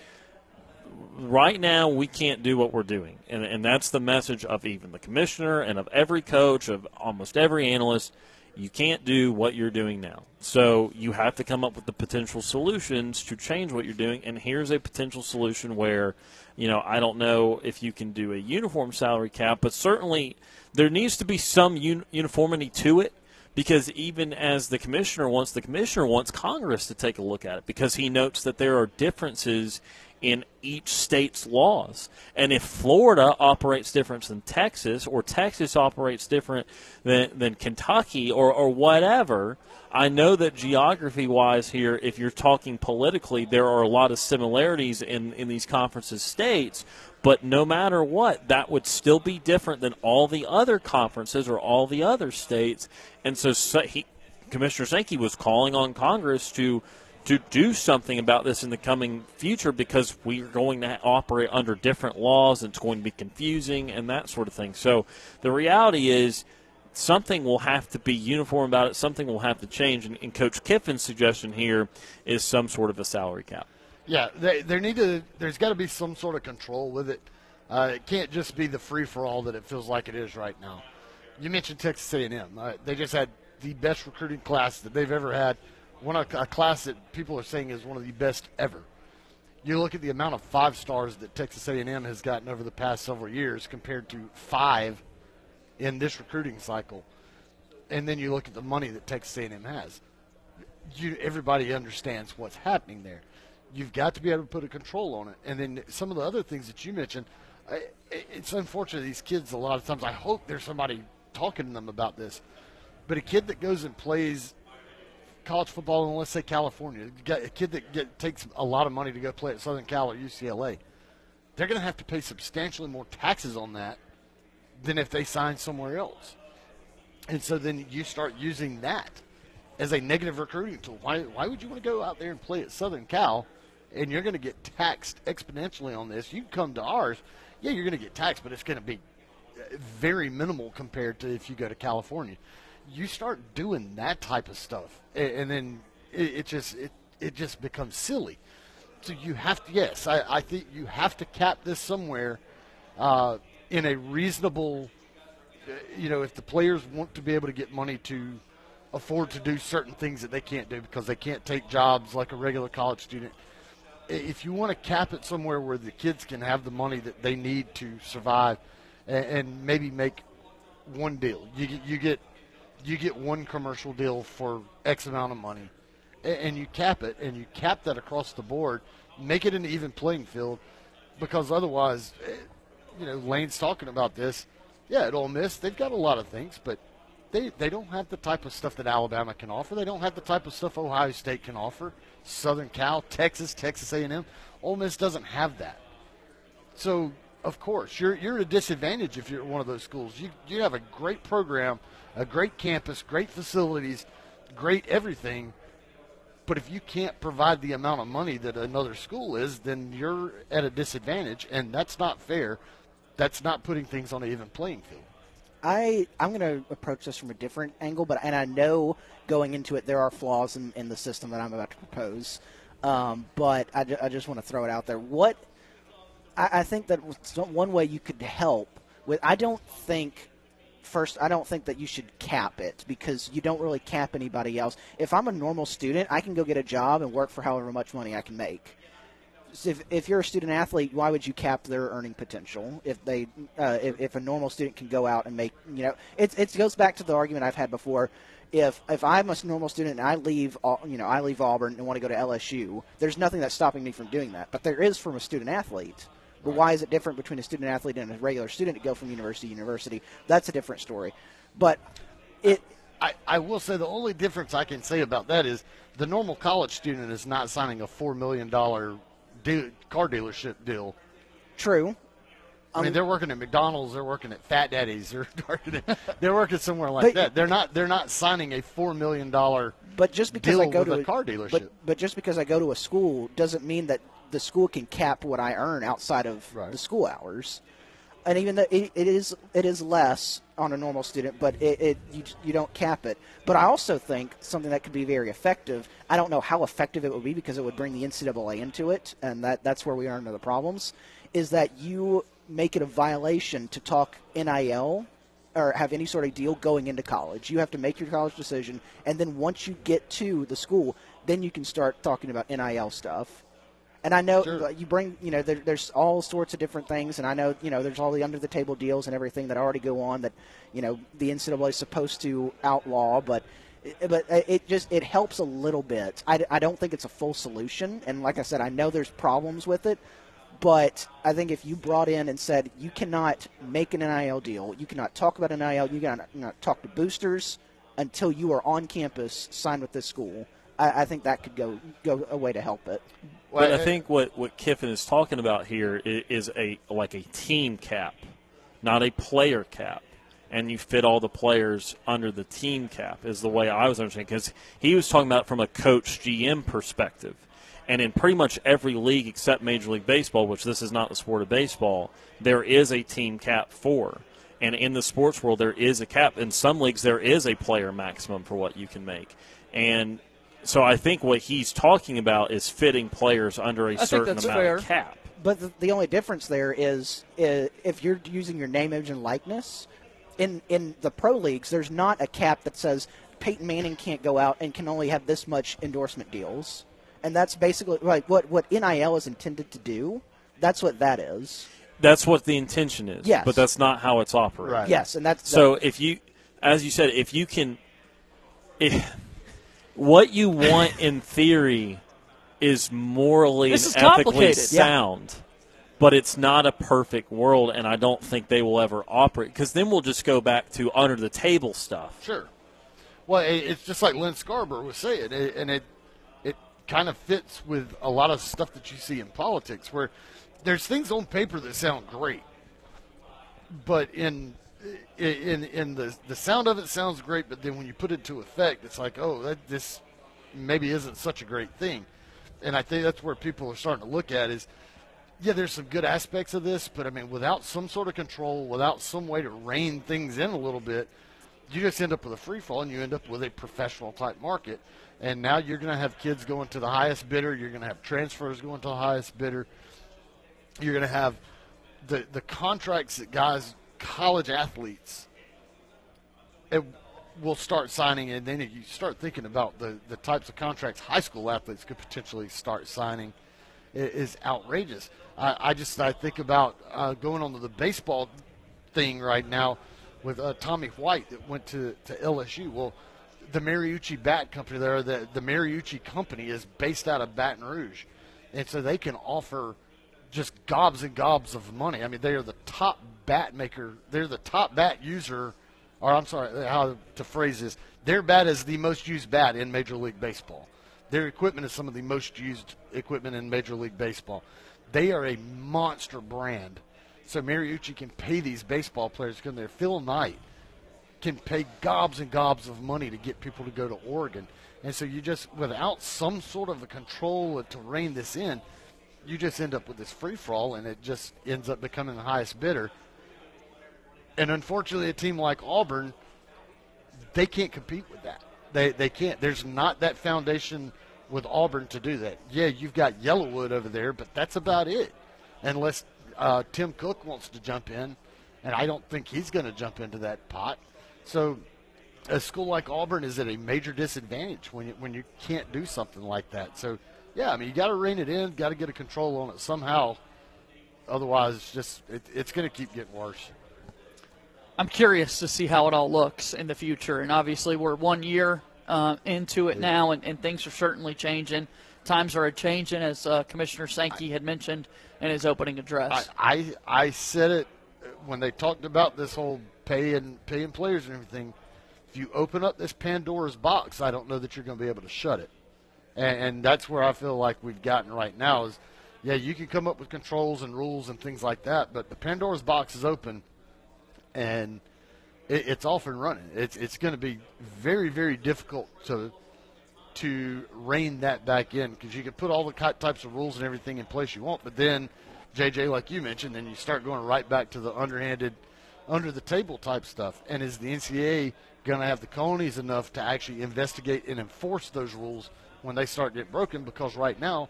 right now we can't do what we're doing. And, and that's the message of even the commissioner and of every coach, of almost every analyst. You can't do what you're doing now. So you have to come up with the potential solutions to change what you're doing. And here's a potential solution where, you know, I don't know if you can do a uniform salary cap, but certainly there needs to be some un- uniformity to it because even as the commissioner wants the commissioner wants Congress to take a look at it because he notes that there are differences in each state's laws. And if Florida operates different than Texas, or Texas operates different than, than Kentucky, or, or whatever, I know that geography wise here, if you're talking politically, there are a lot of similarities in, in these conferences states. But no matter what, that would still be different than all the other conferences or all the other states. And so, so he, Commissioner Sankey was calling on Congress to to do something about this in the coming future because we are going to operate under different laws and it's going to be confusing and that sort of thing. So the reality is something will have to be uniform about it, something will have to change. And, and Coach Kiffin's suggestion here is some sort of a salary cap. Yeah, they, there need to. There's got to be some sort of control with it. Uh, it can't just be the free for all that it feels like it is right now. You mentioned Texas A&M. Uh, they just had the best recruiting class that they've ever had. One a, a class that people are saying is one of the best ever. You look at the amount of five stars that Texas A&M has gotten over the past several years compared to five in this recruiting cycle, and then you look at the money that Texas A&M has. You, everybody understands what's happening there. You've got to be able to put a control on it, and then some of the other things that you mentioned. It's unfortunate these kids a lot of times. I hope there's somebody talking to them about this, but a kid that goes and plays college football in let's say California, a kid that get, takes a lot of money to go play at Southern Cal or UCLA, they're going to have to pay substantially more taxes on that than if they sign somewhere else. And so then you start using that as a negative recruiting tool. Why, why would you want to go out there and play at Southern Cal and you're going to get taxed exponentially on this? You come to ours, yeah, you're going to get taxed, but it's going to be very minimal compared to if you go to California. You start doing that type of stuff, and, then it, it just it, it just becomes silly. So you have to, yes, I, I think you have to cap this somewhere uh, in a reasonable, uh, you know, if the players want to be able to get money to afford to do certain things that they can't do because they can't take jobs like a regular college student. If you want to cap it somewhere where the kids can have the money that they need to survive, and, and maybe make one deal, you you get you get one commercial deal for X amount of money, and, you cap it, and you cap that across the board, make it an even playing field, because otherwise, eh, you know, Lane's talking about this. Yeah, at Ole Miss, they've got a lot of things, but they, they don't have the type of stuff that Alabama can offer. They don't have the type of stuff Ohio State can offer. Southern Cal, Texas, Texas A&M. Ole Miss doesn't have that. So, of course, you're you're at a disadvantage if you're one of those schools. You you have a great program, a great campus, great facilities, great everything. But if you can't provide the amount of money that another school is, then you're at a disadvantage, and that's not fair. That's not putting things on an even playing field. I I'm going to approach this from a different angle, but and I know going into it there are flaws in, in the system that I'm about to propose. Um, but I, I just want to throw it out there. What I, I think that one way you could help with I don't think first I don't think that you should cap it because you don't really cap anybody else. If I'm a normal student, I can go get a job and work for however much money I can make if, if you're a student athlete, why would you cap their earning potential if they uh, if, if a normal student can go out and make you know it it goes back to the argument I've had before. If if I'm a normal student and I leave you know I leave Auburn and want to go to LSU, there's nothing that's stopping me from doing that. But there is from a student athlete. But why is it different between a student athlete and a regular student to go from university to university? That's a different story. But it. I, I will say the only difference I can say about that is the normal college student is not signing a four million dollar de- car dealership deal. True. I mean, um, they're working at McDonald's. They're working at Fat Daddy's. They're *laughs* working. At, they're working somewhere like that. They're not. They're not signing a four million dollar. But just because I go to a, car dealership. But, but just because I go to a school doesn't mean that the school can cap what I earn outside of right. the school hours. And even though it, it is it is less on a normal student, but it, it you, you don't cap it. But I also think something that could be very effective. I don't know how effective it would be because it would bring the NCAA into it, and that that's where we are into the problems. Is that you make it a violation to talk NIL or have any sort of deal going into college. You have to make your college decision, and then once you get to the school, then you can start talking about NIL stuff. And I know sure. you bring, you know, there, there's all sorts of different things, and I know, you know, there's all the under the table deals and everything that already go on that, you know, the NCAA is supposed to outlaw, but eh, but eh, it just it helps a little bit. I, I don't think it's a full solution, and like I said, I know there's problems with it, but I think if you brought in and said you cannot make an NIL deal, you cannot talk about an NIL, you cannot, you cannot talk to boosters until you are on campus, signed with this school. I, I think that could go go a way to help it. But I think what, what Kiffin is talking about here is a like a team cap, not a player cap. And you fit all the players under the team cap is the way I was understanding because he was talking about from a coach GM perspective. And in pretty much every league except Major League Baseball, which this is not the sport of baseball, there is a team cap for. And in the sports world, there is a cap. In some leagues, there is a player maximum for what you can make. And so I think what he's talking about is fitting players under a I certain amount fair. of cap. but the, the only difference there is, is if you're using your name, image, and likeness. In in the pro leagues, there's not a cap that says Peyton Manning can't go out and can only have this much endorsement deals, and that's basically like what what NIL is intended to do. That's what that is. That's what the intention is. Yes. But that's not how it's operated. Right. Yes, and that's- so if you, as you said, if you can, if, what you want in theory is morally This is and ethically complicated. Yeah. sound, but it's not a perfect world, and I don't think they will ever operate because then we'll just go back to under the table stuff. Sure. Well, it, it's just like Lynn Scarborough was saying, it, and it it kind of fits with a lot of stuff that you see in politics, where there's things on paper that sound great, but in in in the the sound of it sounds great, but then when you put it to effect, it's like, oh, that this maybe isn't such a great thing, and I think that's where people are starting to look at is. Yeah, there's some good aspects of this, but I mean, without some sort of control, without some way to rein things in a little bit, you just end up with a free fall and you end up with a professional type market. And now you're going to have kids going to the highest bidder. You're going to have transfers going to the highest bidder. You're going to have the the contracts that guys, college athletes, it will start signing. And then you start thinking about the, the types of contracts high school athletes could potentially start signing i- is outrageous. I, I just I think about uh, going on to the baseball thing right now with uh, Tommy White that went to, to LSU. Well, the Marucci Bat Company there, the, the Marucci Company is based out of Baton Rouge. And so they can offer just gobs and gobs of money. I mean, they are the top bat maker. They're the top bat user, or I'm sorry, how to phrase this. Their bat is the most used bat in Major League Baseball. Their equipment is some of the most used equipment in Major League Baseball. They are a monster brand. So Marucci can pay these baseball players because they're Phil Knight can pay gobs and gobs of money to get people to go to Oregon. And so you just, without some sort of a control to rein this in, you just end up with this free for all, and it just ends up becoming the highest bidder. And unfortunately, a team like Auburn, they can't compete with that. They they can't. There's not that foundation with Auburn to do that. Yeah, you've got Yellowwood over there, but that's about it. Unless uh, Tim Cook wants to jump in, and I don't think he's going to jump into that pot. So a school like Auburn is at a major disadvantage when you, when you can't do something like that. So yeah, I mean you got to rein it in, got to get a control on it somehow. Otherwise, it's just it, it's going to keep getting worse. I'm curious to see how it all looks in the future. And obviously, we're one year uh, into it now, and, and things are certainly changing. Times are changing, as uh, Commissioner Sankey had mentioned in his opening address. I, I I said it when they talked about this whole pay and paying players and everything. If you open up this Pandora's box, I don't know that you're going to be able to shut it. And, and that's where I feel like we've gotten right now is, yeah, you can come up with controls and rules and things like that, but the Pandora's box is open, and it, it's off and running. It's it's going to be very very difficult to to rein that back in because you can put all the types of rules and everything in place you want, but then JJ, like you mentioned, then you start going right back to the underhanded, under the table type stuff. And is the NCAA going to have the colonies enough to actually investigate and enforce those rules when they start to get broken? Because right now,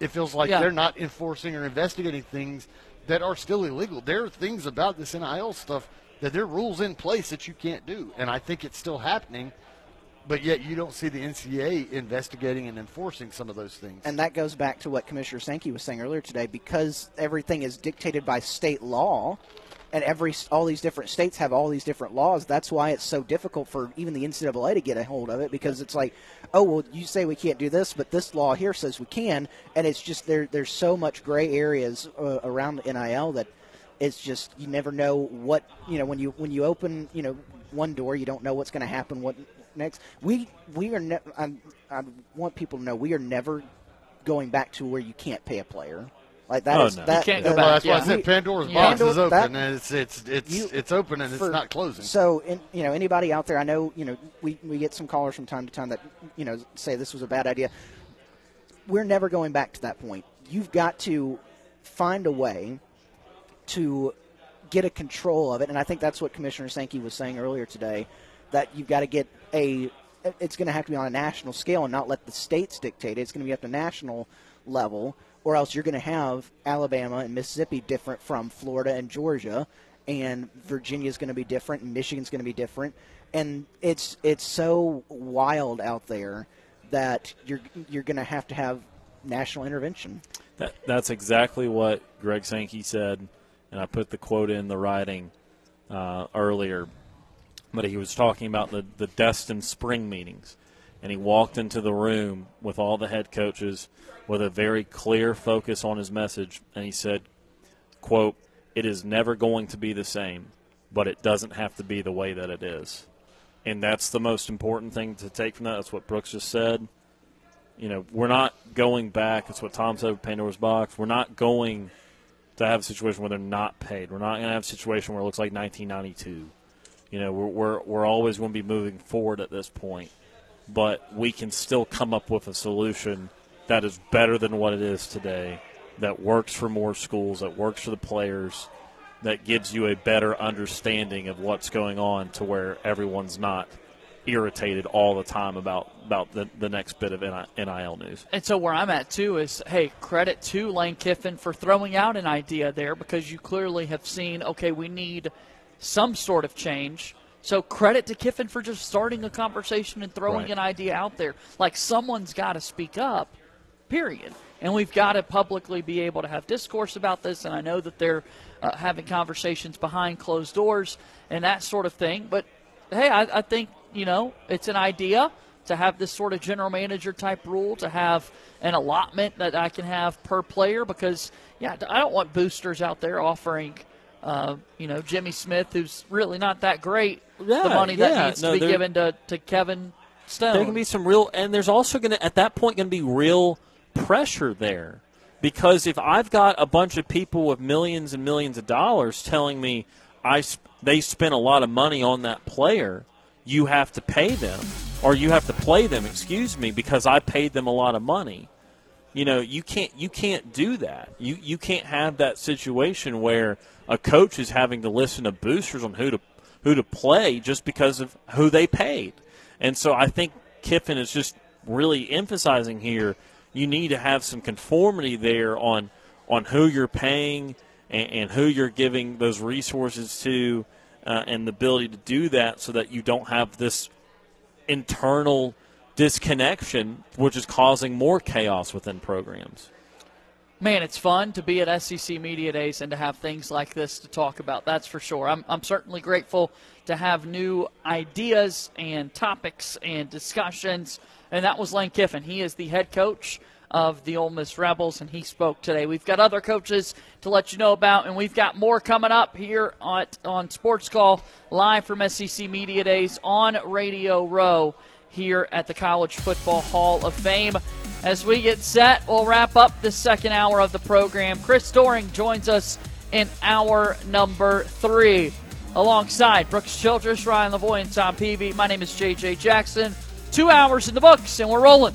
it feels like Yeah. they're not enforcing or investigating things that are still illegal. There are things about this NIL stuff that there are rules in place that you can't do, and I think it's still happening. But yet, you don't see the NCAA investigating and enforcing some of those things. And that goes back to what Commissioner Sankey was saying earlier today. Because everything is dictated by state law, and every all these different states have all these different laws. That's why it's so difficult for even the NCAA to get a hold of it. Because it's like, oh well, you say we can't do this, but this law here says we can, and it's just there. There's so much gray areas uh, around NIL that it's just you never know what you know when you when you open you know one door, you don't know what's going to happen. What next? We we are. Ne- I, I want people to know we are never going back to where you can't pay a player. Like that Oh, is no. that. You can't that- go Well, back, that's why I said Pandora's box is open, that- and it's- it's- it's- it's open and it's not closing. So, in, you know, anybody out there, I know, you know, we we get some callers from time to time that you know say this was a bad idea. We're never going back to that point. You've got to find a way to get a control of it, and I think that's what Commissioner Sankey was saying earlier today. That you've got to get a it's going to have to be on a national scale and not let the states dictate it. It's going to be up to national level, or else you're going to have Alabama and Mississippi different from Florida and Georgia, and Virginia is going to be different, and Michigan's going to be different, and it's it's so wild out there that you're you're going to have to have national intervention. That, that's exactly what Greg Sankey said, and I put the quote in the writing uh, earlier. But he was talking about the, the Destin spring meetings, and he walked into the room with all the head coaches with a very clear focus on his message, and he said, "quote It is never going to be the same, but it doesn't have to be the way that it is." And that's the most important thing to take from that. That's what Brooks just said you know, we're not going back. That's what Tom said with Pandora's Box. We're not going to have a situation where they're not paid. We're not going to have a situation where it looks like 1992. You know, we're, we're, we're always going to be moving forward at this point. But we can still come up with a solution that is better than what it is today, that works for more schools, that works for the players, that gives you a better understanding of what's going on to where everyone's not – irritated all the time about about the, the next bit of NIL news. And so where I'm at too is, hey, credit to Lane Kiffin for throwing out an idea there because you clearly have seen, okay, we need some sort of change. So credit to Kiffin for just starting a conversation and throwing right. an idea out there. Like someone's got to speak up. Period. And we've got to publicly be able to have discourse about this. And I know that they're uh, having conversations behind closed doors and that sort of thing. But hey, I, I think you know, it's an idea to have this sort of general manager type rule, to have an allotment that I can have per player because, yeah, I don't want boosters out there offering, uh, you know, Jimmy Smith, who's really not that great, yeah, the money yeah. that needs no, to be given to, to Kevin Stone. There can be some real, and there's also going to, at that point, going to be real pressure there. Because if I've got a bunch of people with millions and millions of dollars telling me I they spent a lot of money on that player, you have to pay them or you have to play them, excuse me, because I paid them a lot of money. You know, you can't you can't do that. You you can't have that situation where a coach is having to listen to boosters on who to who to play just because of who they paid. And so I think Kiffin is just really emphasizing here you need to have some conformity there on on who you're paying and, and who you're giving those resources to uh, and the ability to do that so that you don't have this internal disconnection, which is causing more chaos within programs. Man, it's fun to be at SEC Media Days and to have things like this to talk about. That's for sure. I'm, I'm certainly grateful to have new ideas and topics and discussions. And that was Lane Kiffin. He is the head coach of the Ole Miss Rebels, and he spoke today. We've got other coaches to let you know about, and we've got more coming up here on, on Sports Call live from SEC Media Days on Radio Row here at the College Football Hall of Fame. As we get set, we'll wrap up the second hour of the program. Chris Doering joins us in hour number three. Alongside Brooks Childress, Ryan Lavoie, and Tom Peavy. My name is JJ Jackson. Two hours in the books, and we're rolling.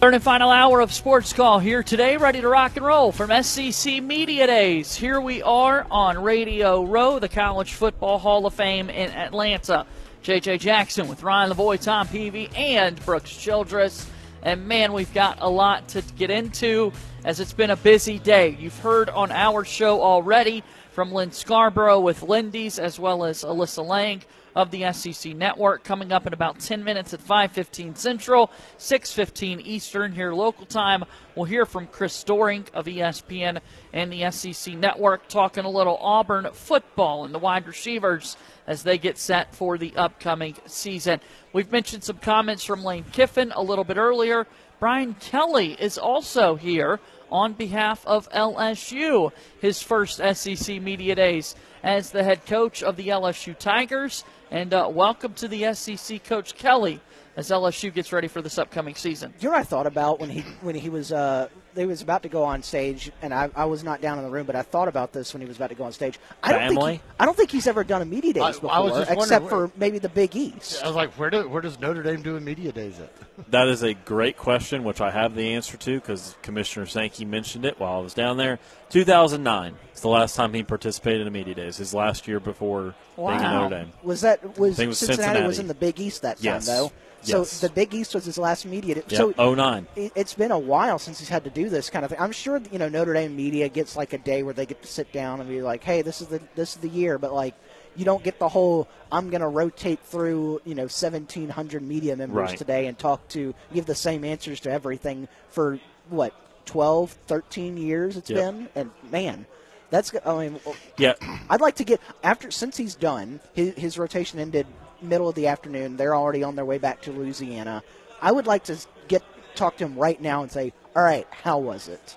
Third and final hour of Sports Call here today, ready to rock and roll from SEC Media Days. Here we are on Radio Row, the College Football Hall of Fame in Atlanta. JJ Jackson with Ryan Lavoie, Tom Peavy, and Brooks Childress. And man, we've got a lot to get into as it's been a busy day. You've heard on our show already from Lynn Scarborough with Lindy's as well as Alyssa Lang of the SEC Network coming up in about 10 minutes at 5:15 Central, 6:15 Eastern here local time. We'll hear from Chris Doering of ESPN and the SEC Network talking a little Auburn football and the wide receivers as they get set for the upcoming season. We've mentioned some comments from Lane Kiffin a little bit earlier. Brian Kelly is also here on behalf of LSU, his first SEC Media Days as the head coach of the LSU Tigers. And uh, welcome to the SEC, Coach Kelly, as LSU gets ready for this upcoming season. You know what I thought about when he when he was uh, they was about to go on stage, and I, I was not down in the room, but I thought about this when he was about to go on stage. I don't Family? think he, I don't think he's ever done a media days I- I before, was except wondering for maybe the Big East. I was like, where do where does Notre Dame do a media days at? *laughs* That is a great question, which I have the answer to because Commissioner Sankey mentioned it while I was down there. 2009 is the last time he participated in media days. His last year before being at Notre Dame. Was that was, I think it was Cincinnati, was in the Big East that time though. Yes. time though? So Yes. the Big East was his last media. Yep, So 09. it- it's been a while since he's had to do this kind of thing. I'm sure you know Notre Dame media gets like a day where they get to sit down and be like, "Hey, this is the this is the year," but like you don't get the whole I'm going to rotate through you know 1,700 media members Right. today and talk to give the same answers to everything for what 12, 13 years it's Yep. been, and man. That's I mean, Yeah. *clears throat* I'd like to get after since he's done his, his rotation ended middle of the afternoon. They're already on their way back to Louisiana. I would like to get talk to him right now and say, "All right, how was it?"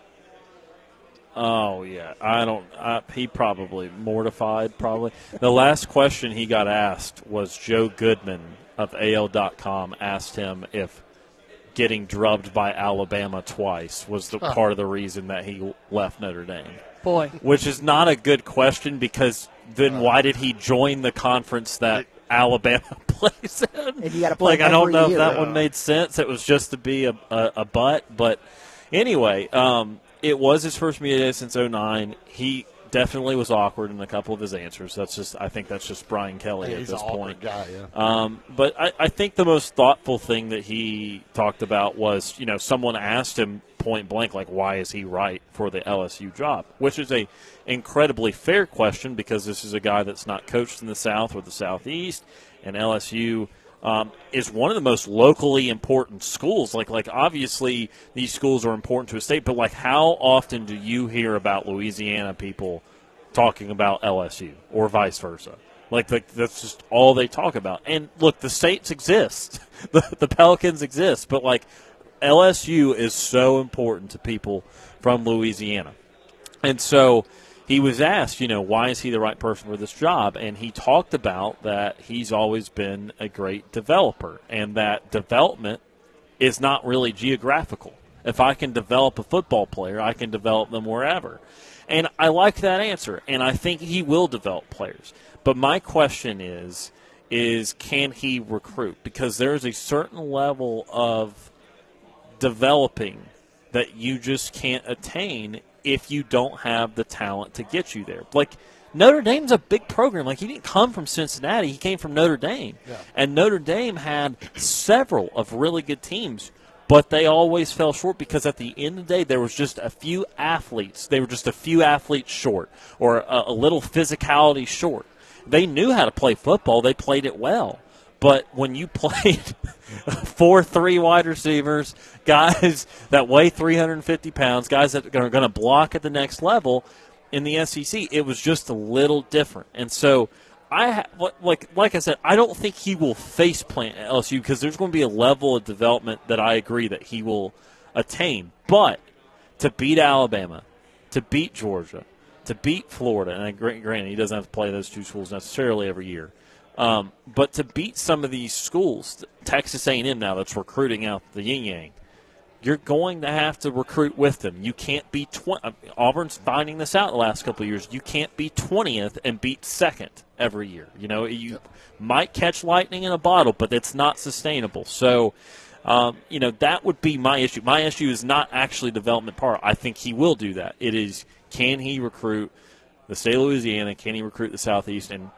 Oh yeah, I don't. I, he probably mortified. Probably the last question he got asked was Joe Goodman of AL.com asked him if getting drubbed by Alabama twice was the Huh. part of the reason that he left Notre Dame. Boy. which is not a good question because then why did he join the conference that Alabama *laughs* plays in? And you gotta play like I don't know year. if that one made sense. It was just to be a a, a butt, but anyway, um, it was his first media day since 09. He definitely was awkward in a couple of his answers. That's just I think that's just Brian Kelly Yeah, at this point. guy, yeah. Um, but I, I think the most thoughtful thing that he talked about was, you know, someone asked him point blank, like, why is he right for the LSU job? Which is a incredibly fair question because this is a guy that's not coached in the South or the Southeast, and LSU. Um, is one of the most locally important schools. Like, like obviously these schools are important to a state, but like, how often do you hear about Louisiana people talking about LSU or vice versa? Like, like that's just all they talk about. And look, the states exist, *laughs* the, the Pelicans exist, but like LSU is so important to people from Louisiana. And so he was asked, you know, why is he the right person for this job? And he talked about that he's always been a great developer and that development is not really geographical. If I can develop a football player, I can develop them wherever. And I like that answer, and I think he will develop players. But my question is is can he recruit? Because there's a certain level of developing that you just can't attain if you don't have the talent to get you there. Like Notre Dame's a big program. Like he didn't come from Cincinnati; he came from Notre Dame, Yeah. and Notre Dame had several of really good teams. But they always fell short because at the end of the day, there was just a few athletes. They were just a few athletes short, or a, a little physicality short. They knew how to play football. They played it well. But when you played *laughs* four three wide receivers, guys that weigh 350 pounds, guys that are going to block at the next level in the SEC, it was just a little different. And so I like like I said, I don't think he will face plant at LSU because there's going to be a level of development that I agree that he will attain. But to beat Alabama, to beat Georgia, to beat Florida, and granted he doesn't have to play those two schools necessarily every year, um, but to beat some of these schools, Texas A&M now that's recruiting out the yin yang, you're going to have to recruit with them. You can't be tw- Auburn's finding this out the last couple of years. You can't be twentieth and beat second every year. You know you might catch lightning in a bottle, but it's not sustainable. So. Um, you know that would be my issue. My issue is not actually development part. I think he will do that. It is can he recruit the state of Louisiana? Can he recruit the Southeast? And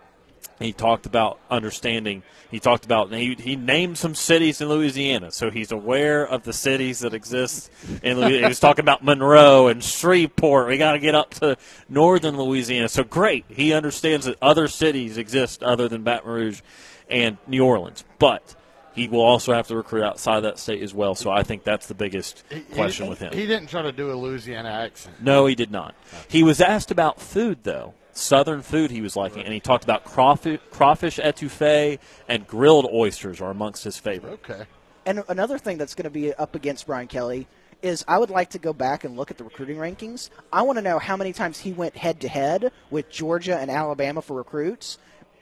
He talked about understanding. He talked about he, he named some cities in Louisiana, so he's aware of the cities that exist in Louisiana. he was talking about Monroe and Shreveport. We got to get up to northern Louisiana. So great, he understands that other cities exist other than Baton Rouge and New Orleans, but he will also have to recruit outside that state as well. So I think that's the biggest question he, with him. He didn't try to do a Louisiana accent. No, he did not. He was asked about food though. Southern food he was liking, and he talked about crawfish, crawfish etouffee and grilled oysters are amongst his favorite. Okay. And another thing that's going to be up against Brian Kelly is I would like to go back and look at the recruiting rankings. I want to know how many times he went head to head with Georgia and Alabama for recruits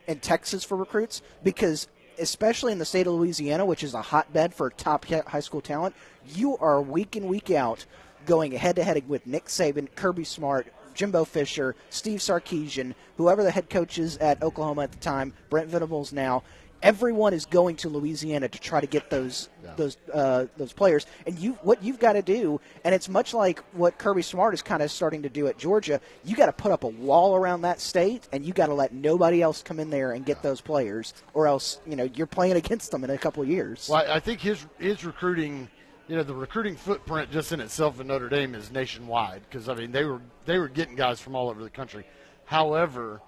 and Texas for recruits because especially in the state of Louisiana, which is a hotbed for top high school talent, you are week in week out going head to head with Nick Saban, Kirby Smart, Jimbo Fisher, Steve Sarkisian, whoever the head coach is at Oklahoma at the time, Brent Venables now. Everyone is going to Louisiana to try to get those yeah. those uh, those players, and you what you've got to do, and it's much like what Kirby Smart is kind of starting to do at Georgia. You got to put up a wall around that state, and you got to let nobody else come in there and get yeah. those players, or else you know you're playing *laughs* against them in a couple of years. Well, I think his his recruiting you know the recruiting footprint just in itself in Notre Dame is nationwide because I mean they were they were getting guys from all over the country. However,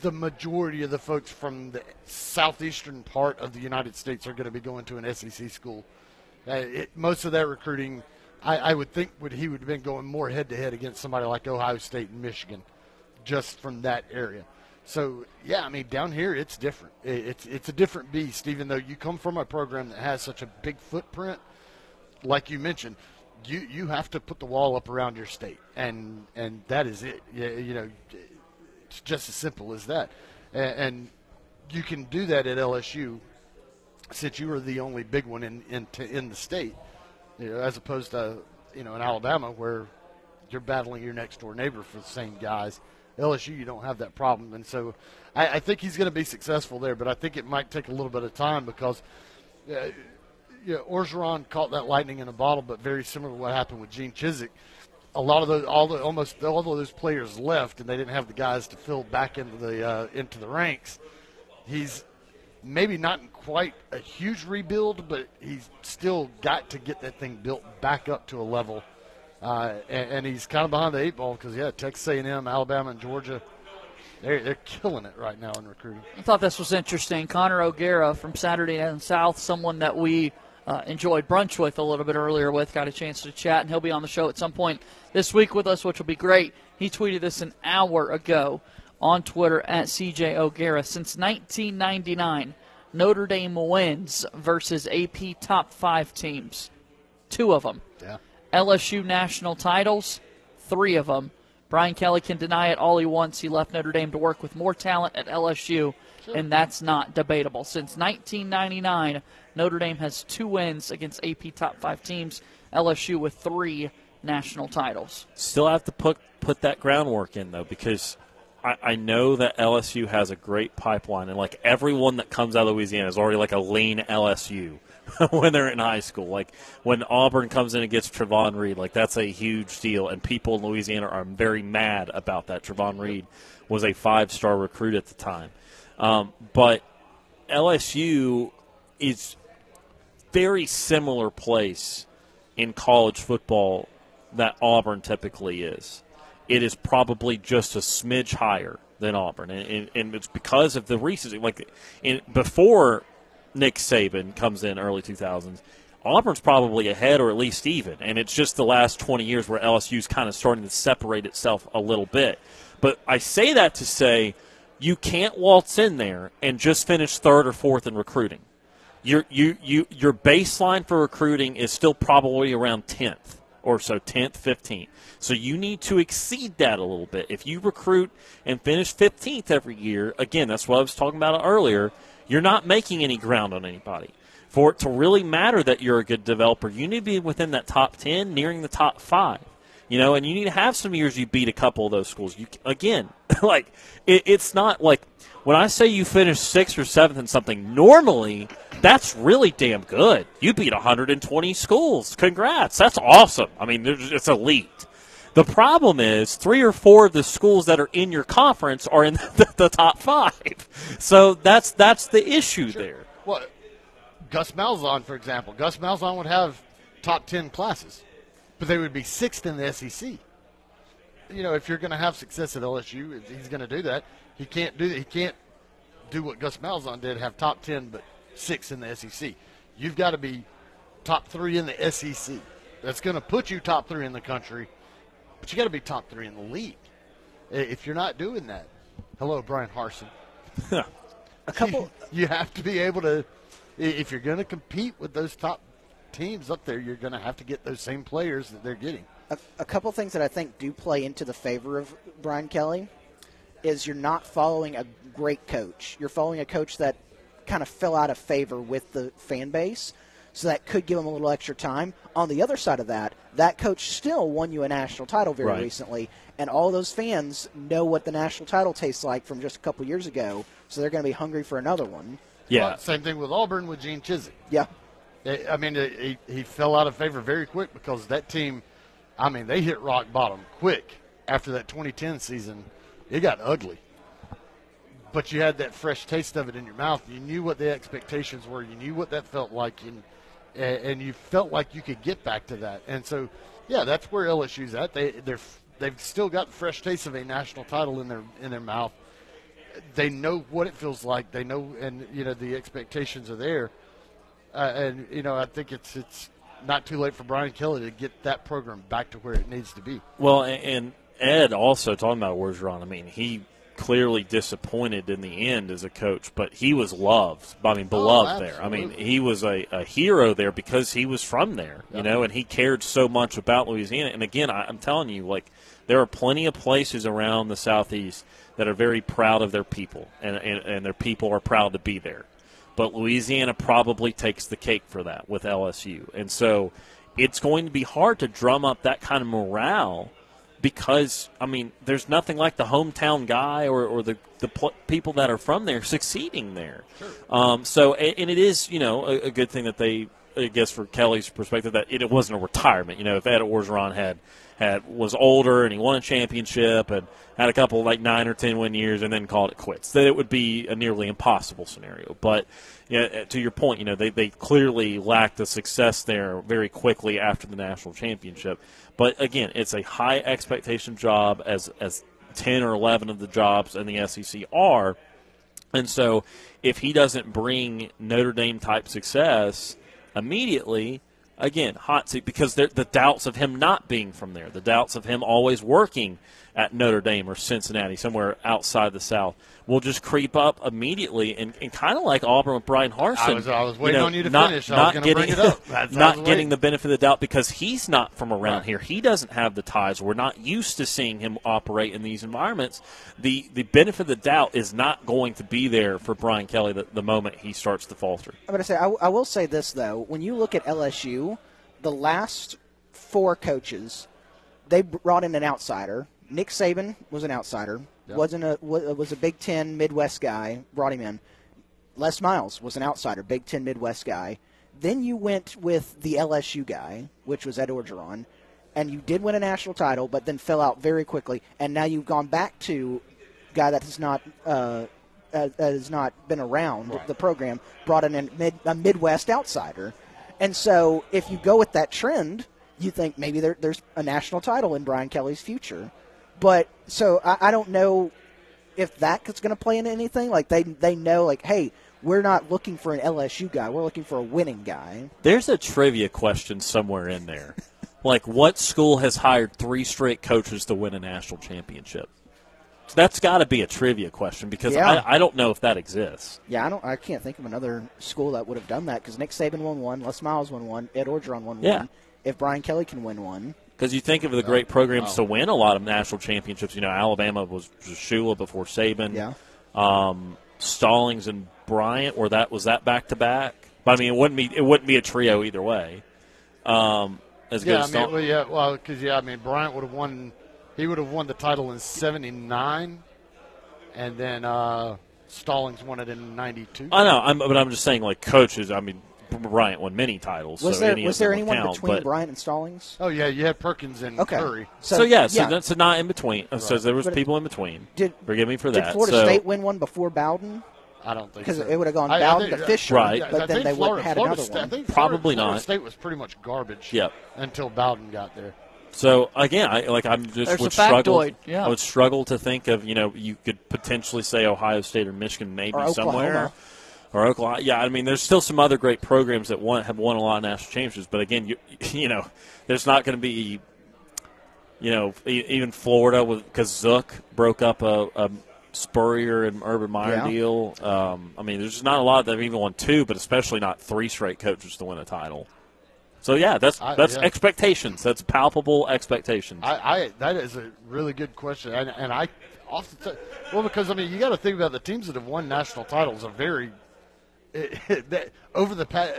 the majority of the folks from the southeastern part of the United States are going to be going to an SEC school. Uh, it, most of that recruiting, I, I would think, would he would have been going more head to head against somebody like Ohio State and Michigan, just from that area. So yeah, I mean down here it's different. It's it's a different beast. Even though you come from a program that has such a big footprint, like you mentioned, you you have to put the wall up around your state, and and that is it. You, you know, it's just as simple as that. And, and you can do that at LSU, since you are the only big one in in, in the state, you know, as opposed to you know in Alabama where you're battling your next door neighbor for the same guys LSU, you don't have that problem. And so I, I think he's going to be successful there, but I think it might take a little bit of time because. Uh, Orgeron caught that lightning in a bottle, but very similar to what happened with Gene Chizik. A lot of those, all the, almost all of those players left, and they didn't have the guys to fill back into the uh, into the ranks. He's maybe not in quite a huge rebuild, but he's still got to get that thing built back up to a level uh, and, and, he's kind of behind the eight ball because yeah, Texas A&M, Alabama, and Georgia, they're they're killing it right now in recruiting. I thought this was interesting. Connor O'Gara from Saturday Night South, someone that we uh, enjoyed brunch with a little bit earlier with, got a chance to chat, and he'll be on the show at some point this week with us, which will be great. He tweeted this an hour ago on Twitter at CJ O'Gara. Since 1999, Notre Dame wins versus AP top five teams. Two of them. Yeah. LSU national titles, three of them. Brian Kelly can deny it all he wants. He left Notre Dame to work with more talent at LSU, sure. and that's not debatable. Since 1999, Notre Dame has two wins against AP top five teams. LSU with three national titles. Still have to put put that groundwork in though, because I, I know that LSU has a great pipeline, and like everyone that comes out of Louisiana is already like a lean LSU. *laughs* when they're in high school. Like when Auburn comes in and gets Trovon Reed, like that's a huge deal, and people in Louisiana are very mad about that. Trovon Reed was a five-star recruit at the time, um, but LSU is very similar place in college football that Auburn typically is. It is probably just a smidge higher than Auburn, and, and, and it's because of the recency. Like in, before Nick Saban comes in early 2000s, Auburn's probably ahead or at least even. And it's just the last 20 years where LSU's kind of starting to separate itself a little bit. But I say that to say you can't waltz in there and just finish third or fourth in recruiting. Your, you, you, your baseline for recruiting is still probably around 10th or so, 10th, 15th. So you need to exceed that a little bit. If you recruit and finish 15th every year, again, that's what I was talking about earlier – you're not making any ground on anybody. For it to really matter that you're a good developer, you need to be within that top 10, nearing the top five. You know, and you need to have some years you beat a couple of those schools. You Again, *laughs* like, it, it's not like when I say you finish sixth or seventh in something, normally that's really damn good. You beat 120 schools. Congrats. That's awesome. I mean, it's elite. The problem is three or four of the schools that are in your conference are in *laughs* the, the top five. So that's that's the issue there. Well, Gus Malzahn, for example, Gus Malzahn would have top ten classes, but they would be sixth in the SEC. You know, if you're going to have success at LSU, he's going to do that. He can't do that. He can't do what Gus Malzahn did, have top ten but six in the SEC. You've got to be top three in the SEC. That's going to put you top three in the country, but you got to be top three in the league. If you're not doing that, hello, Bryan Harsin. *laughs* a couple. you have to be able to, if you're going to compete with those top teams up there, you're going to have to get those same players that they're getting. A, a couple things that I think do play into the favor of Brian Kelly is you're not following a great coach. You're following a coach that kind of fell out of favor with the fan base. So that could give him a little extra time. On the other side of that, that coach still won you a national title very Right. recently, and all those fans know what the national title tastes like from just a couple years ago. So they're going to be hungry for another one. Well, same thing with Auburn with Gene Chizik. Yeah. I I mean, he, he fell out of favor very quick because that team, I mean, they hit rock bottom quick after that 2010 season. It got ugly. But you had that fresh taste of it in your mouth. You knew what the expectations were. You knew what that felt like, and and you felt like you could get back to that. And so, yeah, that's where LSU's at. They they're they've still got the fresh taste of a national title in their in their mouth. They know what it feels like. They know, and you know the expectations are there. Uh, and you know, I think it's it's not too late for Brian Kelly to get that program back to where it needs to be. Well, a- and Ed also talking about Orgeron. I mean, he clearly disappointed in the end as a coach, but he was loved. I mean, oh, beloved there. I mean, he was a, a hero there because he was from there, you know, and he cared so much about Louisiana. And again, I, I'm telling you, like, there are plenty of places around the southeast that are very proud of their people, and, and, and their people are proud to be there. But Louisiana probably takes the cake for that with LSU. And so it's going to be hard to drum up that kind of morale because, I mean, there's nothing like the hometown guy or, or the, the pl- people that are from there succeeding there. Um, so, and, and it is, you know, a, a good thing that they, I guess, for Kelly's perspective, that it, wasn't a retirement. You know, if Ed Orgeron had had was older and he won a championship and had a couple like nine or ten win years and then called it quits, then it would be a nearly impossible scenario. But you know, to your point, you know they, they clearly lacked the success there very quickly after the national championship. But again, it's a high expectation job as as ten or eleven of the jobs in the SEC are. And so, if he doesn't bring Notre Dame type success immediately, again, hot seat because the doubts of him not being from there, the doubts of him always working at Notre Dame or Cincinnati, somewhere outside the South, will just creep up immediately. And, and kind of like Auburn with Bryan Harsin. I was- I was waiting know, on you to not, finish. I Not gonna getting, bring it up. *laughs* That's- not getting the benefit of the doubt because he's not from around here. He doesn't have the ties. We're not used to seeing him operate in these environments. The the benefit of the doubt is not going to be there for Brian Kelly the, the moment he starts to falter. I'm going to say, I, I will say this, though. When you look at LSU, the last four coaches, they brought in an outsider. Nick Saban was an outsider. Yep. wasn't a was a Big Ten Midwest guy. Brought him in. Les Miles was an outsider, Big Ten Midwest guy. Then you went with the LSU guy, which was Ed Orgeron, and you did win a national title, but then fell out very quickly. And now you've gone back to guy that has not uh, uh, has not been around the program, brought in a, mid, a Midwest outsider, and so if you go with that trend, you think maybe there, there's a national title in Brian Kelly's future. But so I, I don't know if that's going to play into anything. Like they they know like, hey, we're not looking for an LSU guy. We're looking for a winning guy. There's a trivia question somewhere in there. *laughs* like, what school has hired three straight coaches to win a national championship? That's got to be a trivia question because Yeah. I, I don't know if that exists. Yeah, I don't. I can't think of another school that would have done that because Nick Saban won one, Les Miles won one, Ed Orgeron won Yeah. one. If Brian Kelly can win one, Because you think of the great programs to win a lot of national championships. You know, Alabama was, was Shula before Saban. Yeah. Um, Stallings and Bryant, or that was that back to back. But I mean, it wouldn't be it wouldn't be a trio either way. Um, as good yeah, I mean, Stall- well, yeah, well, because yeah, I mean, Bryant would have won. He would have won the title in '79, and then uh, Stallings won it in '92. I know, I'm, but I'm just saying, like coaches. I mean, Bryant won many titles. Was so there any was there anyone count, between but- Bryant and Stallings? Oh yeah, you had Perkins and Okay. Curry. So, yeah, so yeah. that's not in between. So there was But- people in between. Did- Forgive me for Did that. Did Florida so, State win one before Bowden? I don't think Because so. it would have gone I- I Bowden think- to Fisher, Right. I but then they wouldn't have had Florida another State, I one. think Probably Florida, Florida not. State was pretty much garbage. Yep. Until Bowden got there. So again, I like I'm just There's would struggle. yeah. I would struggle to think of you know you could potentially say Ohio State or Michigan maybe Or somewhere. Or Oklahoma, yeah. I mean, there's still some other great programs that won, have won a lot of national championships, but again, you, *laughs* you know, there's not going to be, you know, even Florida with because Zook broke up a, a Spurrier and Urban Meyer Yeah. deal. Um, I mean, there's just not a lot that have even won two, but especially not three straight coaches to win a title. So yeah, that's I- that's yeah. expectations. That's palpable expectations. I, I that is a really good question, and, and I often t- well because I mean you got to think about the teams that have won national titles are very *laughs* that, over the past.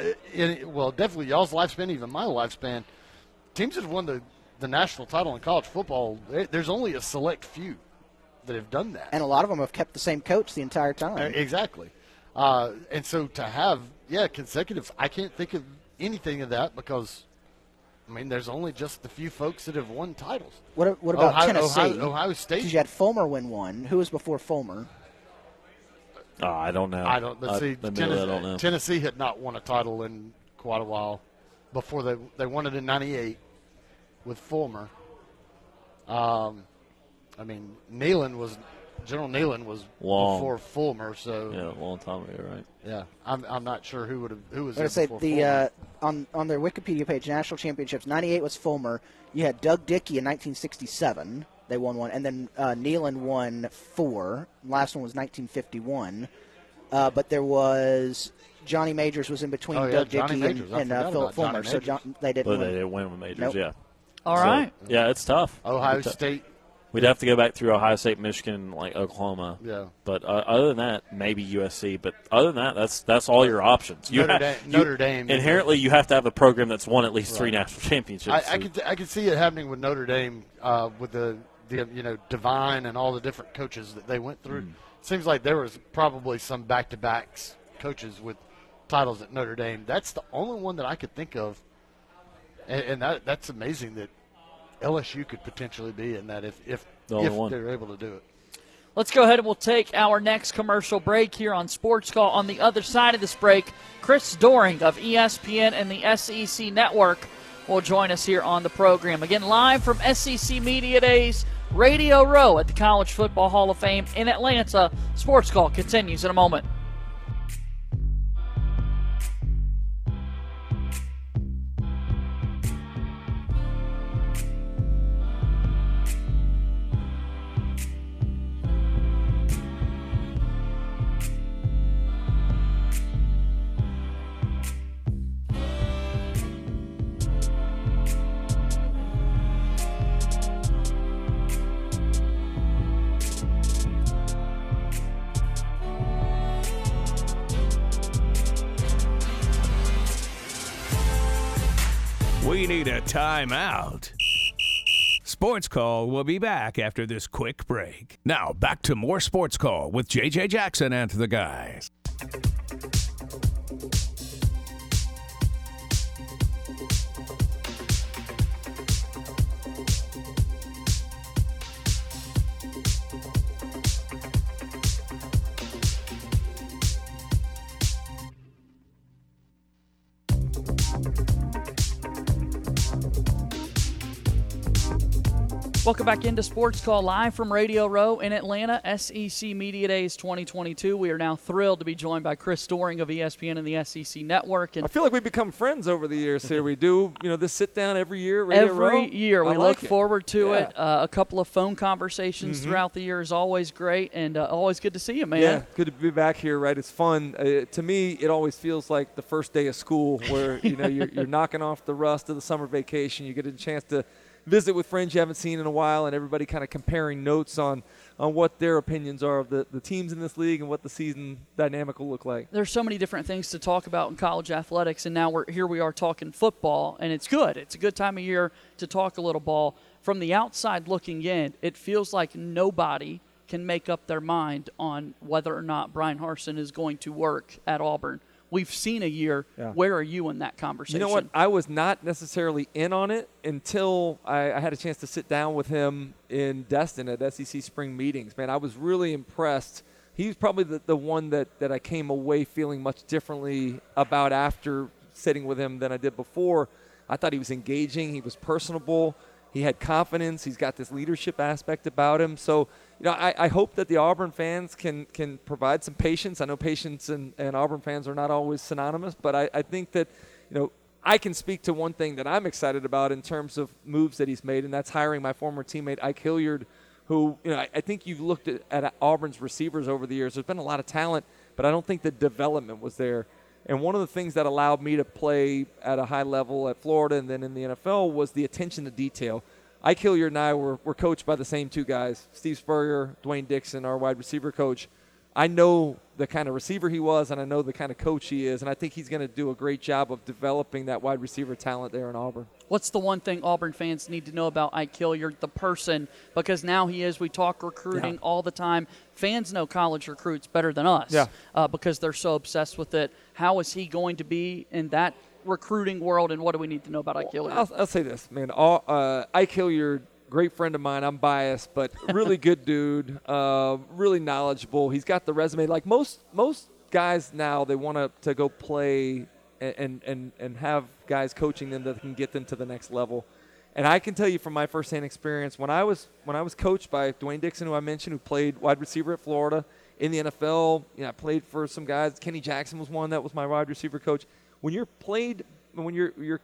Well, definitely y'all's lifespan, even my lifespan. Teams that have won the the national title in college football, there's only a select few that have done that. And a lot of them have kept the same coach the entire time. Uh, exactly. Uh, and so to have, yeah, consecutive, I can't think of anything of that because, I mean, there's only just the few folks that have won titles. What, what about Ohio, Tennessee? Ohio, Ohio State. Because you had Fulmer win one. Who was before Fulmer? Oh, I don't know. I don't. But I- see, admittedly, Tennessee, I don't know. Tennessee had not won a title in quite a while. Before they they won it in '98 with Fulmer. Um, I mean, Neyland was General Neyland was Long. before Fulmer, so Yeah, a long time ago, right? yeah, I'm, I'm not sure who would have who was I'm going to say the uh, on on their Wikipedia page, national championships. '98 was Fulmer. You had Doug Dickey in 1967. They won one, and then uh, Neyland won four. Last one was 1951. Uh, but there was Johnny Majors was in between Oh, yeah, Doug Johnny Dickey Majors. and, I and uh, forgot Philip about Johnny Fulmer. So John, they didn't But win. they didn't win with majors, Nope. yeah. All So, right. Yeah, it's tough. Ohio It's tough. State. We'd have to go back through Ohio State, Michigan, like Oklahoma. Yeah. But uh, other than that, maybe USC. But other than that, that's that's all your options. You Notre ha- Dame- you- Notre Dame. Inherently, you have to have a program that's won at least three national championships. I, I could I could see it happening with Notre Dame uh, with the the you know Devine and all the different coaches that they went through. Hmm. Seems like there was probably some back to backs coaches with titles at Notre Dame. That's the only one that I could think of, and, and that that's amazing that LSU could potentially be in that if if, The if one. they're able to do it. Let's go ahead and we'll take our next commercial break here on Sports Call. On the other side of this break, Chris Doering of ESPN and the SEC Network will join us here on the program. Again, live from SEC Media Days, Radio Row at the College Football Hall of Fame in Atlanta. Sports Call continues in a moment. Need a timeout. Sports Call will be back after this quick break. Now, back to more Sports Call with JJ Jackson and the guys. Welcome back into Sports Call live from Radio Row in Atlanta, SEC Media Days 2022. We are now thrilled to be joined by Chris Doering of ESPN and the SEC Network. And I feel like we've become friends over the years here. We do, you know, this sit down every year. Radio every Row. year I we like look it. forward to Yeah. it. Uh, a couple of phone conversations Mhm. throughout the year is always great, and uh, always good to see you, man. Yeah, good to be back here. Right, it's fun. Uh, to me, it always feels like the first day of school, where you know you're, you're *laughs* knocking off the rust of the summer vacation. You get a chance to visit with friends you haven't seen in a while, and everybody kind of comparing notes on on what their opinions are of the, the teams in this league and what the season dynamic will look like. There's so many different things to talk about in college athletics, and now we're here. We are talking football, and it's good. It's a good time of year to talk a little ball. From the outside looking in, it feels like nobody can make up their mind on whether or not Bryan Harsin is going to work at Auburn. We've seen a year. Yeah. Where are you in that conversation? You know what? I was not necessarily in on it until I, I had a chance to sit down with him in Destin at SEC spring meetings. Man, I was really impressed. He's probably the, the one that, that I came away feeling much differently about after sitting with him than I did before. I thought he was engaging, he was personable, he had confidence, he's got this leadership aspect about him. So, you know, I, I hope that the Auburn fans can can provide some patience. I know patience and, and Auburn fans are not always synonymous, but I, I think that, you know, I can speak to one thing that I'm excited about in terms of moves that he's made, and that's hiring my former teammate Ike Hilliard, who, you know, I, I think you've looked at, at Auburn's receivers over the years. There's been a lot of talent, but I don't think the development was there. And one of the things that allowed me to play at a high level at Florida and then in the NFL was the attention to detail. Ike Hilliard and I were, were coached by the same two guys, Steve Spurrier, Dwayne Dixon, our wide receiver coach. I know the kind of receiver he was, and I know the kind of coach he is, and I think he's going to do a great job of developing that wide receiver talent there in Auburn. What's the one thing Auburn fans need to know about Ike Hilliard, the person? Because now he is, we talk recruiting Yeah. all the time. Fans know college recruits better than us Yeah. uh, because they're so obsessed with it. How is he going to be in that recruiting world, and what do we need to know about Ike Hilliard? I'll, I'll say this, man. All, uh, Ike Hilliard, great friend of mine. I'm biased, but *laughs* really good dude. Uh, really knowledgeable. He's got the resume. Like most most guys now, they want to to go play and, and and and have guys coaching them that can get them to the next level. And I can tell you from my firsthand experience, when I was when I was coached by Dwayne Dixon, who I mentioned, who played wide receiver at Florida in the NFL, you know, I played for some guys. Kenny Jackson was one that was my wide receiver coach. When you're played, when you're you're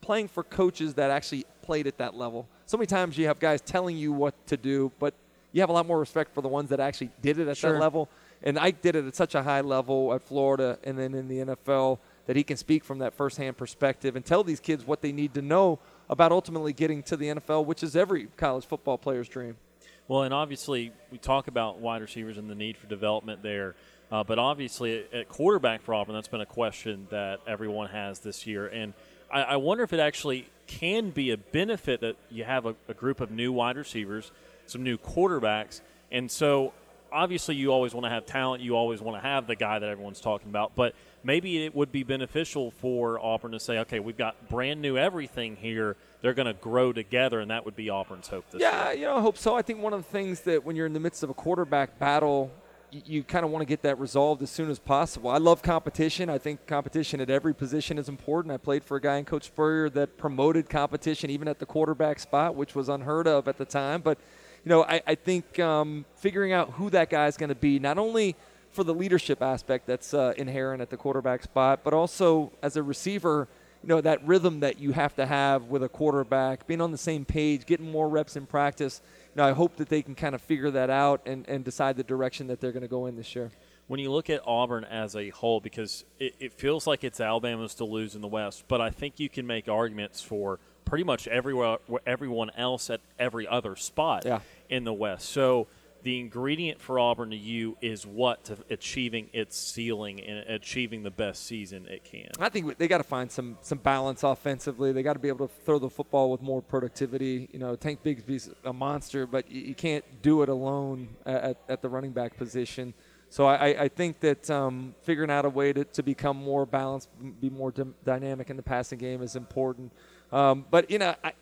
playing for coaches that actually played at that level. So many times you have guys telling you what to do, but you have a lot more respect for the ones that actually did it at Sure. that level. And Ike did it at such a high level at Florida and then in the NFL that he can speak from that firsthand perspective and tell these kids what they need to know about ultimately getting to the NFL, which is every college football player's dream. Well, and obviously we talk about wide receivers and the need for development there, uh, but obviously at- quarterback for Auburn, that's been a question that everyone has this year, and I, I wonder if it actually can be a benefit that you have a, a group of new wide receivers, some new quarterbacks, and so obviously you always want to have talent, you always want to have the guy that everyone's talking about, but maybe it would be beneficial for Auburn to say, okay, we've got brand new everything here. They're going to grow together, and that would be Auburn's hope this year. Yeah, you know, I hope so. I think one of the things that when you're in the midst of a quarterback battle, you, kind of want to get that resolved as soon as possible. I love competition. I think competition at every position is important. I played for a guy in Coach Spurrier that promoted competition even at the quarterback spot, which was unheard of at the time. But, you know, I, I think um, figuring out who that guy is going to be, not only for the leadership aspect that's uh, inherent at the quarterback spot, but also as a receiver – you know that rhythm that you have to have with a quarterback, being on the same page, getting more reps in practice. Know, I hope that they can kind of figure that out and, and decide the direction that they're going to go in this year. when you look at Auburn as a whole, because it, it feels like it's Alabama's to lose in the West, but I think you can make arguments for pretty much everywhere, everyone else at every other spot Yeah. in the West. So the ingredient for Auburn to you is what to achieving its ceiling and achieving the best season it can. I think they got to find some some balance offensively. They got to be able to throw the football with more productivity. You know, Tank Bigsby's a monster, but you, can't do it alone at, at the running back position. So I, I- think that um, figuring out a way to, to become more balanced, be more dy- dynamic in the passing game is important. Um, but you know, I,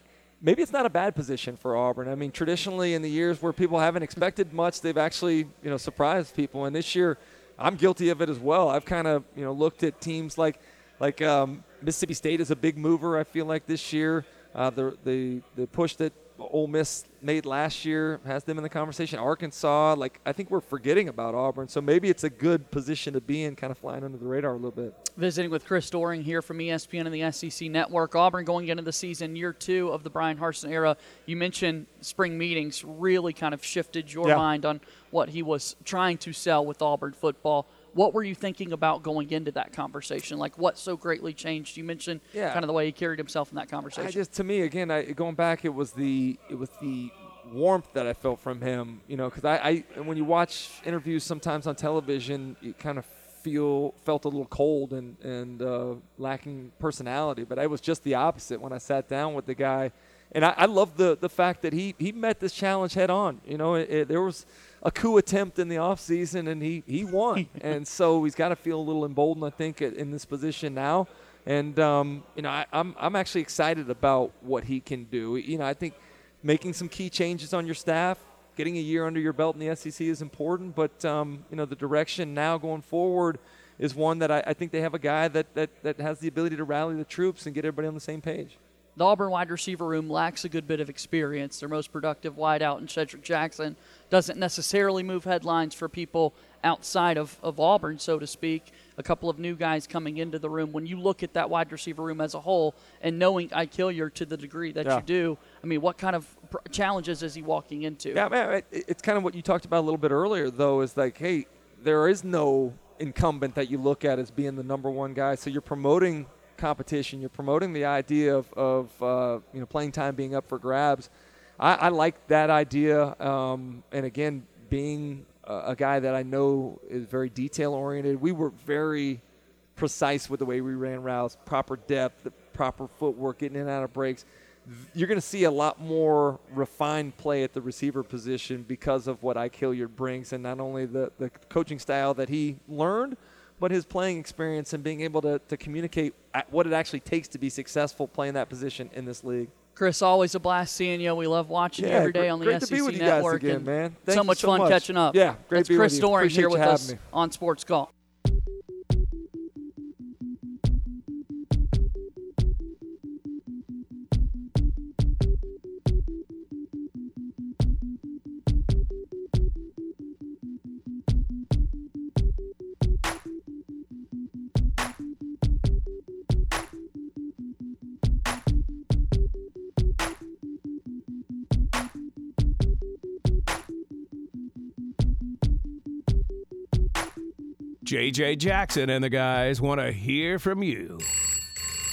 maybe it's not a bad position for Auburn. I mean, traditionally in the years where people haven't expected much, they've actually you know surprised people. And this year, I'm guilty of it as well. I've kind of you know looked at teams like like um, Mississippi State is a big mover. I feel like this year, uh, the the the push that Ole Miss made last year has them in the conversation. Arkansas, like I think we're forgetting about Auburn, so maybe it's a good position to be in, kind of flying under the radar a little bit. Visiting with Chris Doering here from ESPN and the SEC Network. Auburn going into the season, year two of the Bryan Harsin era. You mentioned spring meetings really kind of shifted your Yeah. mind on what he was trying to sell with Auburn football. What were you thinking about going into that conversation? Like, what so greatly changed? You mentioned Yeah. kind of the way he carried himself in that I conversation. just to me again, I, going back, it was the it was the warmth that I felt from him. You know, because I, I when you watch interviews sometimes on television, you kind of feel felt a little cold and and uh, lacking personality. But I was just the opposite when I sat down with the guy. and I, I love the the fact that he he met this challenge head on. You know, it, it, there was a coup attempt in the offseason and he he won, *laughs* and so he's got to feel a little emboldened, I think, in this position now. And um, you know, I, I'm I'm actually excited about what he can do. You know, I think making some key changes on your staff, getting a year under your belt in the SEC is important, but um, you know, the direction now going forward is one that I, I think they have a guy that, that, that has the ability to rally the troops and get everybody on the same page. The Auburn wide receiver room lacks a good bit of experience. Their most productive wideout in Shedrick Jackson doesn't necessarily move headlines for people outside of, of Auburn, so to speak. A couple of new guys coming into the room. When you look at that wide receiver room as a whole and knowing Ike Hilliard to the degree that Yeah. you do, I mean, what kind of pr- challenges is he walking into? Yeah, man, it- it's kind of what you talked about a little bit earlier, though, is like, hey, there is no incumbent that you look at as being the number one guy. So you're promoting competition. You're promoting the idea of, of uh, you know playing time being up for grabs. I, I like that idea, um, and again, being a, a guy that I know is very detail oriented. We were very precise with the way we ran routes, proper depth, proper footwork, getting in and out of breaks. You're going to see a lot more refined play at the receiver position because of what Ike Hilliard brings, and not only the, the coaching style that he learned, but his playing experience and being able to, to communicate what it actually takes to be successful playing that position in this league. Chris, always a blast seeing you. We love watching you every day on the great to SEC be with you guys Network. again, and man. Thank so much so fun much. catching up. Yeah, great That's Chris with you. Doering Appreciate here with us me. on Sports Call. JJ Jackson and the guys want to hear from you.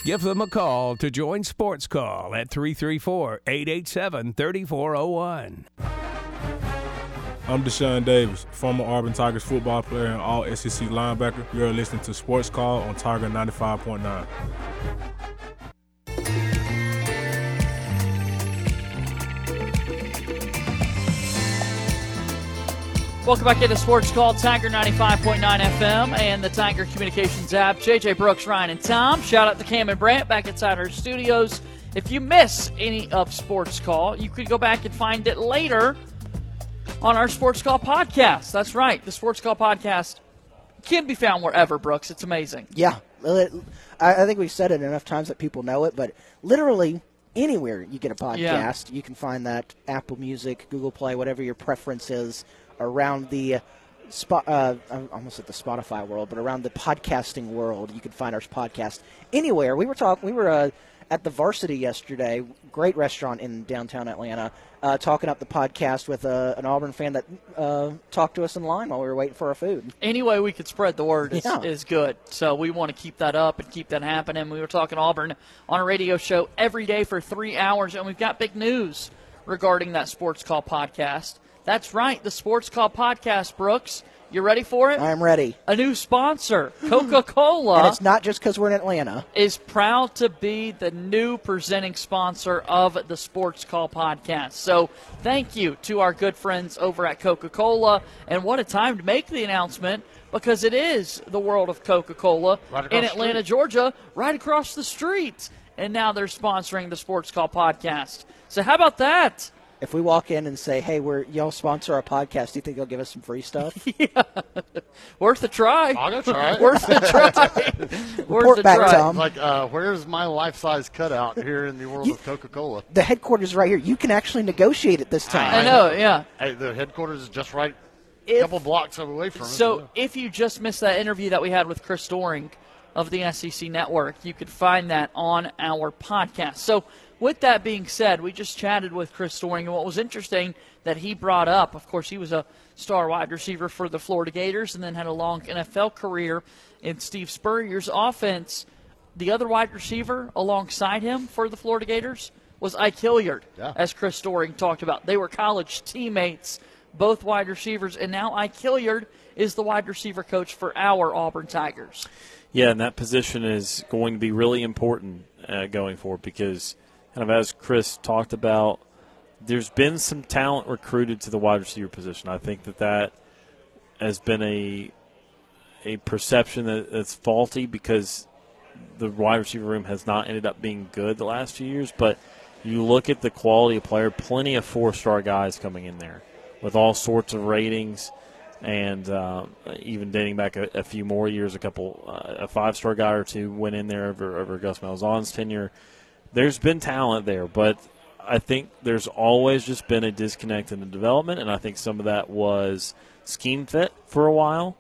Give them a call to join Sports Call at 334 887 3401. I'm Deshaun Davis, former Auburn Tigers football player and all SEC linebacker. You're listening to Sports Call on Tiger 95.9. Welcome back into Sports Call Tiger 95.9 FM and the Tiger Communications app. JJ Brooks, Ryan, and Tom. Shout out to Cam and Brant back inside our studios. If you miss any of Sports Call, you could go back and find it later on our Sports Call podcast. That's right. The Sports Call podcast can be found wherever, Brooks. It's amazing. Yeah, I, I think we've said it enough times that people know it, but literally anywhere you get a podcast, Yeah. you can find that Apple Music, Google Play, whatever your preference is around the spot. Uh, I'm almost at the Spotify world, but around the podcasting world, you can find our podcast anywhere. We were talking. We were. Uh, at the Varsity yesterday, great restaurant in downtown Atlanta, uh, talking up the podcast with uh, an Auburn fan that uh, talked to us in line while we were waiting for our food. any way we could spread the word is, Yeah. is good. So we want to keep that up and keep that happening. We were talking Auburn on a radio show every day for three hours, and we've got big news regarding that Sports Call podcast. That's right, the Sports Call podcast, Brooks. You ready for it? I'm ready. A new sponsor, Coca Cola *laughs* And it's not just because we're in Atlanta. is proud to be the new presenting sponsor of the Sports Call podcast. So, thank you to our good friends over at Coca Cola. And what a time to make the announcement because it is the world of Coca Cola Right in Atlanta. Georgia, right across the street. And now they're sponsoring the Sports Call podcast. So, how about that? If we walk in and say, "Hey, we're y'all sponsor our podcast," do you think they'll give us some free stuff? *laughs* yeah, Worth a try. I'll go try. Worth a try. *laughs* Worth Report a back, try. Tom. Like, uh, where's my life-size cutout here in the world of Coca-Cola? the headquarters right here. You can actually negotiate it this time. I know, yeah. Hey, the headquarters is just right, If- a couple blocks away from us. So, if you just missed that interview that we had with Chris Doering of the SEC Network, you could find that on our podcast. So, with that being said, we just chatted with Chris Doering, and what was interesting that he brought up, of course, he was a star wide receiver for the Florida Gators and then had a long NFL career in Steve Spurrier's offense. The other wide receiver alongside him for the Florida Gators was Ike Hilliard, Yeah. as Chris Doering talked about. They were college teammates, both wide receivers, and now Ike Hilliard is the wide receiver coach for our Auburn Tigers. Yeah, and that position is going to be really important uh, going forward because kind of as Chris talked about, there's been some talent recruited to the wide receiver position. I think that that has been a a perception that, that's faulty because the wide receiver room has not ended up being good the last few years. But you look at the quality of player, plenty of four star guys coming in there with all sorts of ratings. And uh, even dating back a, a, few more years, a couple, uh, a five star guy or two went in there over, over Gus Malzahn's tenure. There's been talent there, but I think there's always just been a disconnect in the development, and I think some of that was scheme fit for a while,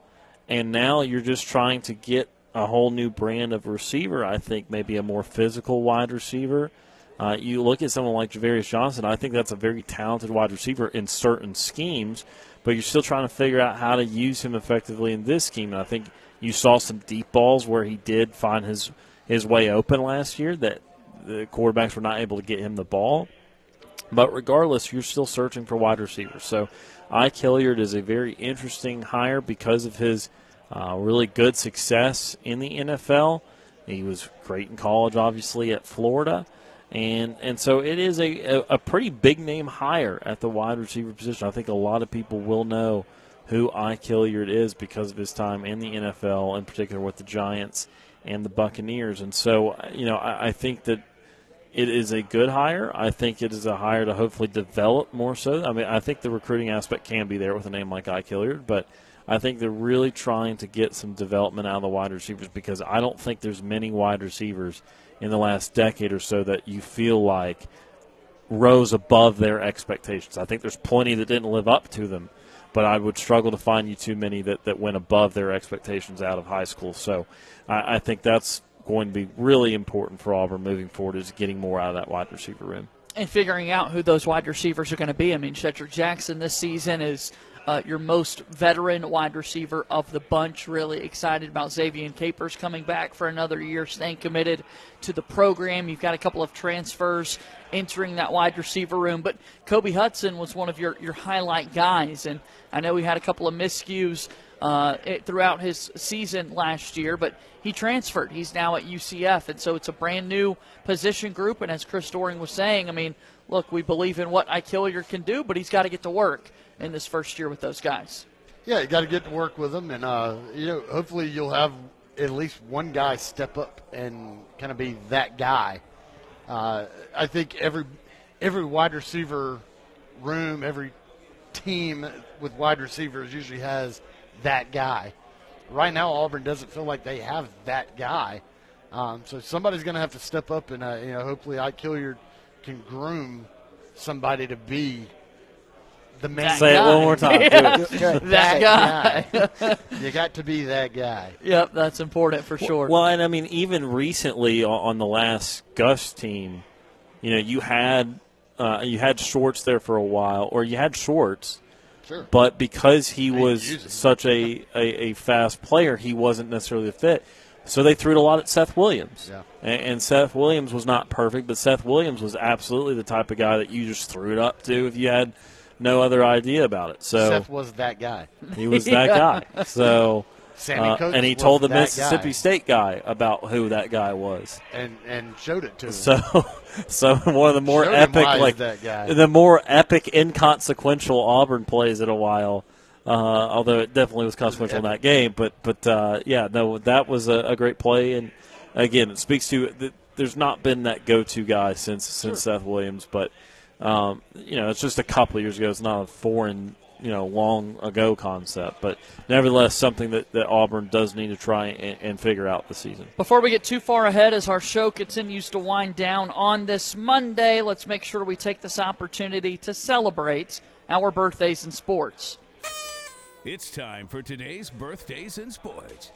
and now you're just trying to get a whole new brand of receiver. I think maybe a more physical wide receiver. Uh, you look at someone like Ja'Varrius Johnson. I think that's a very talented wide receiver in certain schemes, but you're still trying to figure out how to use him effectively in this scheme. And I think you saw some deep balls where he did find his his way open last year that the quarterbacks were not able to get him the ball. But regardless, you're still searching for wide receivers. So Ike Hilliard is a very interesting hire because of his uh, really good success in the NFL. He was great in college, obviously, at Florida. And and so it is a, a, a, pretty big name hire at the wide receiver position. I think a lot of people will know who Ike Hilliard is because of his time in the NFL, in particular with the Giants and the Buccaneers. And so, you know, I, I think that it is a good hire. I think it is a hire to hopefully develop more so. I mean, I think the recruiting aspect can be there with a name like Ike Hilliard, but I think they're really trying to get some development out of the wide receivers because I don't think there's many wide receivers in the last decade or so that you feel like rose above their expectations. I think there's plenty that didn't live up to them, but I would struggle to find you too many that, that went above their expectations out of high school. So I, I think that's going to be really important for Auburn moving forward is getting more out of that wide receiver room. And figuring out who those wide receivers are going to be. I mean, Shedrick Jackson this season is uh, your most veteran wide receiver of the bunch. Really excited about Xavier Capers coming back for another year, staying committed to the program. You've got a couple of transfers entering that wide receiver room, but Kobe Hudson was one of your, your highlight guys. And I know he had a couple of miscues uh, throughout his season last year, but he transferred. He's now at UCF, and so it's a brand new position group. And as Chris Doering was saying, I mean, look, we believe in what Ike Hilliard can do, but he's got to get to work in this first year with those guys. Yeah, you got to get to work with them, and uh, you know, hopefully you'll have at least one guy step up and kind of be that guy. Uh, I think every every wide receiver room, every team with wide receivers usually has that guy. Right now, Auburn doesn't feel like they have that guy. Um, so somebody's going to have to step up, and uh, you know, hopefully, Ike Hilliard can groom somebody to be the man. Say guy. it one more time. that, that guy. guy. you got to be that guy. Yep, that's important for sure. Well, and I mean, even recently on the last Gus team, you know, you had uh, you had Schwartz there for a while, or you had Schwartz Sure. But because he was such a, a, a, fast player, he wasn't necessarily a fit. So they threw it a lot at Seth Williams. Yeah. And, and, Seth Williams was not perfect, but Seth Williams was absolutely the type of guy that you just threw it up to if you had no other idea about it. So Seth was that guy. He was that *laughs* guy. So Sammy uh, and he told the Mississippi guy. State guy about who that guy was. and and showed it to him. So, *laughs* so one of the more Showed epic, like that guy. the more epic, inconsequential Auburn plays in a while. Uh, although it definitely was consequential in that game, but but uh, yeah, no, that was a, a, great play, and again, it speaks to the, there's not been that go-to guy since since Seth Williams, but um, you know, it's just a couple of years ago. It's not a foreign you know long ago concept, but nevertheless something that, that Auburn does need to try and, and, figure out this season. Before we get too far ahead, as our show continues to wind down on this Monday, let's make sure we take this opportunity to celebrate our birthdays in sports. It's time for today's birthdays in sports.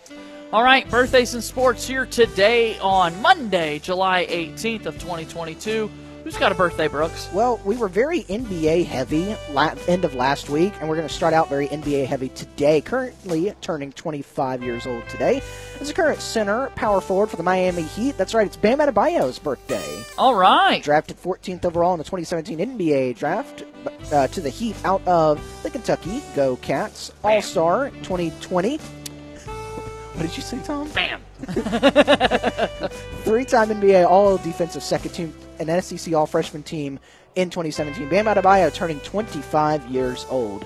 All right, birthdays in sports here today on Monday, July 18th of 2022. Who's got a birthday, Brooks? Well, we were very NBA heavy la- end of last week, and we're going to start out very NBA heavy today. Currently turning 25 years old today is a current center, power forward for the Miami Heat. That's right, it's Bam Adebayo's birthday. All right. Drafted 14th overall in the 2017 NBA draft uh, to the Heat out of the Kentucky Go Cats. All Star 2020. What did you say, Tom? Bam. *laughs* *laughs* Three time NBA All Defensive Second Team an SEC All Freshman team in 2017. Bam Adebayo turning 25 years old.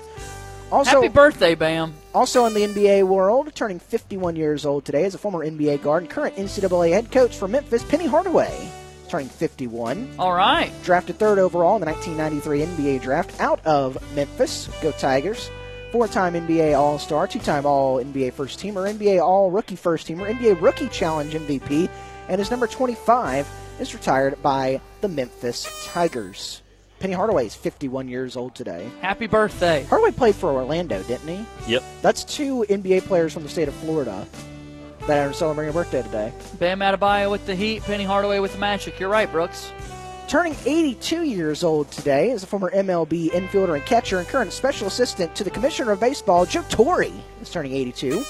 Also, Happy birthday, Bam. Also in the NBA world, turning 51 years old today is a former NBA guard and current NCAA head coach for Memphis, Penny Hardaway, turning 51. All right. Drafted third overall in the 1993 NBA draft out of Memphis. Go Tigers. Four time NBA All Star, two time All NBA First Teamer, NBA All Rookie First Teamer, NBA Rookie Challenge MVP, and is number 25 is retired by the Memphis Tigers. Penny Hardaway is 51 years old today. Happy birthday. Hardaway played for Orlando, didn't he? Yep. That's two NBA players from the state of Florida that are celebrating a birthday today. Bam Adebayo with the Heat, Penny Hardaway with the Magic. You're right, Brooks. Turning 82 years old today is a former MLB infielder and catcher and current special assistant to the Commissioner of Baseball, Joe Torre, is turning 82.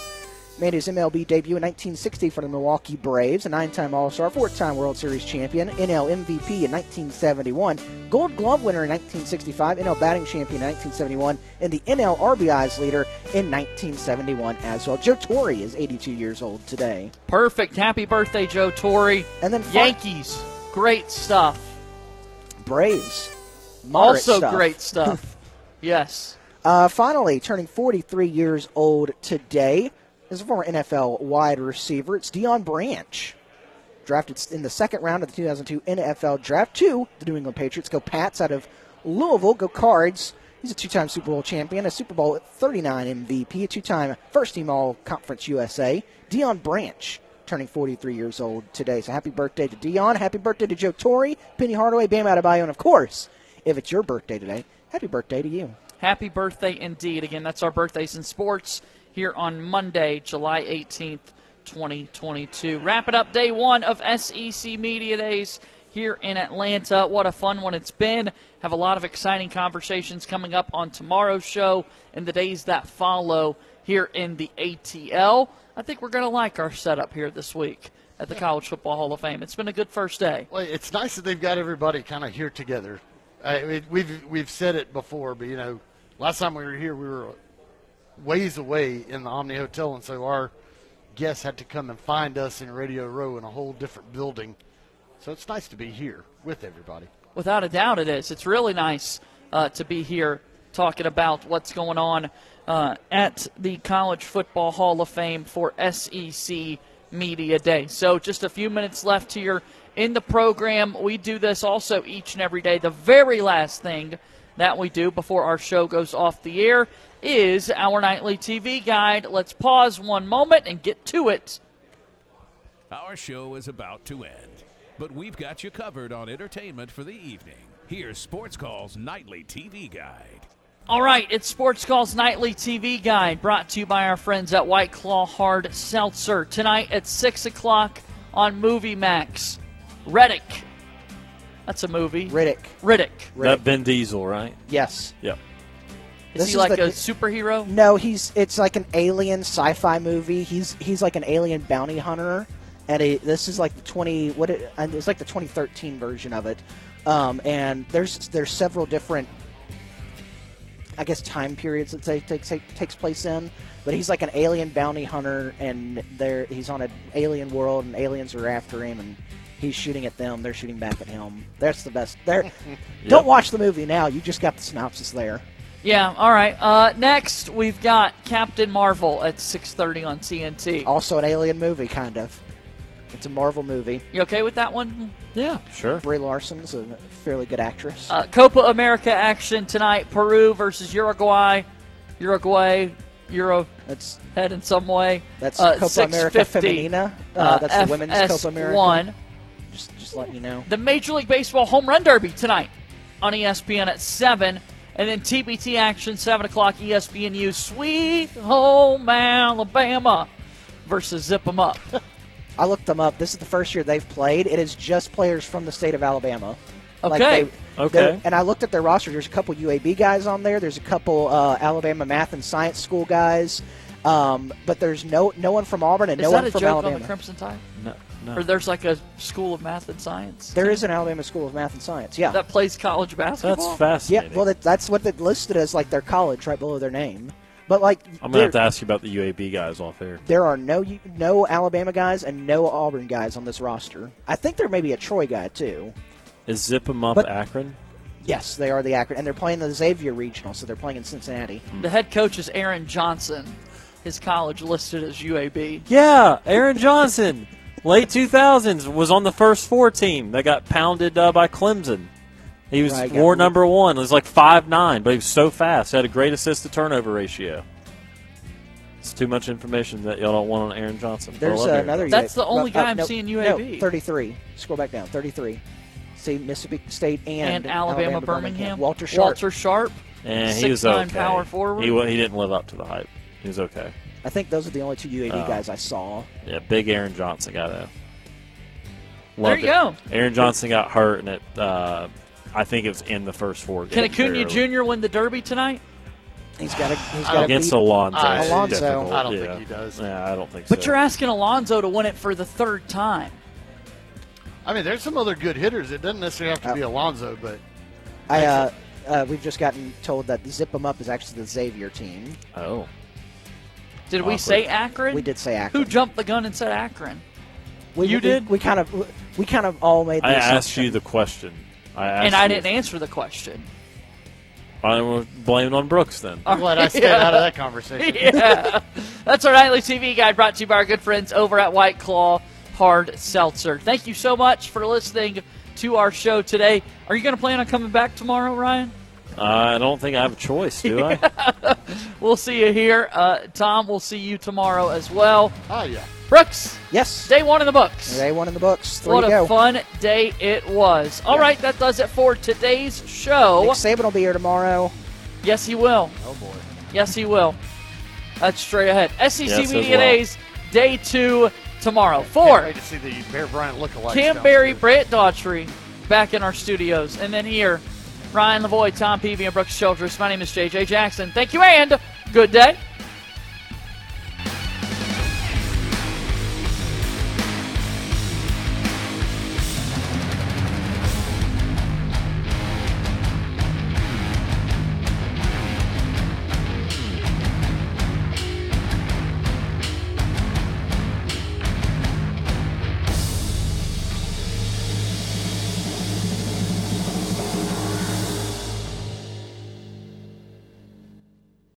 Made his MLB debut in 1960 for the Milwaukee Braves, a nine-time All-Star, four-time World Series champion, NL MVP in 1971, Gold Glove winner in 1965, NL batting champion in 1971, and the NL RBIs leader in 1971 as well. Joe Torre is 82 years old today. Perfect. Happy birthday, Joe Torre. And then Yankees. Great stuff. Braves. Also stuff. great *laughs* stuff. yes. Uh, finally, turning 43 years old today is a former NFL wide receiver. It's Deion Branch. Drafted in the second round of the 2002 NFL Draft to the New England Patriots. Go Pats out of Louisville. Go Cards. He's a two time Super Bowl champion, a Super Bowl 39 MVP, a two time first team All Conference USA. Deion Branch turning 43 years old today. So happy birthday to Deion. Happy birthday to Joe Torre, Penny Hardaway, Bam Adebayo, and of course, if it's your birthday today, happy birthday to you. Happy birthday indeed. Again, that's our birthdays in sports here on Monday, July 18th, 2022. Wrapping up day one of SEC Media Days here in Atlanta. What a fun one it's been. Have a lot of exciting conversations coming up on tomorrow's show and the days that follow here in the ATL. I think we're going to like our setup here this week at the College Football Hall of Fame. It's been a good first day. Well, it's nice that they've got everybody kind of here together. I mean, we've we've said it before, but you know, last time we were here, we were ways away in the Omni Hotel, and so our guests had to come and find us in Radio Row in a whole different building. So it's nice to be here with everybody. Without a doubt, it is. It's really nice uh, to be here talking about what's going on uh, at the College Football Hall of Fame for SEC Media Day. So, just a few minutes left here in the program. We do this also each and every day. The very last thing that we do before our show goes off the air is our nightly TV guide. Let's pause one moment and get to it. Our show is about to end, but we've got you covered on entertainment for the evening. Here's Sports Call's nightly TV guide. All right, it's Sports Call's nightly TV guide brought to you by our friends at White Claw Hard Seltzer. Tonight at 6 o'clock on Movie Max. Riddick. That's a movie. Riddick. Riddick. That Vin Diesel, right? Yes. Yep. Is This he is like the- a superhero? No, he's it's like an alien sci-fi movie. He's he's like an alien bounty hunter, and he, this is like the twenty what it, it's like the 2013 version of it. Um, and there's there's several different, I guess, time periods that say takes takes place in. But he's like an alien bounty hunter, and there he's on an alien world, and aliens are after him, and he's shooting at them. They're shooting back at him. That's the best. There, *laughs* don't watch the movie now. You just got the synopsis there. Yeah, all right. Uh, next, we've got Captain Marvel at 6.30 on TNT. Also an alien movie, kind of. It's a Marvel movie. You okay with that one? Yeah, sure. Brie Larson's a fairly good actress. Uh, Copa America action tonight. Peru versus Uruguay. Uruguay, Euro that's head in some way. That's Uh, Copa America 6:50, Femenina. Uh, that's the women's Copa FS1. America. Just, just let you know. The Major League Baseball Home Run Derby tonight on ESPN at 7. And then TBT action, 7 o'clock, ESPNU, Sweet Home Alabama versus Zip 'em Up. *laughs* I looked them up. This is the first year they've played. It is just players from the state of Alabama. Okay. they- Okay. And I looked at their roster. There's a couple UAB guys on there. There's a couple uh, Alabama math and science school guys. Um, but there's no no one from Auburn and Is no that one a from joke Alabama. on the Crimson Tide? No, no. Or there's like a school of math and science There is an Alabama School of Math and Science. Yeah. that plays college basketball? That's fascinating. Yeah, well, that, that's what they listed as like their college right below their name. But like, I'm gonna have to ask you about the UAB guys off air. there are no no Alabama guys and no Auburn guys on this roster. I think there may be a Troy guy too. Is Zip 'em Up But- Akron? Yes, they are the Akron, and they're playing the Xavier Regional, so they're playing in Cincinnati. Hmm. The head coach is Aaron Johnson. His college listed as UAB. Yeah, Aaron Johnson, late 2000s, was on the first four team that got pounded uh, by Clemson. He was Right, war number one. He was like five nine, but he was so fast. He had a great assist to turnover ratio. It's too much information that y'all don't want on Aaron Johnson. There's uh, Aaron another. Johnson. That's the only guy I'm seeing UAB. No, 33. Scroll back down. 33. See Mississippi State and, And, Alabama, Birmingham. Walter Sharpe. Walter Sharpe. And he was Six-nine okay. power forward. He, he didn't live up to the hype. He was okay. I think those are the only two UAB Oh. guys I saw. Yeah, big Aaron Johnson guy though. There Loved you it. go. Aaron Johnson got hurt, and it. Uh, I think it was in the first four Can games. Acuna. Jr. win the Derby tonight? He's got to. He's I got to against beat Alonso? I- it's Alonso. I don't yeah. think he does. Yeah, I don't think But so. But you're asking Alonso to win it for the third time. I mean, there's some other good hitters. It doesn't necessarily have to be Alonso, but I, uh, uh, we've just gotten told that the Zip 'em Up is actually the Xavier team. oh, Did we say Akron? We did say Akron. Who jumped the gun and said Akron? We, You we- did? We kind of. We kind of all made. The I asked you the question. I asked And I didn't if- answer the question. I will blame it on Brooks then. I'm glad I stayed Yeah. out of that *laughs* conversation. yeah. *laughs* That's our nightly TV guide brought to you by our good friends over at White Claw Hard Seltzer. Thank you so much for listening to our show today. Are you going to plan on coming back tomorrow, Ryan? I don't think I have a choice, do I? *laughs* We'll see you here. Uh, Tom, we'll see you tomorrow as well. Oh yeah. Brooks, Yes. day one in the books. Day one in the books. Three what a go. fun day it was. All right, that does it for today's show. Nick Saban will be here tomorrow. Yes, he will. Oh boy. Yes, he will. That's straight ahead. SEC Yes, Media well. Days, day two tomorrow. Can't Four. wait to see the Bear Bryant lookalike. Cam Berry, Brett Daughtry back in our studios. And then here, Ryan Lavoy, Tom Peavy, and Brooks Childress. My name is JJ Jackson. Thank you and good day.